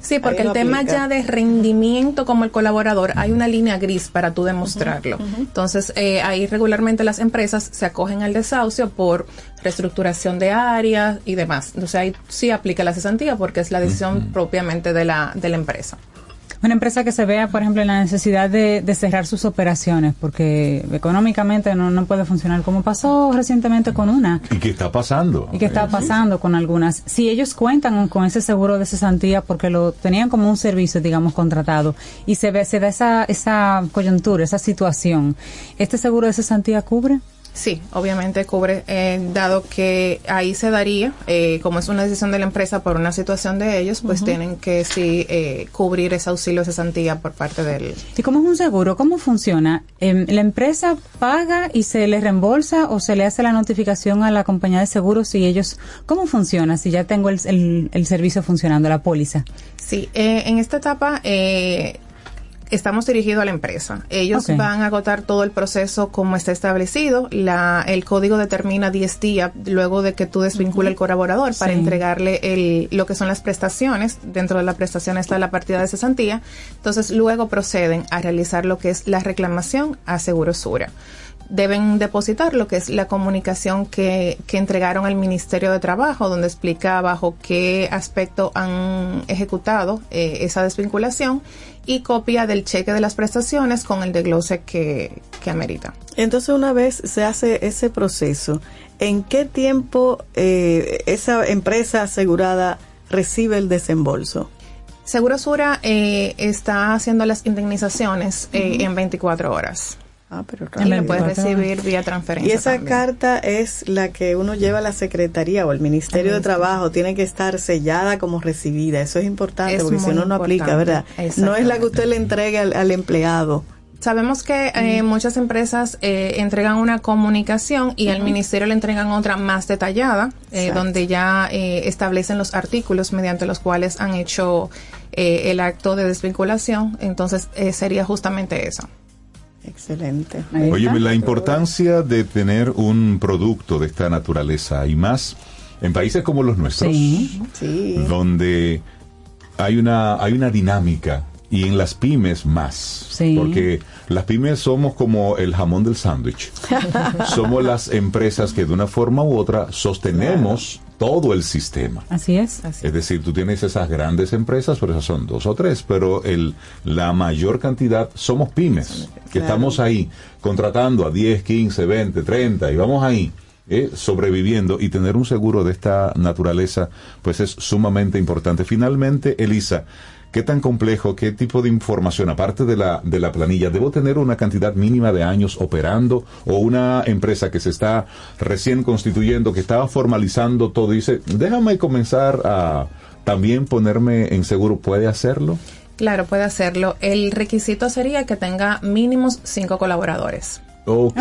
Sí, porque el tema aplica. ya de rendimiento como el colaborador, hay una línea gris para tú demostrarlo. Entonces, eh, ahí regularmente las empresas se acogen al desahucio por reestructuración de áreas y demás. Entonces, ahí sí aplica la cesantía porque es la decisión propiamente de la, de la empresa. Una empresa que se vea, por ejemplo, en la necesidad de, de cerrar sus operaciones porque económicamente no, no puede funcionar como pasó recientemente con una. ¿Y qué está pasando? ¿Y qué está pasando con algunas? Si ellos cuentan con ese seguro de cesantía porque lo tenían como un servicio, digamos, contratado y se ve, se da esa, esa coyuntura, esa situación, ¿este seguro de cesantía cubre? Sí, obviamente cubre, eh, dado que ahí se daría, eh, como es una decisión de la empresa por una situación de ellos, pues tienen que sí eh, cubrir ese auxilio cesantía por parte del... ¿Y cómo es un seguro? ¿Cómo funciona? Em, ¿La empresa paga y se le reembolsa o se le hace la notificación a la compañía de seguros si ellos... ¿Cómo funciona si ya tengo el, el- el servicio funcionando, la póliza? Sí, eh, en esta etapa eh, estamos dirigidos a la empresa. Ellos van a agotar todo el proceso como está establecido. La, el código determina 10 días luego de que tú desvincules el colaborador para Sí. entregarle el, lo que son las prestaciones. Dentro de la prestación está la partida de cesantía. Entonces luego proceden a realizar lo que es la reclamación a Segurosura deben depositar lo que es la comunicación que, que entregaron al Ministerio de Trabajo, donde explica bajo qué aspecto han ejecutado eh, esa desvinculación y copia del cheque de las prestaciones con el desglose que, que amerita. Entonces, una vez se hace ese proceso, ¿en qué tiempo eh, esa empresa asegurada recibe el desembolso? Segurosura eh, está haciendo las indemnizaciones eh, en 24 horas. Ah, pero Y lo puedes 24 recibir vía transferencia. Y esa también. carta es la que uno lleva a la Secretaría o el Ministerio de Trabajo, tiene que estar sellada como recibida. Eso es importante Es porque si muy no, aplica. ¿verdad? No es la que usted le entregue al, al empleado. Sabemos que eh, muchas empresas eh, entregan una comunicación y al ministerio le entregan otra más detallada, eh, donde ya eh, establecen los artículos mediante los cuales han hecho eh, el acto de desvinculación. Entonces sería justamente eso. Excelente. Óyeme, la importancia de tener un producto de esta naturaleza y más en países como los nuestros, Sí. donde hay una, hay una dinámica y en las pymes más, Sí. porque las pymes somos como el jamón del sándwich. somos las empresas que de una forma u otra sostenemos todo el sistema. Así es. Es decir, tú tienes esas grandes empresas, pero esas son dos o tres, pero el, la mayor cantidad somos pymes, que Claro. estamos ahí contratando a 10, 15, 20, 30 y vamos ahí. eh, sobreviviendo y tener un seguro de esta naturaleza pues es sumamente importante. Finalmente, Elisa, ¿qué tan complejo, qué tipo de información, aparte de la, de la planilla, debo tener una cantidad mínima de años operando o una empresa que se está recién constituyendo, que estaba formalizando todo, dice, déjame comenzar a también ponerme en seguro, ¿puede hacerlo? Claro, puede hacerlo. El requisito sería que tenga mínimos cinco colaboradores. Ok.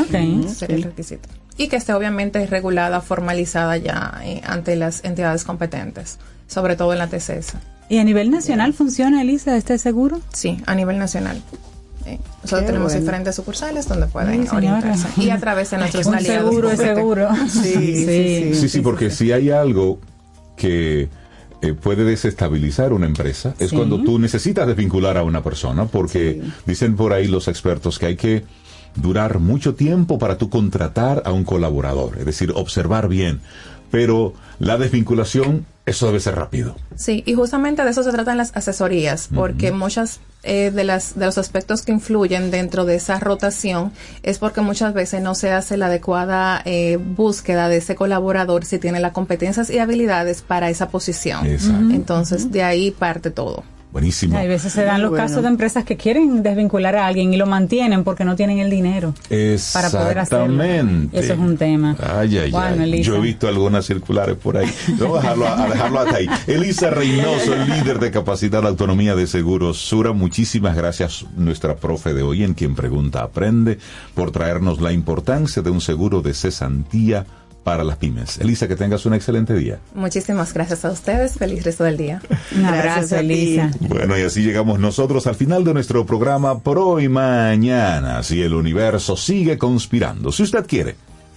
Sería el requisito. Y que esté obviamente regulada, formalizada ya eh, ante las entidades competentes, sobre todo en la TCS. ¿Y a nivel nacional funciona, Elisa, este seguro? Sí, a nivel nacional. Eh, nosotros Qué tenemos bueno. diferentes sucursales donde pueden Sí, orientarse. Y a través de nuestros Un aliados. seguro es seguro. Sí, sí, Sí, sí, porque si hay algo que eh, puede desestabilizar una empresa es Sí. cuando tú necesitas desvincular a una persona, porque dicen por ahí los expertos que hay que durar mucho tiempo para tú contratar a un colaborador, es decir, observar bien. Pero la desvinculación, eso debe ser rápido. Sí, y justamente de eso se tratan las asesorías, porque muchas eh, de las de los aspectos que influyen dentro de esa rotación es porque muchas veces no se hace la adecuada eh, búsqueda de ese colaborador si tiene las competencias y habilidades para esa posición. Exacto. Entonces de ahí parte todo. Buenísimo. Hay veces se dan los Bueno. casos de empresas que quieren desvincular a alguien y lo mantienen porque no tienen el dinero para poder hacerlo. Exactamente. Eso es un tema. Ay, ay, Bueno, ay. Yo he visto algunas circulares por ahí. Vamos a dejarlo, a dejarlo hasta ahí. Elisa Reynoso, líder de capacidad de autonomía de seguros Sura. Muchísimas gracias, nuestra profe de hoy, en quien pregunta aprende, por traernos la importancia de un seguro de cesantía para las pymes. Elisa, que tengas un excelente día. Muchísimas gracias a ustedes. Feliz resto del día. Un abrazo, Elisa. Bueno, y así llegamos nosotros al final de nuestro programa Pro y Mañana. Si el universo sigue conspirando, si usted quiere,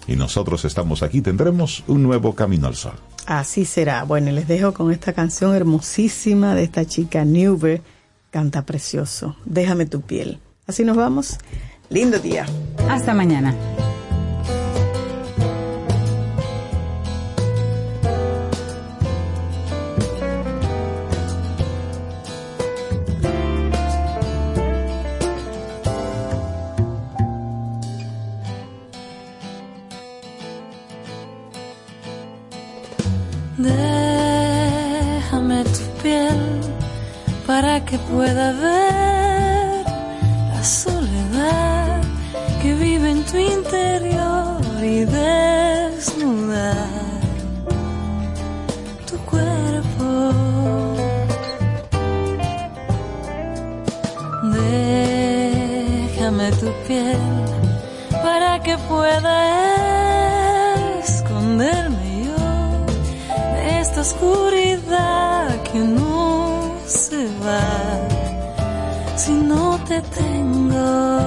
y nosotros estamos aquí, tendremos un nuevo camino al sol. Así será. Bueno, y les dejo con esta canción hermosísima de esta chica Newber. Canta precioso. Déjame tu piel. Así nos vamos. Lindo día. Hasta mañana. Que pueda ver la soledad que vive en tu interior y desnudar tu cuerpo. Déjame tu piel para que pueda esconderme yo de esta oscuridad se va si no te tengo.